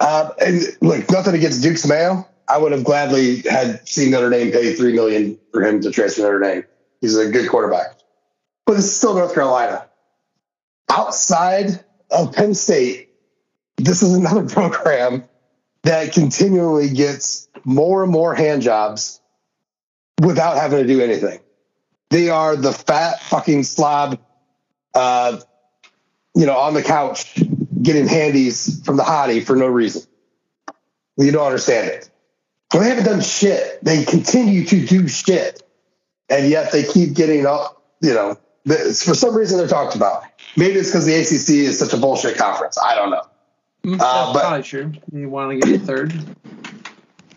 Uh, and look, nothing against Duke's Mayo. I would have gladly had seen Notre Dame pay three million for him to transfer Notre Dame. He's a good quarterback, but is still North Carolina. Outside of Penn State, this is another program that continually gets more and more hand jobs without having to do anything. They are the fat fucking slob uh, you know, on the couch getting handies from the hottie for no reason. You don't understand it. Well, they haven't done shit. They continue to do shit, and yet they keep getting up. You know, for some reason they're talked about. Maybe it's because the ACC is such a bullshit conference. I don't know. Mm, that's uh, but probably true. You want to get a third?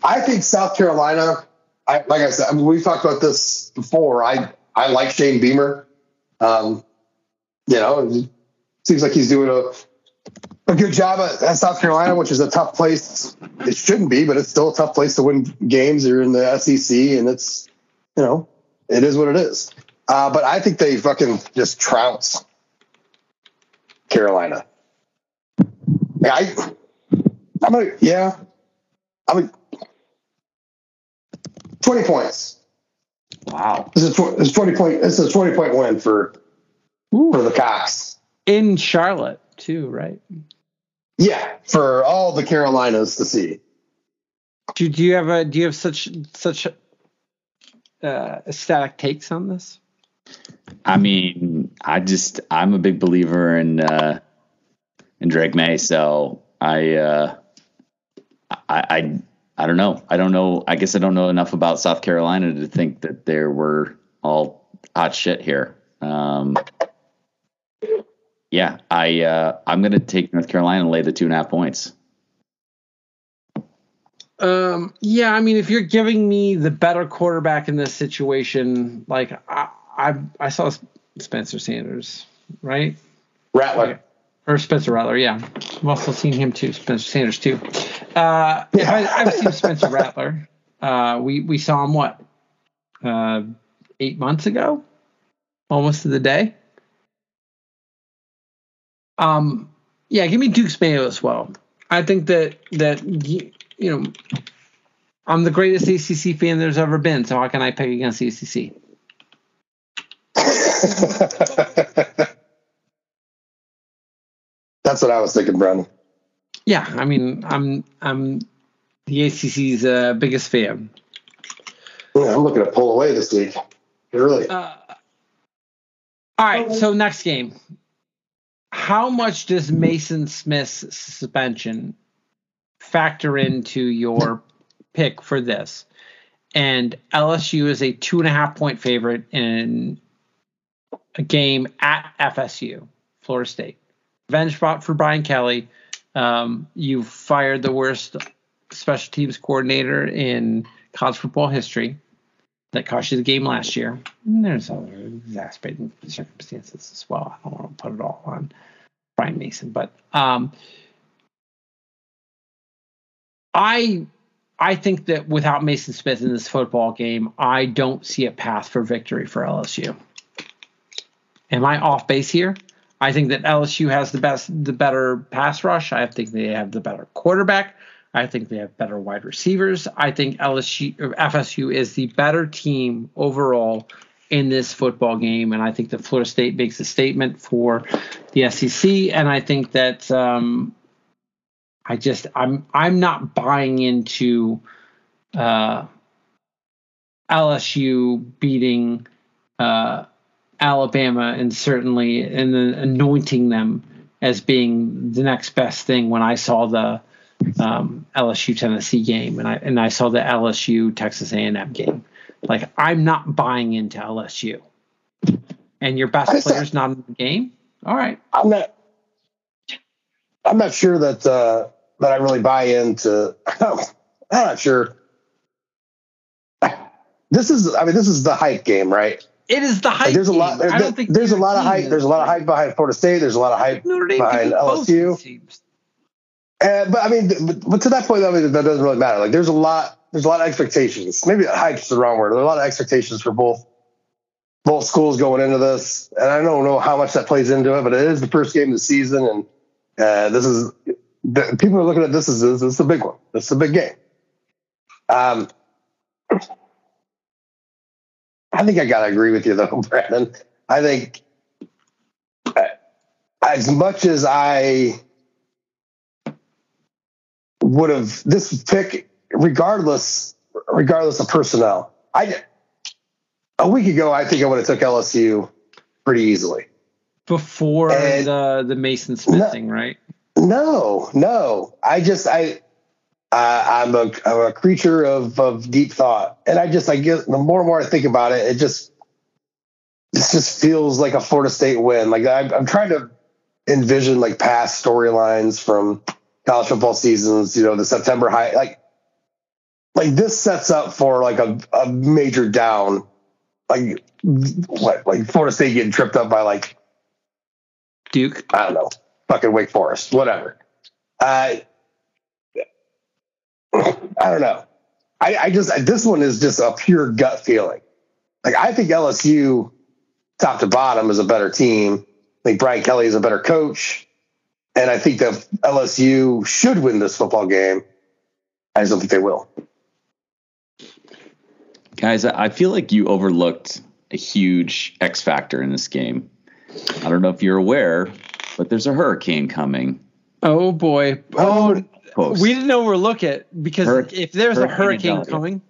I think South Carolina. I, like I said, I mean, we've talked about this before. I I like Shane Beamer. Um, you know, seems like he's doing a a good job at, at, South Carolina, which is a tough place. It shouldn't be, but it's still a tough place to win games. You're in the SEC, and it's you know it is what it is. Uh, but I think they fucking just trounce Carolina. I, I'm a yeah, I'm a twenty points. Wow, this is, tw- this is twenty point. This is a twenty point win for Ooh. for the Cox in Charlotte too, right? Yeah, for all the Carolinas to see. Do, do you have a do you have such such uh, ecstatic takes on this? I mean, I just I'm a big believer in uh, in Drake Maye, so I uh, I I I don't know. I don't know. I guess I don't know enough about South Carolina to think that there were all hot shit here. Um, yeah, I uh, I'm going to take North Carolina and lay the two and a half points. Um, yeah, I mean, if you're giving me the better quarterback in this situation, like I I, I saw Spencer Sanders, right? Rattler. or Spencer Rattler. Yeah, I've also seen him too. Spencer Sanders too. Uh, yeah. I, have seen Spencer Rattler. Uh, we we saw him what uh, eight months ago, almost to the day. Um, yeah, give me Duke's Mayo as well. I think that that you know, I'm the greatest ACC fan there's ever been. So how can I pick against the ACC? That's what I was thinking, Brandon. Yeah, I mean, I'm I'm the ACC's uh, biggest fan. Yeah, I'm looking to pull away this week. Really? Uh, all right. So next game, how much does Maason Smith's suspension factor into your pick for this? And LSU is a two and a half point favorite in a game at FSU, Florida State. Revenge spot for Brian Kelly. Um, you fired the worst special teams coordinator in college football history that cost you the game last year. And there's other exasperating circumstances as well. I don't want to put it all on Brian Mason, but um, I I think that without Maason Smith in this football game, I don't see a path for victory for LSU. Am I off base here? I think that LSU has the best, the better pass rush. I think they have the better quarterback. I think they have better wide receivers. I think LSU or FSU is the better team overall in this football game, and I think that Florida State makes a statement for the SEC. And I think that um, I just I'm I'm not buying into uh, LSU beating uh, Alabama and certainly and then anointing them as being the next best thing when I saw the um, LSU Tennessee game and I and I saw the LSU Texas A&M game. Like I'm not buying into LSU, and your best player's not in the game. All right, I'm not. I'm not sure that uh, that I really buy into. I'm not sure. This is, I mean, this is the hype game, right? It is the hype. Like there's a lot. There, I don't think there's a lot of hype. There's a lot of hype behind Florida State. There's a lot of hype behind LSU. Uh, but I mean, but, but, to that point, I mean, that doesn't really matter. Like, there's a lot. There's a lot of expectations. Maybe hype's the wrong word. There's a lot of expectations for both both schools going into this, and I don't know how much that plays into it. But it is the first game of the season, and uh, this is the, people are looking at this as this is a big one. This is a big game. Um, I think I gotta agree with you though, Brandon. I think uh, as much as I would have this pick, regardless, regardless of personnel, I a week ago I think I would have took LSU pretty easily before and the the Maason Smith no, thing, right? No, no. I just I uh, I'm a I'm a creature of of deep thought, and I just I get the more and more I think about it, it just this just feels like a Florida State win. Like I'm, I'm trying to envision like past storylines from college football seasons. You know, the September high, like like this sets up for like a, a major down. Like what? Like Florida State getting tripped up by like Duke. I don't know, fucking Wake Forest, whatever. Uh, I don't know. I, I just this one is just a pure gut feeling. Like I think LSU, top to bottom, is a better team. I think Brian Kelly is a better coach, and I think that LSU should win this football game. I just don't think they will. Guys, I feel like you overlooked a huge X factor in this game. I don't know if you're aware, but there's a hurricane coming. Oh boy! Oh, we didn't overlook where to look at because Hur- if there's hurricane a hurricane coming,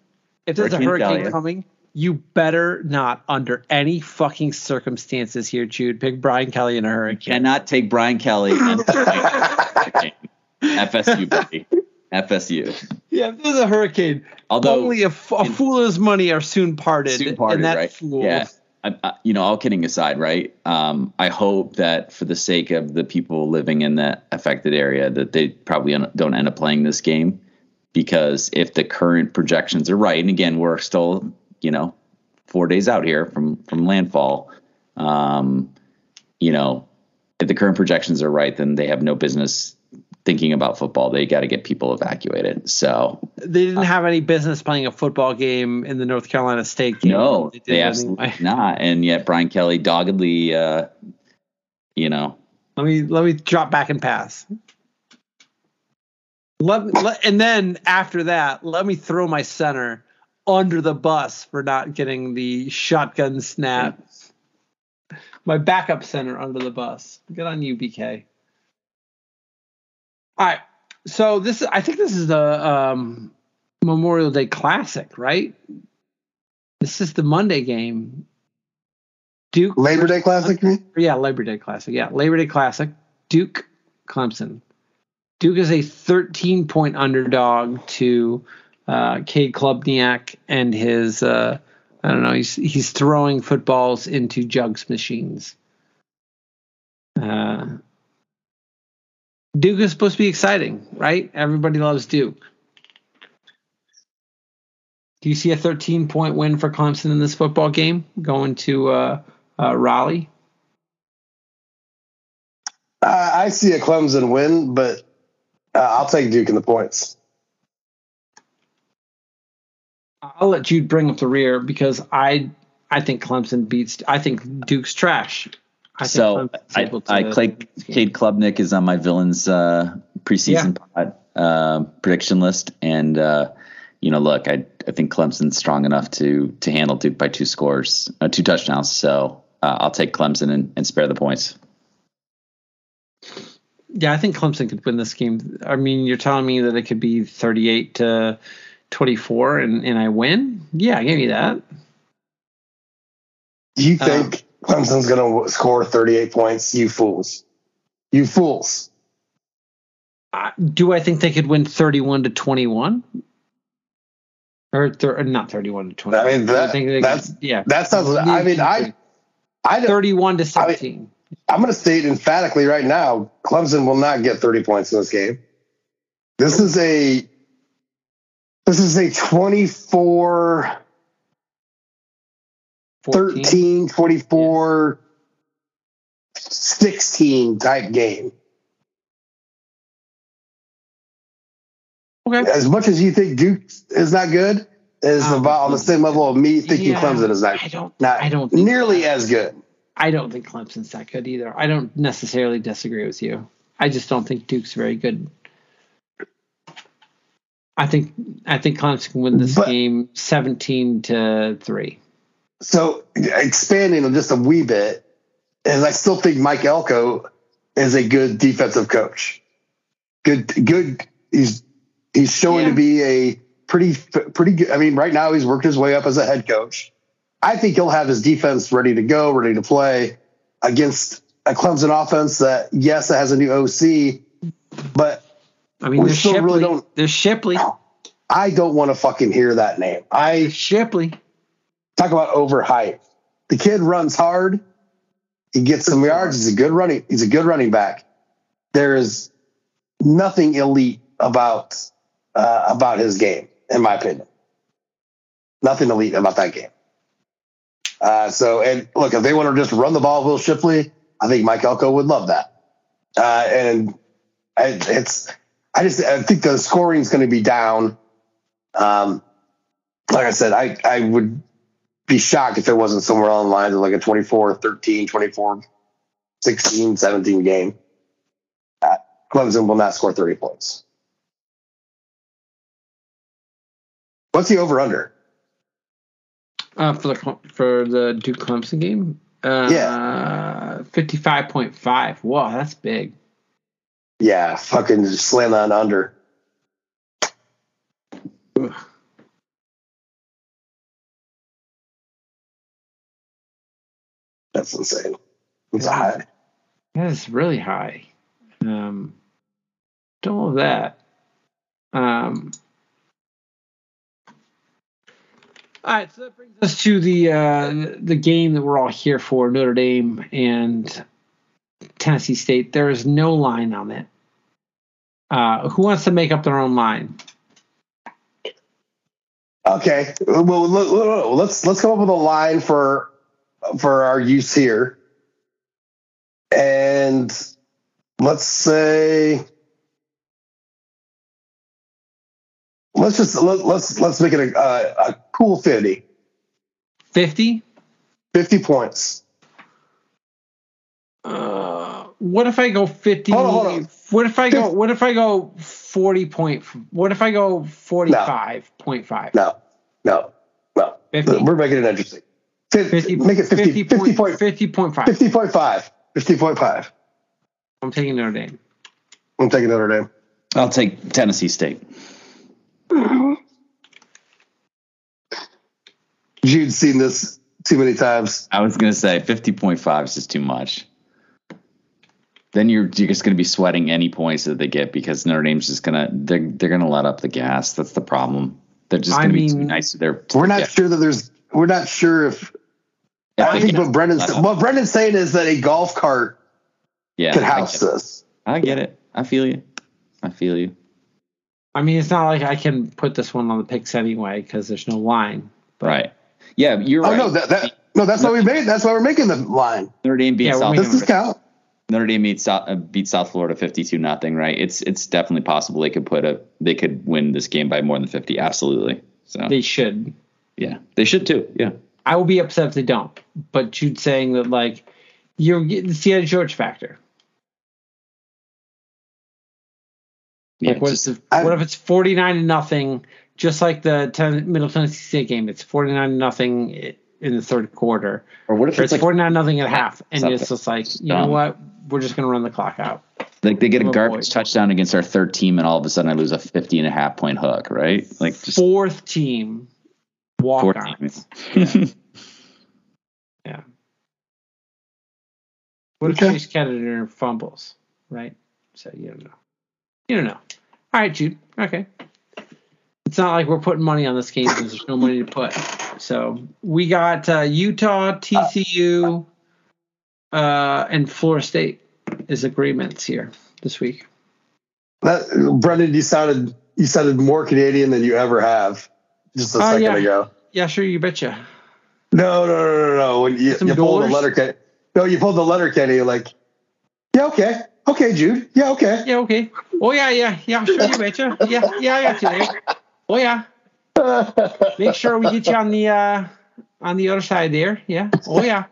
if there's hurricane a hurricane Dahlia. coming, you better not, under any fucking circumstances here, Jude, pick Brian Kelly in a hurricane. Cannot take Brian Kelly FSU, buddy. FSU. Yeah, if there's a hurricane, although only a, f- a fool and his money are soon parted. Soon parted, and that right? Fool, yeah. I, I, you know, all kidding aside, right? Um, I hope that for the sake of the people living in that affected area, that they probably don't end up playing this game, because if the current projections are right, and again, we're still, you know, four days out here from from landfall, um, you know, if the current projections are right, then they have no business thinking about football. They got to get people evacuated. So they didn't have any business playing a football game in the North Carolina State game. No, they, they absolutely anyway. not. And yet Brian Kelly doggedly, uh, you know. Let me let me drop back and pass. Let, let, and then after that, let me throw my center under the bus for not getting the shotgun snap. My backup center under the bus. Good on you, BK. All right. So this I think this is the um, Memorial Day Classic, right? This is the Monday game. Duke Labor Day Classic, Yeah, Labor Day Classic. Yeah, Labor Day Classic. Duke Clemson. Duke is a 13 point underdog to uh, Cade Klubnik and his uh, I don't know he's he's throwing footballs into jugs machines. Uh, Duke is supposed to be exciting, right? Everybody loves Duke. Do you see a 13 point win for Clemson in this football game going to uh, uh, Raleigh? Uh, I see a Clemson win, but uh, I'll take Duke in the points. I'll let you bring up the rear because I I think Clemson beats. I think Duke's trash. I so I, I Clay, Cade Klubnik is on my villains uh, preseason yeah. pod, uh, prediction list, and uh, you know, look, I I think Clemson's strong enough to to handle Duke by two scores, uh, two touchdowns. So uh, I'll take Clemson and, and spare the points. Yeah, I think Clemson could win this game. I mean, you're telling me that it could be 38 to 24 and, and I win? Yeah, give me that. Do you think um, Clemson's going to score 38 points? You fools. You fools. Uh, do I think they could win 31 to 21? Or, thir- or not 31 to 20. I mean, that, I think that's, could, yeah. That sounds, I mean, I, I 31 to 17. I mean, I'm going to state emphatically right now Clemson will not get 30 points in this game. This is a this is a 24 14? 13 24 16 type game. Okay. As much as you think Duke is not good, is um, about on the same level of me thinking yeah, Clemson is not. I don't. Not I don't nearly as good. I don't think Clemson's that good either. I don't necessarily disagree with you. I just don't think Duke's very good. I think I think Clemson can win this but, game seventeen to three. So expanding on just a wee bit, and I still think Mike Elko is a good defensive coach. Good, good. He's he's showing yeah. to be a pretty pretty good. I mean, right now he's worked his way up as a head coach. I think he'll have his defense ready to go, ready to play against a Clemson offense that, yes, it has a new OC, but I mean, we still Shipley. really don't. There's Shipley. I don't want to fucking hear that name. I Shipley. Talk about overhype. The kid runs hard. He gets some yards. He's a good running. He's a good running back. There is nothing elite about uh, about his game, in my opinion. Nothing elite about that game. Uh, so, and look, if they want to just run the ball, Will Shipley, I think Mike Elko would love that. Uh, and it's, I just, I think the scoring is going to be down. Um, like I said, I, I would be shocked if it wasn't somewhere along the lines of like a 24, 13, 24, 16, 17 game. Uh, Clemson will not score 30 points. What's the over under? Uh, for the for the Duke Clemson game. Uh, yeah. Fifty five point five. Wow, that's big. Yeah, fucking slam that under. Ugh. That's insane. It's yeah. high. That is really high. Um, don't know that. Um, All right, so that brings us to the uh, the game that we're all here for: Notre Dame and Tennessee State. There is no line on it. Uh, who wants to make up their own line? Okay, well let's let's come up with a line for for our use here, and let's say let's just let, let's let's make it a, a, a cool 50 50 50 points. Uh, what if i go 50 Hold on, hold on. what if i go what if i go 40 point what if i go 45.5 no no no. 50? we're making it interesting. 50, 50 make it 50 50, 50 point, 50.5 50.5 50.5 i'm taking notre dame. I'm taking notre dame. I'll take Tennessee State. jude's seen this too many times. I was gonna say fifty point five is just too much. Then you're you're just gonna be sweating any points that they get because Notre Dame's just gonna they're they're gonna let up the gas. That's the problem. They're just gonna be too mean- nice to their. to we're their not guests. sure that there's we're not sure if If I think what Brendan's let what Brendan's saying is that a golf cart yeah, could house get, it. this. I get it. I feel you. I feel you. i mean it's not like i can put this one on the picks anyway because there's no line Right. Yeah, you're Oh right. no, that, that no, that's why we made. That's why we're making the line. Notre Dame beat Yeah, we're South. This is count. Notre Dame beat South, uh, beat South Florida fifty two nothing. Right. It's it's definitely possible they could put a they could win this game by more than fifty. Absolutely. So they should yeah, they should too. Yeah. I will be upset if they don't. But Jude saying that like you're the Seattle George factor. Yeah. Like what, just- if, I- what if it's forty nine to nothing, just like the ten, Middle Tennessee State game? It's forty nine to nothing i- in the third quarter, or what if or it's it's like forty nine nothing at half, and it's just like you know what, we're just gonna run the clock out. Like they get a garbage touchdown against our third team, and all of a sudden I lose a 50 and a half point hook, right? Like just Fourth team walk four ons. teams. Yeah. What if Okay. Chase Ketterer fumbles? Right. So you don't know. You don't know. All right, Jude. Okay. It's not like we're putting money on this game because there's no money to put. So we got uh, Utah, TCU, uh, and Florida State is agreements here this week. That, Brendan, you sounded you sounded more Canadian than you ever have just a Oh, second yeah. ago. Yeah, sure. You betcha. No, no, no, no, no. When you, you pulled the Letterkenny. No, you pulled the Letterkenny. You're like, yeah, okay, okay, Jude. Yeah, okay. Yeah. Okay. Oh yeah. Yeah. Yeah. Sure. You betcha. Yeah. Yeah. I got you there. Oh yeah. Make sure we get you on the uh, on the other side there. Yeah. Oh yeah.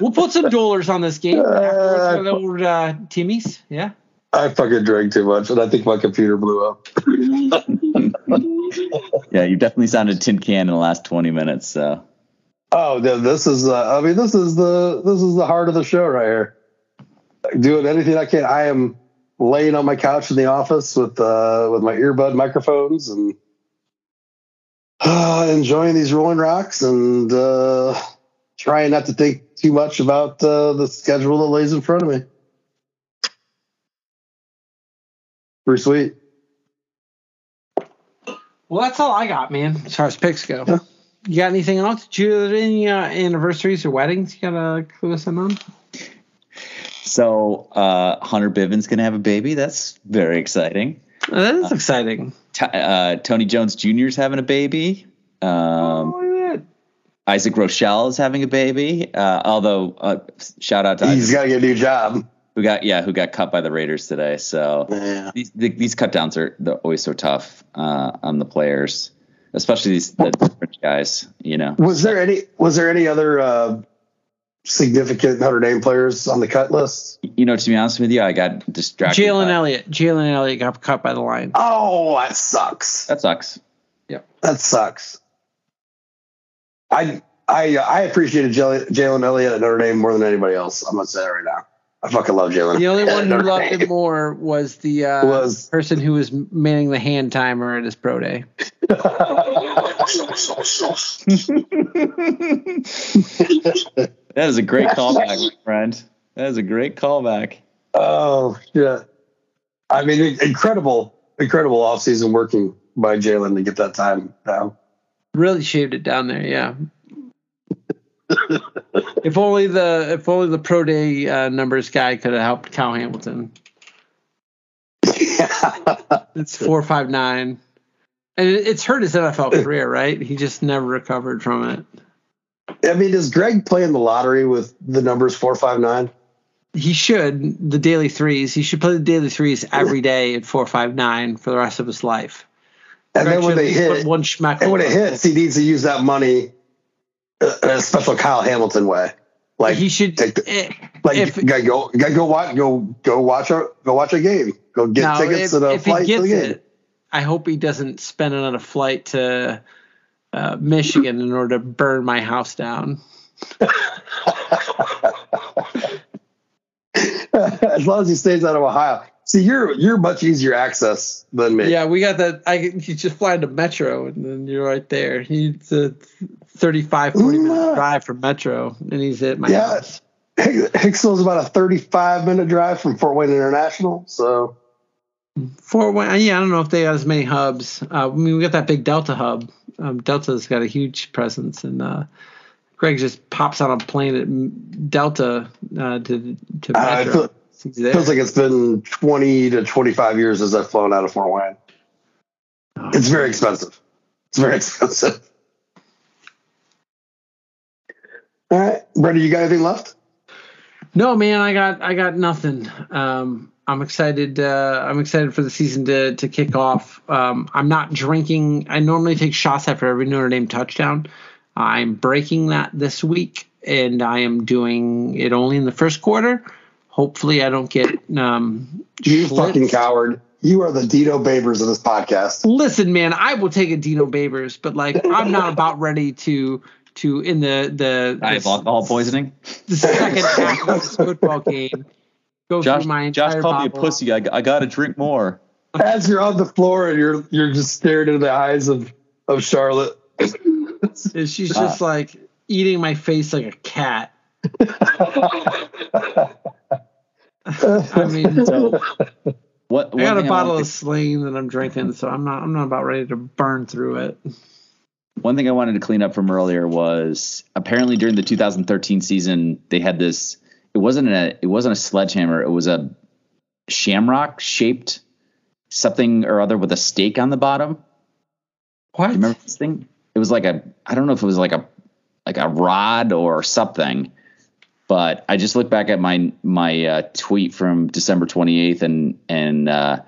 We'll put some dollars on this game. Afterwards with old uh, Timmy's. Yeah. I fucking drank too much, and I think my computer blew up. yeah, you definitely sounded tin can in the last 20 minutes. So Oh, no, this is. Uh, I mean, this is the this is the heart of the show right here. Doing anything I can. I am laying on my couch in the office with uh, with my earbud microphones and uh, enjoying these Rolling Rocks and uh, trying not to think too much about uh, the schedule that lays in front of me. Pretty sweet. Well, that's all I got, man. As far as picks go. Yeah. You got anything else? Did you have any uh, anniversaries or weddings you gotta clue us in on? So uh, Hunter Bivin's going to have a baby. That's very exciting. Oh, that is exciting. T- uh, Tony Jones Jr. is having a baby. Um, oh, look at that. Isaac Rochell is having a baby. Uh, although, uh, shout out to he's got to get a new job. who got yeah, who got cut by the Raiders today. So Yeah. these the, these cut downs are they're always so tough uh, on the players, especially these the guys. You know, Was there any was there any other uh, significant Notre Dame players on the cut list? you know. To be honest with you, I got distracted. Jalen by- Elliott. Jalen Elliott got cut by the line. Oh, that sucks. That sucks. Yep. That sucks. I I I appreciated Jalen Jalen Elliott at Notre Dame more than anybody else. I'm gonna say that right now. I fucking love Jalen. The only Elliott one who Notre loved Dame. him more was the uh, Was- person who was manning the hand timer at his pro day. That is a great callback, my friend. That is a great callback. oh yeah. I mean, incredible, incredible offseason working by Jalen to get that time down. Really shaved it down there, yeah. if only the if only the pro day uh, numbers guy could have helped Kyle Hamilton. It's four five nine, and it, it's hurt his NFL career, right? He just never recovered from it. I mean, is Greg playing the lottery with the numbers four, five, nine? He should the daily threes. He should play the daily threes every day at four five nine for the rest of his life. And Greg then when they at least put hit, one schmack. and when it hits, he needs to use that money uh, in a special Kyle Hamilton way. Like he should. take the- eh, like if- gotta go, gotta go watch, go go watch a go watch a game, go get now, tickets if, to the if he flight to the game. it, I hope he doesn't spend it on a flight to uh, Michigan in order to burn my house down. as long as he stays out of Ohio. See, you're you're much easier access than me. Yeah, we got that. I you just fly into Metro and then you're right there. He's a 35, 40 minute Mm. drive from Metro, and he's at my Yeah. house. Hicksville's about a 35 minute drive from Fort Wayne International. So Fort Wayne, yeah, I don't know if they got as many hubs. Uh, I mean, we got that big Delta hub. Um, Delta's got a huge presence, and uh, Greg just pops on a plane at Delta uh, to to Uh, Metro. feel- feels like it's been 20 to 25 years since I've flown out of Fort Wayne. It's very expensive. It's very expensive. All right, Brady, you got anything left? No, man, I got I got nothing. Um, I'm excited. Uh, I'm excited for the season to to kick off. Um, I'm not drinking. I normally take shots after every Notre Dame touchdown. I'm breaking that this week, and I am doing it only in the first quarter. Hopefully, I don't get um, You Schlitz. fucking coward. You are the Dino Babers of this podcast. Listen, man, I will take a Dino Babers, but like I'm not about ready to to in the the I have the, alcohol poisoning. the second half of this football game. Go Josh, through my entire Josh called me a pussy. I, I got to drink more. As you're on the floor and you're you're just staring into the eyes of of Charlotte. And she's just ah. like eating my face like a cat. I mean, So, what? I got a bottle wanted of Sling that I'm drinking, so I'm not I'm not about ready to burn through it. one thing I wanted to clean up from earlier was apparently during the 2013 season they had this. It wasn't a. It wasn't a sledgehammer. It was a shamrock shaped something or other with a stake on the bottom. What? You remember this thing? It was like a I don't know if it was like a like a rod or something. But I just looked back at my my uh, tweet from December 28th, and and uh,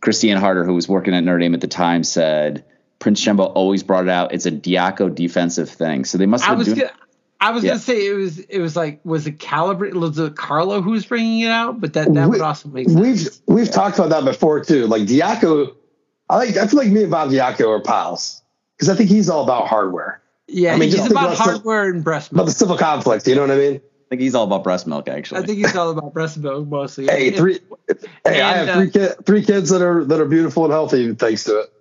Christiane Harder, who was working at Notre Dame at the time, said Prince Shembo always brought it out. It's a Diaco defensive thing. So they must I have was been doing. gonna, I was Yeah. gonna say it was it was like was it Calabrese was it Carlo who was bringing it out, but that that We- would also make sense. We've we've talked about that before too. Like Diaco, I like I feel like me and Bob Diaco are pals because I think he's all about hardware, Yeah, I mean, he's just about about hardware and breast about milk. the civil conflict. You know what I mean? I think he's all about breast milk, actually. I think he's all about breast milk mostly. Hey, If- three. Hey, I and, have three kid, three kids that are that are beautiful and healthy thanks to it.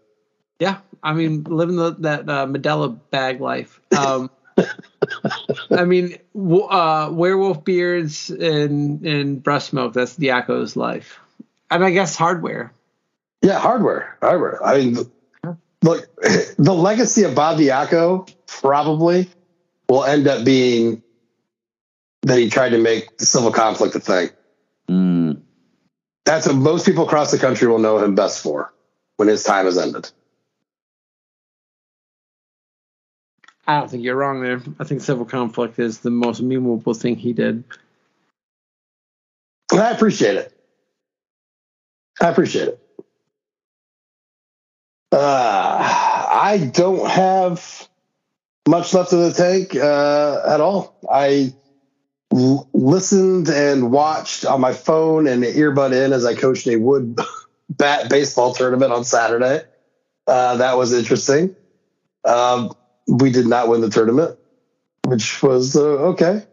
Yeah, I mean, living the, that uh, Medela bag life. Um, I mean, uh, werewolf beards and and breast milk. That's Diaco's life. And I guess hardware. Yeah, hardware, hardware. I mean, look, the legacy of Bob Diaco probably will end up being that he tried to make the civil conflict a thing. Mm. That's what most people across the country will know him best for when his time has ended. I don't think you're wrong there. I think civil conflict is the most memorable thing he did. I appreciate it. I appreciate it. Uh, I don't have much left in the tank uh, at all. I l- listened and watched on my phone and earbud in as I coached a wood bat baseball tournament on Saturday. Uh, that was interesting. Um, we did not win the tournament, which was uh, okay.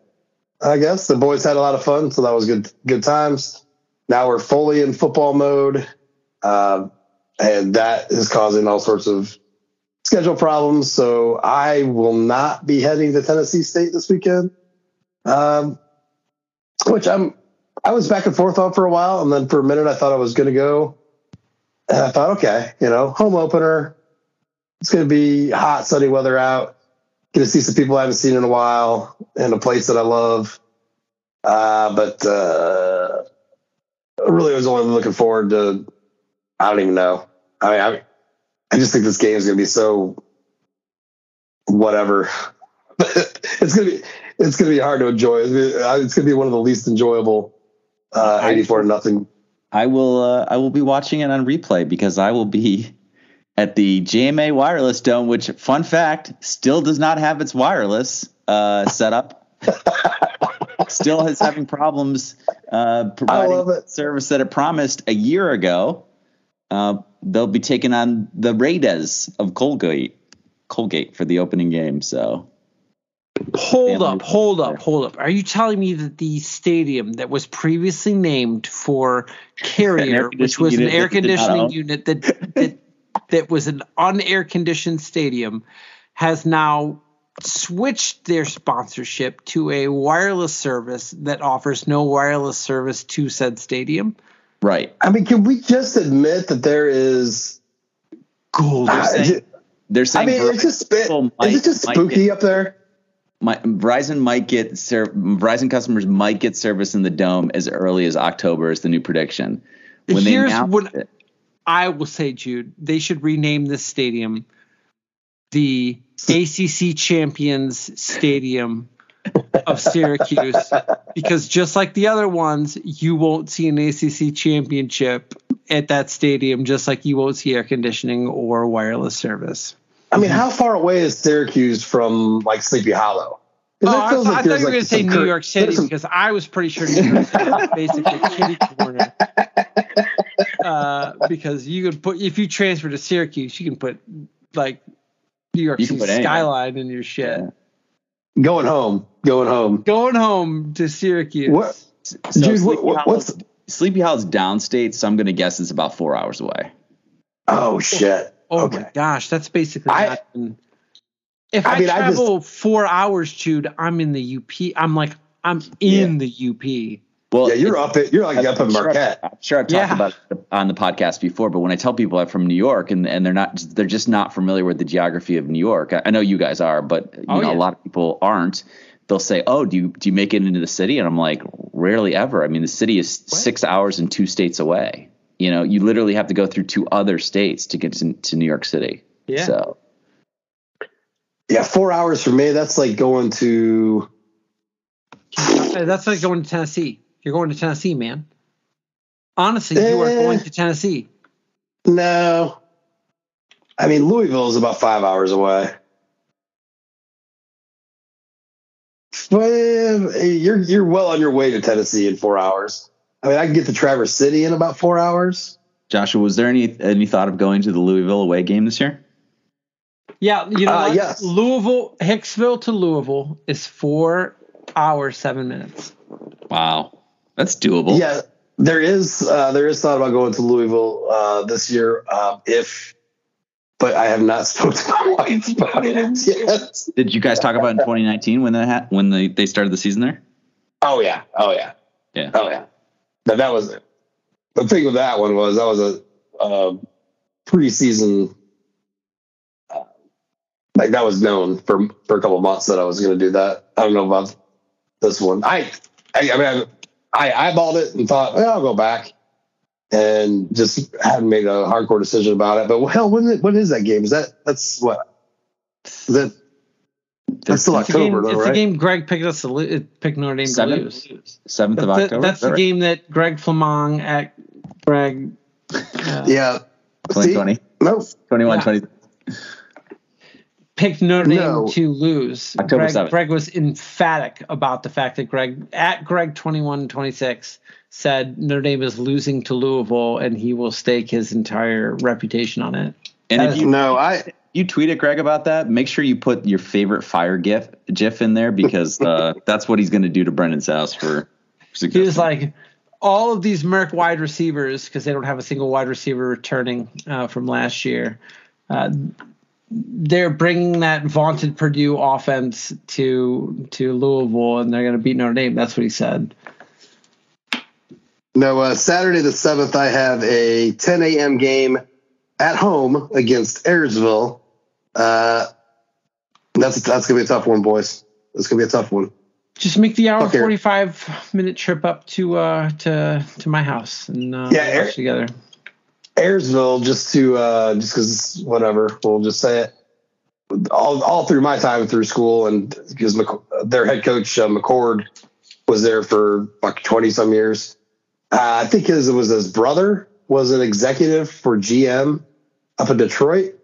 I guess the boys had a lot of fun, so that was good. Good times. Now we're fully in football mode, um, and that is causing all sorts of schedule problems. So I will not be heading to Tennessee State this weekend, um, which I'm. I was back and forth on for a while, and then for a minute I thought I was going to go, and I thought, okay, you know, home opener. It's going to be hot, sunny weather out. Going to see some people I haven't seen in a while, in a place that I love. Uh, but uh, really, I was only looking forward to. I don't even know. I mean, I, I just think this game is going to be so whatever. it's gonna be it's gonna be hard to enjoy. It's be, uh, gonna be one of the least enjoyable uh, eighty four nothing. I will uh, I will be watching it on replay because I will be at the JMA Wireless Dome, which fun fact still does not have its wireless uh, set up. still is having problems uh, providing service that it promised a year ago. Uh, they'll be taking on the Raiders of Colgate, Colgate for the opening game. So Hold up, hold up, hold up. Are you telling me that the stadium that was previously named for Carrier, which was an air conditioning unit that, that that was an unair conditioned stadium, has now switched their sponsorship to a wireless service that offers no wireless service to said stadium? Right. I mean, can we just admit that there is gold? Uh, they're saying I mean, it's just, is it just spooky get, up there? My, Verizon might get Verizon customers might get service in the dome as early as October is the new prediction. When Here's what it, I will say, Jude. They should rename this stadium the ACC Champions Stadium of Syracuse because just like the other ones, you won't see an ACC championship at that stadium, just like you won't see air conditioning or wireless service. I mean, how far away is Syracuse from like Sleepy Hollow? Oh, I, like I, thought you were like going to say New York City some... because I was pretty sure New York City was basically kitty corner. Uh, because you could put if you transfer to Syracuse, you can put like New York City skyline in your shit. Yeah. Going home, going home, going home to Syracuse. What, so dude? What, what, what's Sleepy Hollow's downstate? So I'm going to guess it's about four hours away. Oh shit! Oh okay. my gosh, that's basically. I, if I, I mean, travel I just, four hours, Jude, I'm in the UP. I'm like I'm in yeah. the UP. Well, yeah, you're up at You're like up in Marquette. I'm sure I've talked yeah. about it on the podcast before, but when I tell people I'm from New York and, and they're not, they're just not familiar with the geography of New York. I, I know you guys are, but you oh, know, yeah. a lot of people aren't. They'll say, "Oh, do you do you make it into the city?" And I'm like, "Rarely ever." I mean, the city is what? six hours and two states away. You know, you literally have to go through two other states to get to, to New York City. Yeah. So. Yeah, four hours for me. That's like going to. That's like going to Tennessee. You're going to Tennessee, man. Honestly, you are going to Tennessee. No. I mean, Louisville is about five hours away. But you're you're well on your way to Tennessee in four hours. I mean, I can get to Traverse City in about four hours. Joshua, was there any any thought of going to the Louisville away game this year? Yeah, you know, uh, yes. Louisville, Hicksville to Louisville is four hours seven minutes. Wow. That's doable. Yeah, there is uh, there is thought about going to Louisville uh, this year uh, if, but I have not spoken to my wife about it yet. Did you guys talk about in 2019 when that ha- when they, they started the season there? Oh yeah, oh yeah, yeah, oh yeah. But that was it. The thing with that one was that was a uh, preseason. Uh, like that was known for for a couple months that I was going to do that. I don't know about this one. I I, I mean. I, I eyeballed it and thought, well, I'll go back, and just hadn't made a hardcore decision about it. But well, hell, when when is that game? Is that that's what? Is that that's still October, game, though, it's right? the game Greg picked us to lose, picked Notre Dame Seventh, to lose. Seventh of October. That's the right? game that Greg Flamong at Greg. Uh, yeah. 2020. No. 21, yeah. 20 picked Notre Dame no. to lose. October Greg, 7th. Greg was emphatic about the fact that Greg at Greg 21 26 said Notre Dame is losing to Louisville and he will stake his entire reputation on it. And if you know, I you tweet at Greg about that, make sure you put your favorite fire gif gif in there because uh, that's what he's going to do to Brendan's house for. He was like, all of these Merck wide receivers because they don't have a single wide receiver returning uh, from last year. Uh, they're bringing that vaunted Purdue offense to to Louisville, and they're going to beat Notre Dame. That's what he said. No, uh, Saturday the seventh, I have a 10 a.m. game at home against Ayersville. Uh, that's that's gonna be a tough one, boys. That's gonna be a tough one. Just make the hour forty five minute trip up to uh to to my house and uh, yeah, watch together. Ayersville, just to uh, just because whatever, we'll just say it. all, all through my time through school, and because their head coach uh, McCord was there for like twenty some years. Uh, I think his it was his brother was an executive for GM up in Detroit,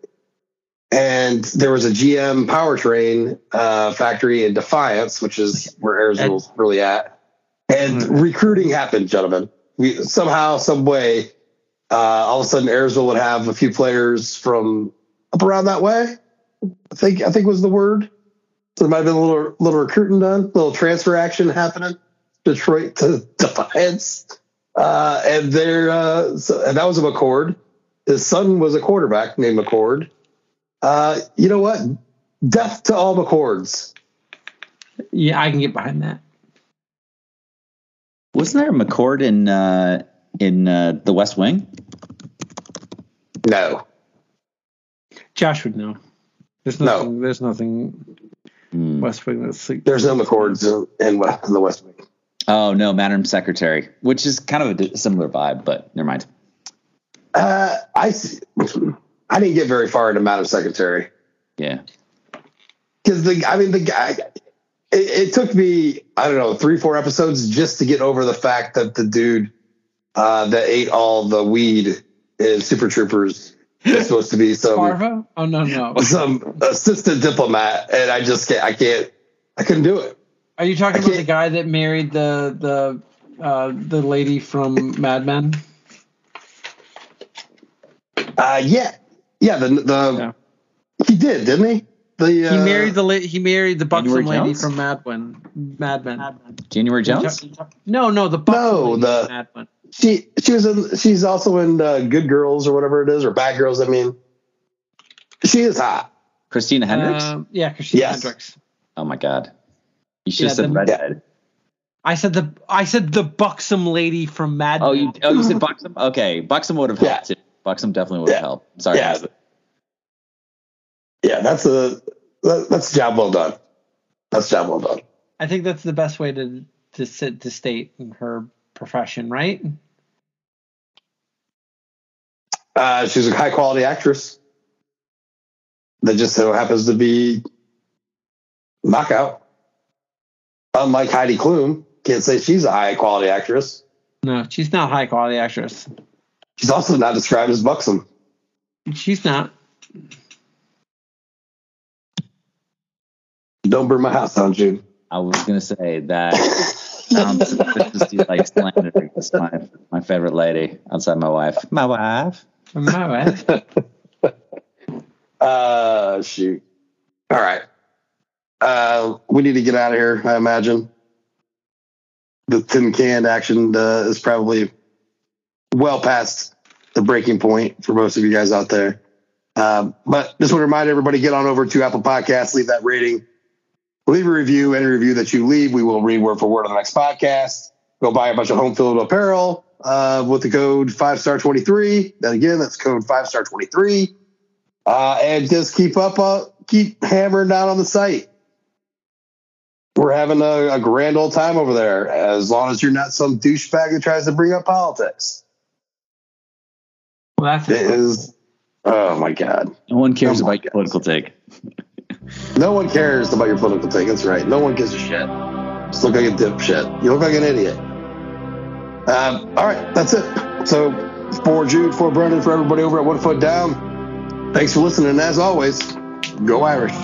and there was a GM powertrain uh, factory in Defiance, which is where Ayersville's really at. And mm-hmm. recruiting happened, gentlemen. We somehow, some way, uh, all of a sudden, Ayersville would have a few players from up around that way. I think I think was the word. So there might have been a little little recruiting done, a little transfer action happening. Detroit to Defiance, uh, and there, uh, so, and that was a McCord. His son was a quarterback named McCord. Uh, you know what? Death to all McCords. Yeah, I can get behind that. Wasn't there a McCord in uh, in uh, the West Wing? No. Josh would know. There's nothing. No. There's nothing. Mm. West Wing that's like, There's no McCords in, in, in the West Wing. Oh no, Madam Secretary, which is kind of a similar vibe, but never mind. Uh, I I didn't get very far into Madam Secretary. Yeah, because the I mean the guy. It, it, took me I don't know three four episodes just to get over the fact that the dude uh, that ate all the weed in Super Troopers is supposed to be some Farva? Oh no no some assistant diplomat, and I just can't I can't I couldn't do it. Are you talking about the guy that married the the uh, the lady from Mad Men? Uh, yeah, yeah. The the yeah. he did, didn't he? The uh, he married the la- he married the buxom lady from Mad Men. Mad Men. January Jones? No, no, the no the Mad Men. She she was in. She's also in uh, Good Girls or whatever it is, or Bad Girls. I mean, she is hot. Christina Hendricks. Uh, yeah, Christina yes. Hendricks. Oh my god. You should yeah, have said redhead. I said the I said the buxom lady from Mad. Oh, you oh you said buxom. Okay, buxom would have helped. Too. Buxom definitely would have yeah. helped. Sorry. Yeah. Yeah, that's a that's a job well done. That's job well done. I think that's the best way to to sit to state in her profession, right? Uh, she's a high quality actress that just so happens to be knockout unlike Heidi Klum, can't say she's a high quality actress. No, she's not a high quality actress. She's also not described as buxom. She's not. Don't burn my house down, Jude. I was gonna say that sounds suspiciously like slander. It's my my favorite lady outside my wife. My wife. My wife. uh shoot. All right. Uh, we need to get out of here. I imagine the tin can action uh, is probably well past the breaking point for most of you guys out there. Um, but just want to remind everybody: get on over to Apple Podcasts, leave that rating, leave a review. Any review that you leave, we will read word for word on the next podcast. Go buy a bunch of home field apparel uh, with the code five star twenty three. Then again, that's code five star twenty three. Uh, and just keep up, uh, keep hammering down on the site we're having a, a, grand old time over there, as long as you're not some douchebag that tries to bring up politics. Well, that's it is. Oh my god! No one cares oh about your political take. No one cares about your political take. That's right. No one gives a shit. Just look like a dipshit. You look like an idiot. Um, all right, that's it. So for Jude, for Brendan, for everybody over at One Foot Down. Thanks for listening. And as always, go Irish.